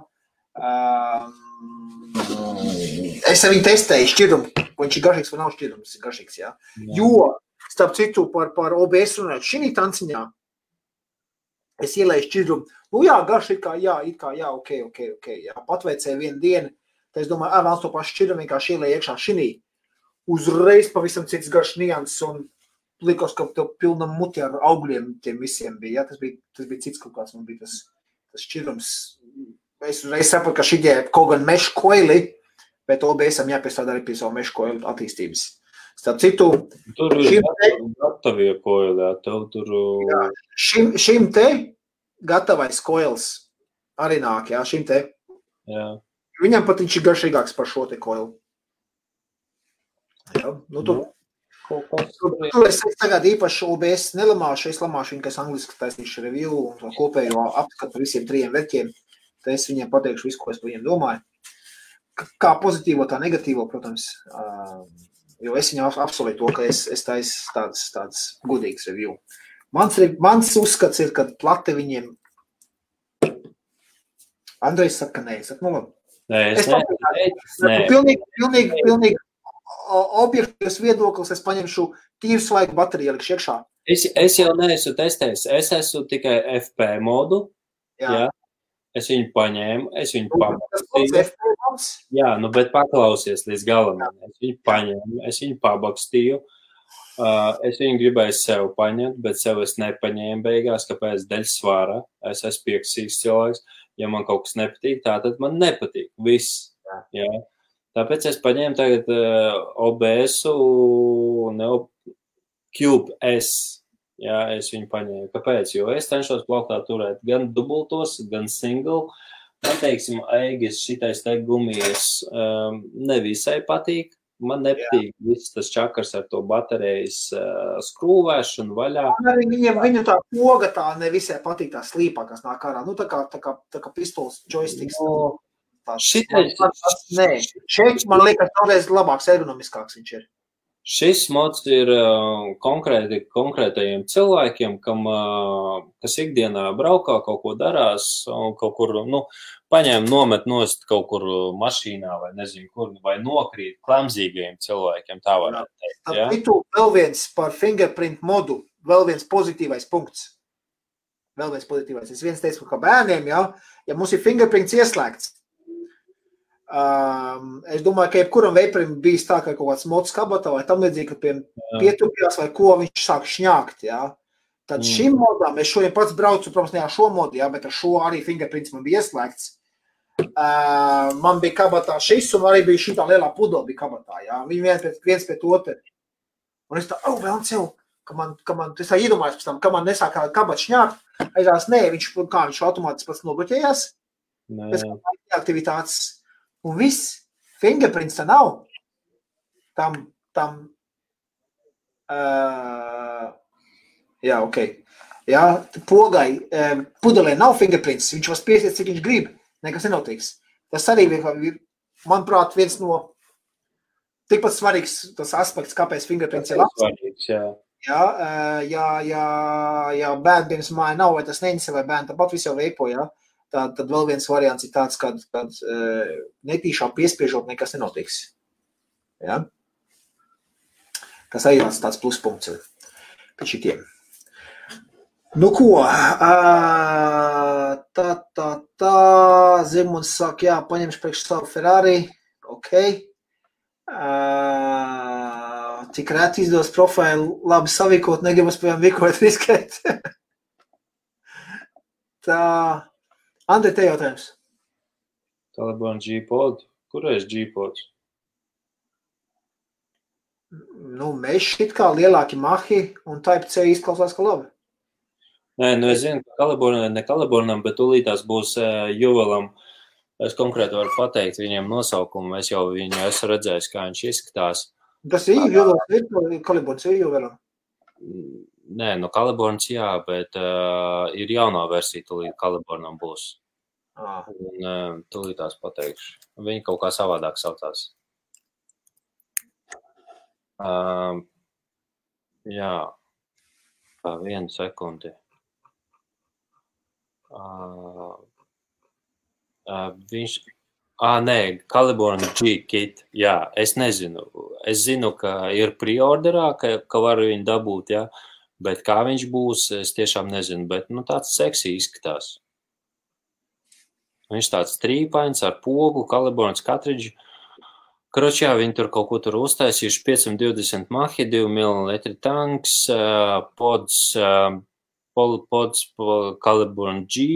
es ar viņu testēju šķirumu, vai viņš ir garšīgs vai nav šķirums, ir garšīgs, jā. jā. Jo, starp citu, par, par OBS runājot, šī tanciņā es ielēju šķidrumu. Nu, jā, garš ir kā, jā, it kā, jā, ok, ok, ok. Jā, patveicēju vienu dienu, tad es domāju, ā, vēl to pašu šķidrumu vienkārši ielēju iekšā šinī. Uzreiz pavisam cits garš nians un likos, ka tev pilnam muti ar augļiem tiem visiem bija. Jā, tas bija, tas bija cits kaut kāds, man bija tas, tas šķidrums. Es uzreiz sapratu, ka šī ir kaut gan mešu koili, bet OBS-am jāpiestrādā arī pie savu mešu koilu attīstības. Starp citu, tur ir gatavie koili, tev tur. Jā, šim, šim te gatavais koils arī nāk, jā, šim te. Jā. Viņam pat viņš ir garšīgāks par šo te koilu. Jā, nu tur. Tur, tur es tagad īpaši OBS nelamāšu, es lamāšu viņu, kas angliski taisīšu review un kopējo apskatu par visiem trijiem veķiem. Tad es viņiem pateikšu visu, ko es par viņiem domāju. Kā pozitīvo, tā negatīvo, protams. Jo es viņam apsolīju to, ka es, es taisu tādas, tādas gudīgas review. Mans, mans uzskats ir, ka plate viņiem. Andrejs saka, nē, saka, nu labi. Nē, es, es neesmu. Pilnīgi, pilnīgi, pilnīgi objektīvs viedoklis. Es paņemšu tīru slaidu bateriju, iekšā iekšā. Es, es jau neesmu testējis. Es esmu tikai FP modu. Jā. jā. Es viņu paņēmu, es viņu pabakstīju. Jā, nu, bet paklausies līdz galam. Es viņu paņēmu, es viņu pabakstīju. Uh, es viņu gribēju sev paņemt, bet sev es nepaņēmu beigās, kāpēc dēļ svāra. Es esmu pieksīgs cilvēks. Ja man kaut kas nepatīk, tā tad man nepatīk. Viss. Jā. Tāpēc es paņēmu tagad uh, OBS un Cube S Jā, es viņu paņēmu. Kāpēc? Jo es cenšos plauktā turēt gan dubultos, gan single. Man, teiksim, aigas šitais te gumijas um, nevisai patīk. Man nepatīk Jā. viss tas čakars ar to baterijas uh, skrūvēšanu vaļā. Arī viņam, viņu tā poga tā nevisai patīk, tā slīpā, kas nāk ārā. Nu, tā kā, tā kā, tā kā pistols joysticks. No. Šitais, nē, šeit man liekas, toreiz labāks, ergonomiskāks viņš ir. Šis mods ir uh, konkrēti konkrētajiem cilvēkiem, kam, uh, kas ikdienā braukā, kaut ko darās, kaut kur nu, paņēma, nomet nost kaut kur mašīnā vai nezinu kur, vai nokrīt klamzīgajiem cilvēkiem. Tā varētu teikt. Ja? Tu vēl viens par fingerprint modu, vēl viens pozitīvais punkts. Vēl viens pozitīvais. Es viens teicu, ka bērniem, ja, ja mums ir fingerprints ieslēgts, Um, es domāju, ka jebkuram veiparam bijis tā, ka kaut kāds mots kabatā vai tam līdzīgi, ka pie pietupjās vai ko viņš sāk šņākt, jā. Tad mm. šim modam, es šodien pats braucu, protams, ne ar šo modu, jā, bet ar šo arī fingerprints man bija ieslēgts. Uh, man bija kabatā šis un arī bija šī tā lielā pudola bija kabatā, jā. Viņi viens pēc, viens pēc otru. Un es tā, oh, vēl sev, ka man, ka man, es tā iedomājos pēc tam, ka man nesāk kabats šņākt. Aizās, nē, viņš, kā viņš automātiski pats nobloķējās. Pēc aktivitātes Un viss, fingerprints tā nav. Tam, tam, uh, jā, ok. Jā, pogai, uh, pudelē nav fingerprints, viņš var spiesiet, cik viņš grib, nekas nenotiks. Tas arī ir, manuprāt, viens no tikpat svarīgs tas aspekts, kāpēc fingerprints ir labs. Jā. Jā, jā, jā, jā bērni pirms māja nav, vai tas neņas, vai bērni tāpat visu jau veipo, jā. Tā, tad vēl viens variants ir tāds, kad, kad uh, netīšām piespiežot, nekas nenotiks. Ja? Tas arī ir tāds pluspunkts pēc šitiem. Nu, ko? Tā, tā, tā. Zimuns saka, jā, paņemšu priekš savu Ferrari. Ok. Cik rēti izdos profilu, labi savikot, negribas, piemēram, vikot riskēt. tā. Andri, te jautājums. Taliban G-pod. Kur ir G-pods? Nu, mēs šit kā lielāki mahi un Type C izklausās, ka labi. Nē, nu es zinu, ka Kalibornam, ne Kalibornam, bet tūlītās būs uh, Juvelam. Es konkrēti varu pateikt viņiem nosaukumu. Es jau viņu esmu redzējis, kā viņš izskatās. Tas ir juvelēns, kaliborns ir juvelēns. Nē, no Kalibornas jā, bet uh, ir jaunā versija, tūlīt Kalibornam būs. Ah. Un uh, tūlīt tās pateikšu. Viņi kaut kā savādāk saucās. Uh, jā, tā vienu sekundi. Uh, uh, viņš, Ah, nē, Caliborn G-Kit. Jā, es nezinu. Es zinu, ka ir preorderā, ka, ka var viņu dabūt, jā. Bet kā viņš būs, es tiešām nezinu. Bet, nu, tāds seksī izskatās. Viņš tāds trīpains ar pogu, Caliborns katridži. Kroč, jā, viņi tur kaut ko tur uztaisījuši. 520 mahi, 2 mm tanks, pods, pods, Caliborn G,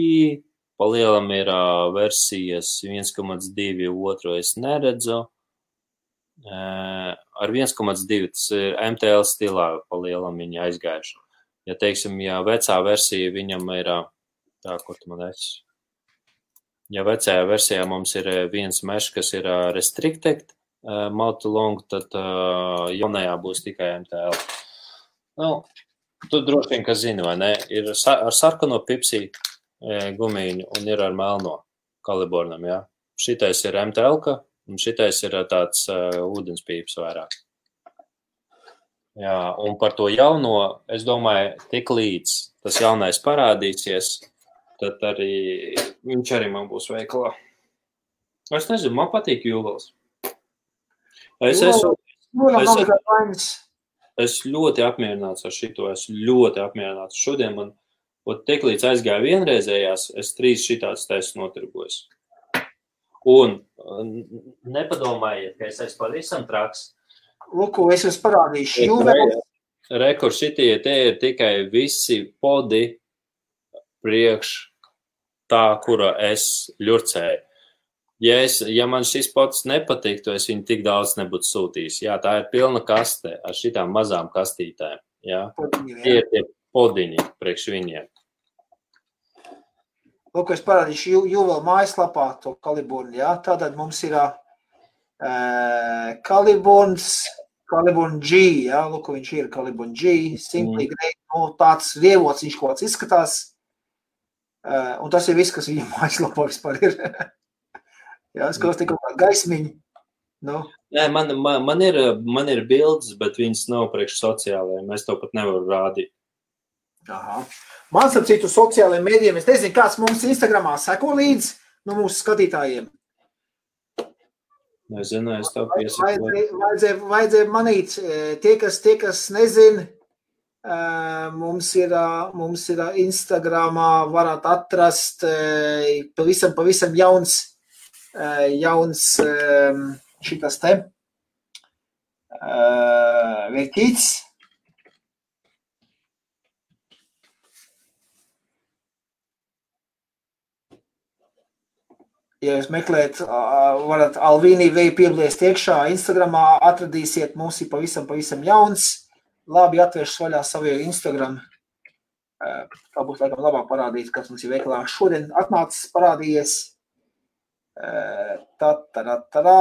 Palielam ir versijas 1,2, otru es neredzu. Ar 1,2 tas ir MTL stilā palielam viņi aizgājuši. Ja, teiksim, ja vecā versija viņam ir, tā, kur tu man esi? Ja vecajā versijā mums ir viens mešs, kas ir restricted uh, multi long, tad uh, jaunajā būs tikai MTL. Nu, tu droši vien, ka zini, vai ne? Ir sa ar sarkano pipsīti gumiju un ir ar melno kalibornam. Ja? Šitais ir MTL, un šitais ir tāds uh, ūdenspīps vairāk. Jā, un par to jauno, es domāju, tik līdz tas jaunais parādīsies, tad arī viņš arī man būs veikalā. Es nezinu, man patīk jūvels. Es esmu, es, es, es ļoti apmierināts ar šito, esmu ļoti apmierināts. Šodien man Un tik līdz aizgāja vienreizējās, es trīs šitādas taisas notirgojos. Un nepadomājiet, ka es esmu pavisam traks. Lūk, es jums parādīšu. Jūvēl. Rekur šitie te ir tikai visi podi priekš tā, kura es ļurcēju. Ja, es, ja man šis pots nepatiktu, es viņu tik daudz nebūtu sūtījis. Jā, tā ir pilna kaste ar šitām mazām kastītēm. Jā. Tie ir tie podiņi priekš viņiem. Lūk, es parādīšu jū, jūvēl mājaslapā to kaliburnu. Ja? Tātad mums ir uh, kaliburns, kaliburn G, ja? Lūk, viņš ir kaliburn G, simply mm. great, nu, tāds rievots viņš kaut kāds izskatās. Uh, un tas ir viss, kas viņa mājaslapā vispār ir. ja, es kaut kā gaismiņu. Nu. Nē, man, man, man, ir, man ir bildes, bet viņas nav priekš sociālajiem. Es to pat nevaru rādīt. Aha. Man, ap citu, sociālajiem mēdījiem, es nezinu, kāds mums Instagramā seko līdzi no mūsu skatītājiem. Nezinu, es to piesaku. Vajadzēja, vajadzēja, vajadzēja manīt, tie, kas, tie, kas nezin, mums ir, mums ir Instagramā varat atrast pavisam, pavisam jauns, jauns šitas te vērtīts, Ja jūs meklējat, varat Alvīnī veju piebliest iekšā, Instagramā atradīsiet, mums ir pavisam, pavisam jauns. Labi atvērš vaļā savu Instagram. Tā būs laikam labāk parādīt, kas mums ir veikalā. Šodien atnācis parādījies. Tā, tā, tā, tā.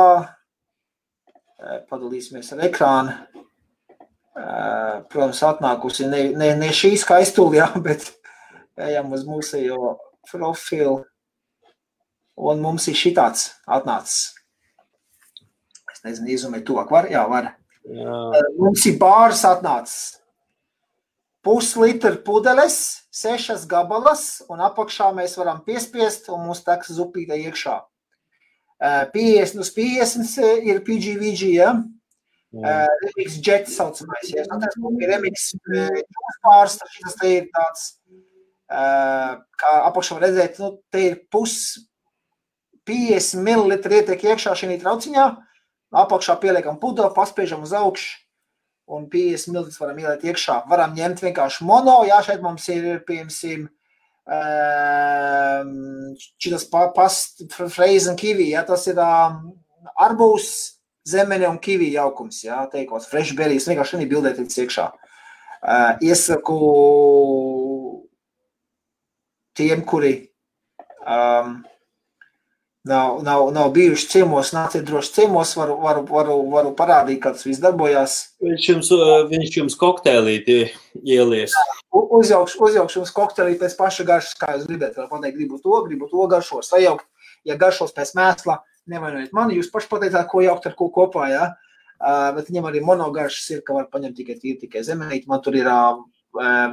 Padalīsimies ar ekrānu. Protams, atnākusi ne, ne, ne šī skaistulī, bet ejam uz mūsu profilu. Un mums ir šitāds atnācis. Es nezinu, izumēt to, var? Jā, var. Eh, mums ir bārs atnācis. Puslitra pudeles, sešas gabalas, un apakšā mēs varam piespiest, un mums teks zupīte iekšā. 50 uz 50 ir PGVG, ja? Uh, remix jet saucamais, ja? Tas ir remix pārs, tas ir tāds, uh, kā apakšā redzēt, nu, te ir pus, 50 ml ietiek iekšā šī trauciņā, apakšā pieliekam pudru, paspiežam uz augšu un 50 ml varam ielikt iekšā. Varam ņemt vienkārši mono, jā, šeit mums ir, piemēram, šis past, freiz un kivi, jā, tas ir arbūs, zemene un kivi jaukums, jā, teikos, fresh berries, vienkārši šī bildē tic iekšā. Iesaku tiem, kuri um, nav, nav, nav bijuši ciemos, nāciet droši ciemos, varu, varu, varu, varu parādīt, kā tas viss darbojās. Viņš jums, viņš jums kokteilīti ielies. Uzjaukšu, uzjaukšu jums kokteilī pēc paša garšas, kā jūs gribat. Vēl pateikt, gribu to, gribu to garšo, sajaukt. Ja garšos pēc mēsla, nevainojiet mani, jūs paši pateicāt, ko jaukt ar ko kopā. Ja? Uh, bet viņam arī monogaršas ir, ka var paņemt tikai tīri, tikai zemēti. Man tur ir uh,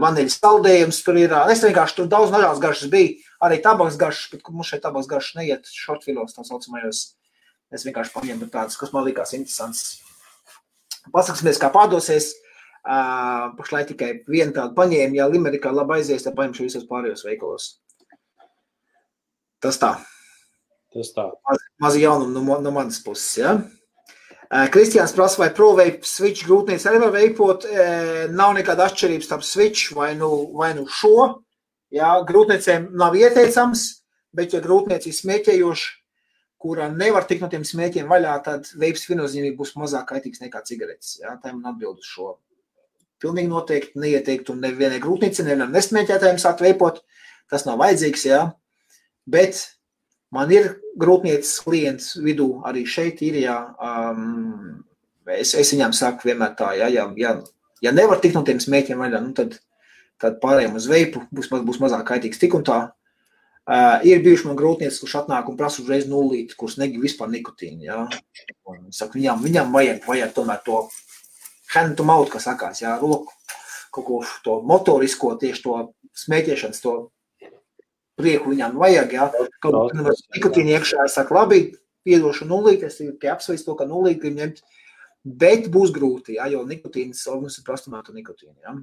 vaniļas saldējums, tur ir. Es vienkārši tur daudz dažādas garšas bija. Arī tabaks garšas, bet mums šeit tabaks garšas neiet šortfilos, tā saucamajos. Es vienkārši paņēmu tādas, kas man likās interesants. Paskatīsimies, kā pārdosies. Uh, pašlaik tikai vienu tādu paņēmu. Ja Limerikā labi aizies, tad paņemšu visos pārējos veikalos. Tas tā. Tas tā. Maz, maz jaunumu no, no manas puses. Ja? Kristians prasa, vai ProVape switch grūtniece arī var veipot. Nav nekāda atšķirība starp switch vai nu, vai nu šo. Jā, grūtniecēm nav ieteicams, bet ja grūtniece ir smēķējoša, kurā nevar tikt no tiem smēķiem vaļā, tad veips viennozīmīgi būs mazāk kaitīgs nekā cigaretes. Jā, tā man atbild uz šo. Pilnīgi noteikti neieteiktu nevienai grūtniecei, nevienam nesmēķētājiem sākt veipot. Tas nav vajadzīgs, jā. Bet Man ir grūtniecības klients vidū, arī šeit ir. Jā, um, es, es viņām saku, vienmēr tā, ja, ja, ja, ja nevar tikt no tiem smēķiem vaļā, nu tad, tad pārējiem uz veipu būs, būs mazāk kaitīgs tik un tā. Uh, ir bijuši man grūtniecības, kurš atnāk un prasa uzreiz nulīti, kurš negrib vispār nikotīnu. Ja? Un, saku, viņam, viņam vajag, vajag tomēr to hand to mouth, kas sakās, jā, roku, kaut ko to motorisko, tieši to smēķēšanas, to prieku viņam vajag. Ja? Kaut kā nikotīna iekšā, es saku, labi, piedošu nulīti, es tikai apsveicu to, ka nulīti grib ņemt, bet būs grūti, ja? jo nikotīnas organisms ir prastumēta nikotīna. Ja?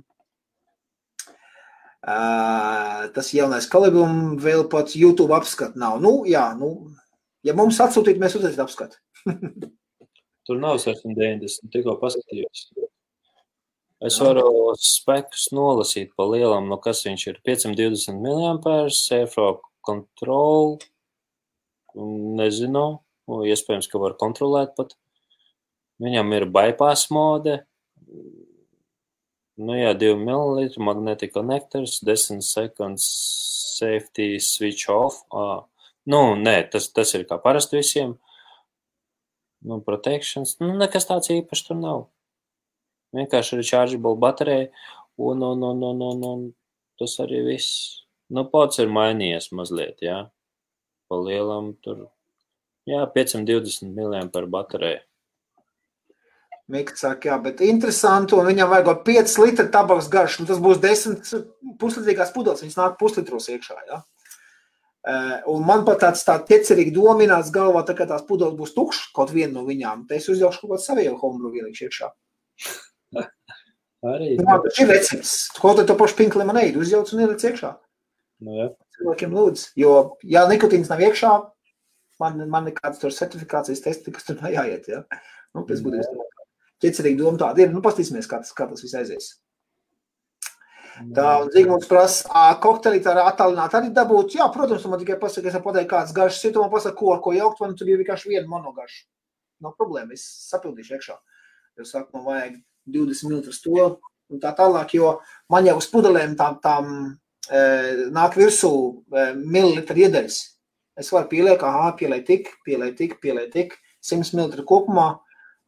Uh, tas jaunais kalibrums vēl pat YouTube apskatu nav. Nu, jā, nu, ja mums atsūtīt, mēs uztaisītu apskatu. Tur nav 690, tikko paskatījos. Es varu spekus nolasīt pa lielam, no kas viņš ir 520 mAh, Airflow Control, nezinu, iespējams, ka var kontrolēt pat. Viņam ir bypass mode, nu jā, 2 ml, magnetic connectors, 10 seconds safety switch off. Ah, nu, nē, tas, tas ir kā parasti visiem. Nu, protections, nu, nekas tāds īpašs tur nav. Vienkārši rechargeable baterija, un, un, un, un, un, un tas arī viss. Nu, pods ir mainījies mazliet, jā. Pa lielam tur, jā, 520 mAh par bateriju. Mikls saka, jā, bet interesanti, un viņam vajag 5 litru tabaks garš, un tas būs 10 puslitrīgās pudeles, viņas nāk puslitros iekšā, jā. Un man pat tāds tā ķecerīgi domināts galvā, tā kā tās pudeles būs tukšas, kaut viena no viņām, tad es uzļaušu kaut kādu savēju homebrew vienīšu iekšā. Arī. Nu, tas ir recepts. Ko tad to pašu pink lemonade uzjauc un ieliec iekšā? Nu, jā. Cilvēkiem lūdzu. Jo, ja nikotīns nav iekšā, man, man nekāds tur certifikācijas testi, kas tur nav jāiet. Ja? Nu, pēc būtības ķecerīgi doma tāda ir. Nu, pastīsimies, kā tas, kā tas viss aizies. Tā, un Zigmunds prasa, kokteļi tā attālināt arī dabūt. Jā, protams, man tikai pasaka, es pateicu, kāds garšs ir, man pasaka, ko ko jaukt, man tur ir vienkārši viena monogarša. Nav problēma, es sapildīšu iekšā. Jo saka, man vajag 20 minūtes to un tā tālāk, jo man jau uz pudelēm tām, tām e, nāk virsū e, mililitru iedaļas. Es varu pieliekt, ah, pieliekt tik, pieliekt tik, pieliekt tik, 100 ml kopumā,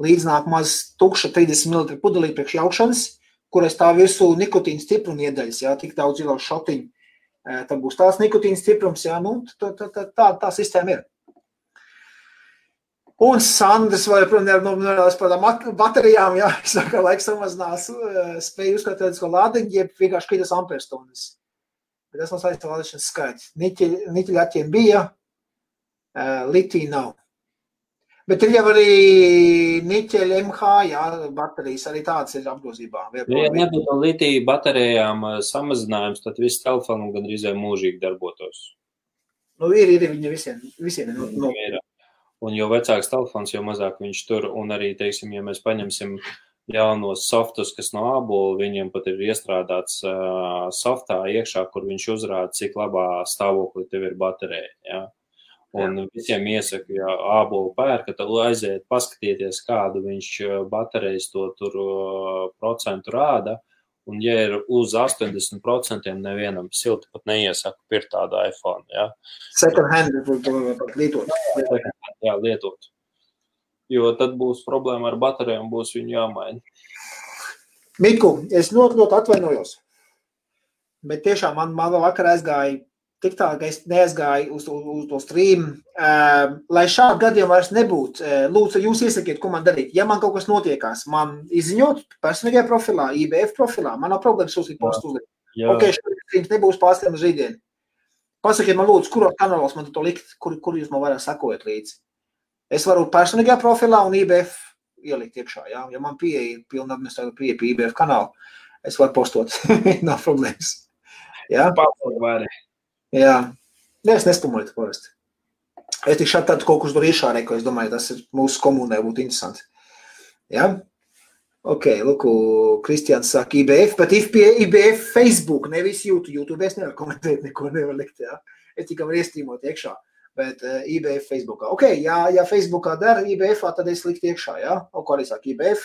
līdz nāk maz tukša 30 ml pudelī priekš jaukšanas, kur es tā virsū nikotīna stipruma iedaļas, jā, tik daudz ilau šotiņu. Tad būs tās nikotīna stiprums, jā, nu, tā, tā, tā, tā, tā sistēma ir. Un Sandrs vēl joprojām nerunās par tām baterijām, jā, saka, laiks samazinās spēju uzskatīt ko lādiņu, jeb vienkārši kritas amperstundas. Bet tas nav saistīts ar lādēšanas skaitu. Niķeļa atķiem bija, litī nav. Bet ir jau arī niķeļa MH, jā, baterijas arī tādas ir apgrozībā. Ja nebūtu litija baterijām samazinājums, tad viss telefonu gandrīz mūžīgi darbotos. Nu, ir, ir, viņi visiem, visiem ir. Nu, nu. Un jo vecāks telefons, jo mazāk viņš tur. Un arī, teiksim, ja mēs paņemsim jaunos softus, kas no ābola, viņiem pat ir iestrādāts uh, softā iekšā, kur viņš uzrāda, cik labā stāvoklī tev ir baterija. Ja? Un Jā. visiem iesaku, ja ābolu pērka, tad aiziet paskatieties, kādu viņš baterijas to tur uh, procentu rāda. Un, ja ir uz 80%, nevienam silti pat neiesaku pirkt tādu iPhone. Ja? Second hand, pat lietot. Jā, lietot. Jo tad būs problēma ar baterijām, būs viņu jāmaina. Miku, es ļoti, ļoti atvainojos. Bet tiešām man, man vakar aizgāja tik tā, ka es neaizgāju uz, uz, uz to stream. Uh, lai šādi gadījumi vairs nebūtu, uh, lūdzu, jūs iesakiet, ko man darīt. Ja man kaut kas notiekās, man izziņot personīgajā profilā, IBF profilā, man nav problēmas uzlikt postu. Ok, šis nebūs pārstājums uz rītdienu. Pasakiet man, lūdzu, kuros kanālos man to likt, kur, kur jūs man varat sakojat līdzi. Es varu personīgajā profilā un IBF ielikt iekšā. Ja, ja man pieeja, pilna administratīva pieeja pie IBF kanāla, es varu postot. nav problēmas. Ja? Pārstāvot vairāk. Jā, Nē, es nespamoju parasti. Es tik šādi tādu kaut kur tur iešārēju, ko es domāju, tas ir mūsu komunai būtu interesanti. Jā? Ok, lūk, Kristians saka IBF, bet IBF Facebook, nevis YouTube. YouTube es nevaru komentēt, neko nevar likt, jā. Es tikai varu iestrīmot iekšā, bet uh, IBF Facebookā. Ok, ja, ja Facebookā dara IBF, tad es likt iekšā, jā. O, ko arī saka IBF?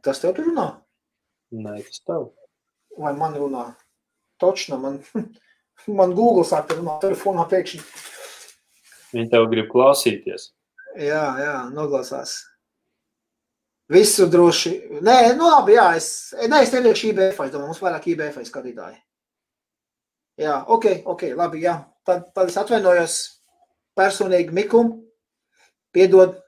Tas tev tur runā? Nē, tas tev vai man runā. Točno, man, man Google sāk runāt telefonā pēkšņi. Viņi tev grib klausīties. Jā, jā, noklausās. Visu droši. Nē, nu labi, jā, es, nē, es nevienu IBF, es domāju, mums vairāk IBF skatītāji. Jā, ok, ok, labi, jā. Tad, tad es atvainojos personīgi Mikum, piedod,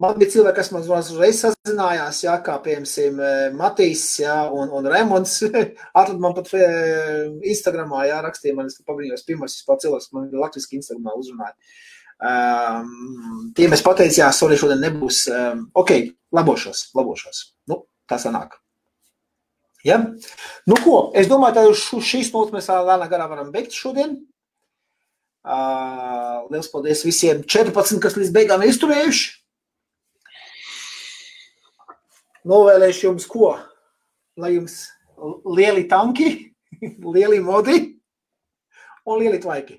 Man bija cilvēki, kas man uzreiz sazinājās, jā, kā piemēram eh, Matīs jā, un, un Remons. Atlad man pat eh, Instagramā jā, rakstīja, man es pabrīnījos pirmais vispār cilvēks, man latviski Instagramā uzrunāja. Um, tiem es pateicu, jā, sorry, šodien nebūs. Um, ok, labošos, labošos. Nu, tā sanāk. Ja? Nu ko, es domāju, ka šīs notas mēs lēnā garā varam beigt šodien. Uh, liels paldies visiem 14, kas līdz beigām izturējuši. Novēlēšu jums ko? Lai jums lieli tanki, lieli modi un lieli tvaiki.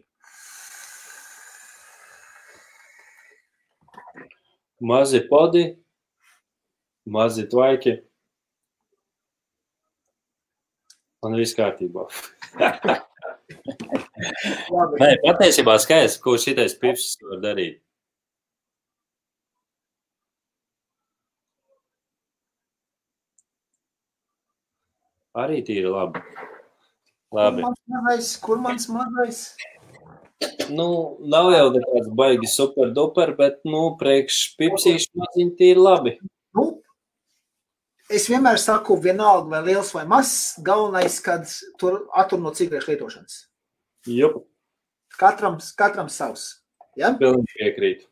Mazi podi, mazi tvaiki. Un viss kārtībā. Nē, patiesībā skaisti, ko šitais pips var darīt. Arī tīri labi. labi. Kur mans mazais? Kur mans mazais? Nu, nav jau tāds baigi super duper, bet, nu, priekš pipsīšu maziņi tīri labi. Nu, es vienmēr saku, vienalga vai liels vai mazs, galvenais, kad tur attur no cigarešu lietošanas. Jup. Katram, katram savs. Ja? Pilnīgi piekrīt.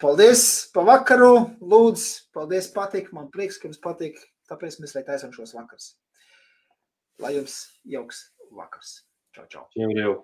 Paldies pa vakaru, lūdzu, paldies patīk, man prieks, ka jums patīk, tāpēc mēs lai taisam šos vakars. Lai jums jauks vakars. Čau, čau. Jau, jau.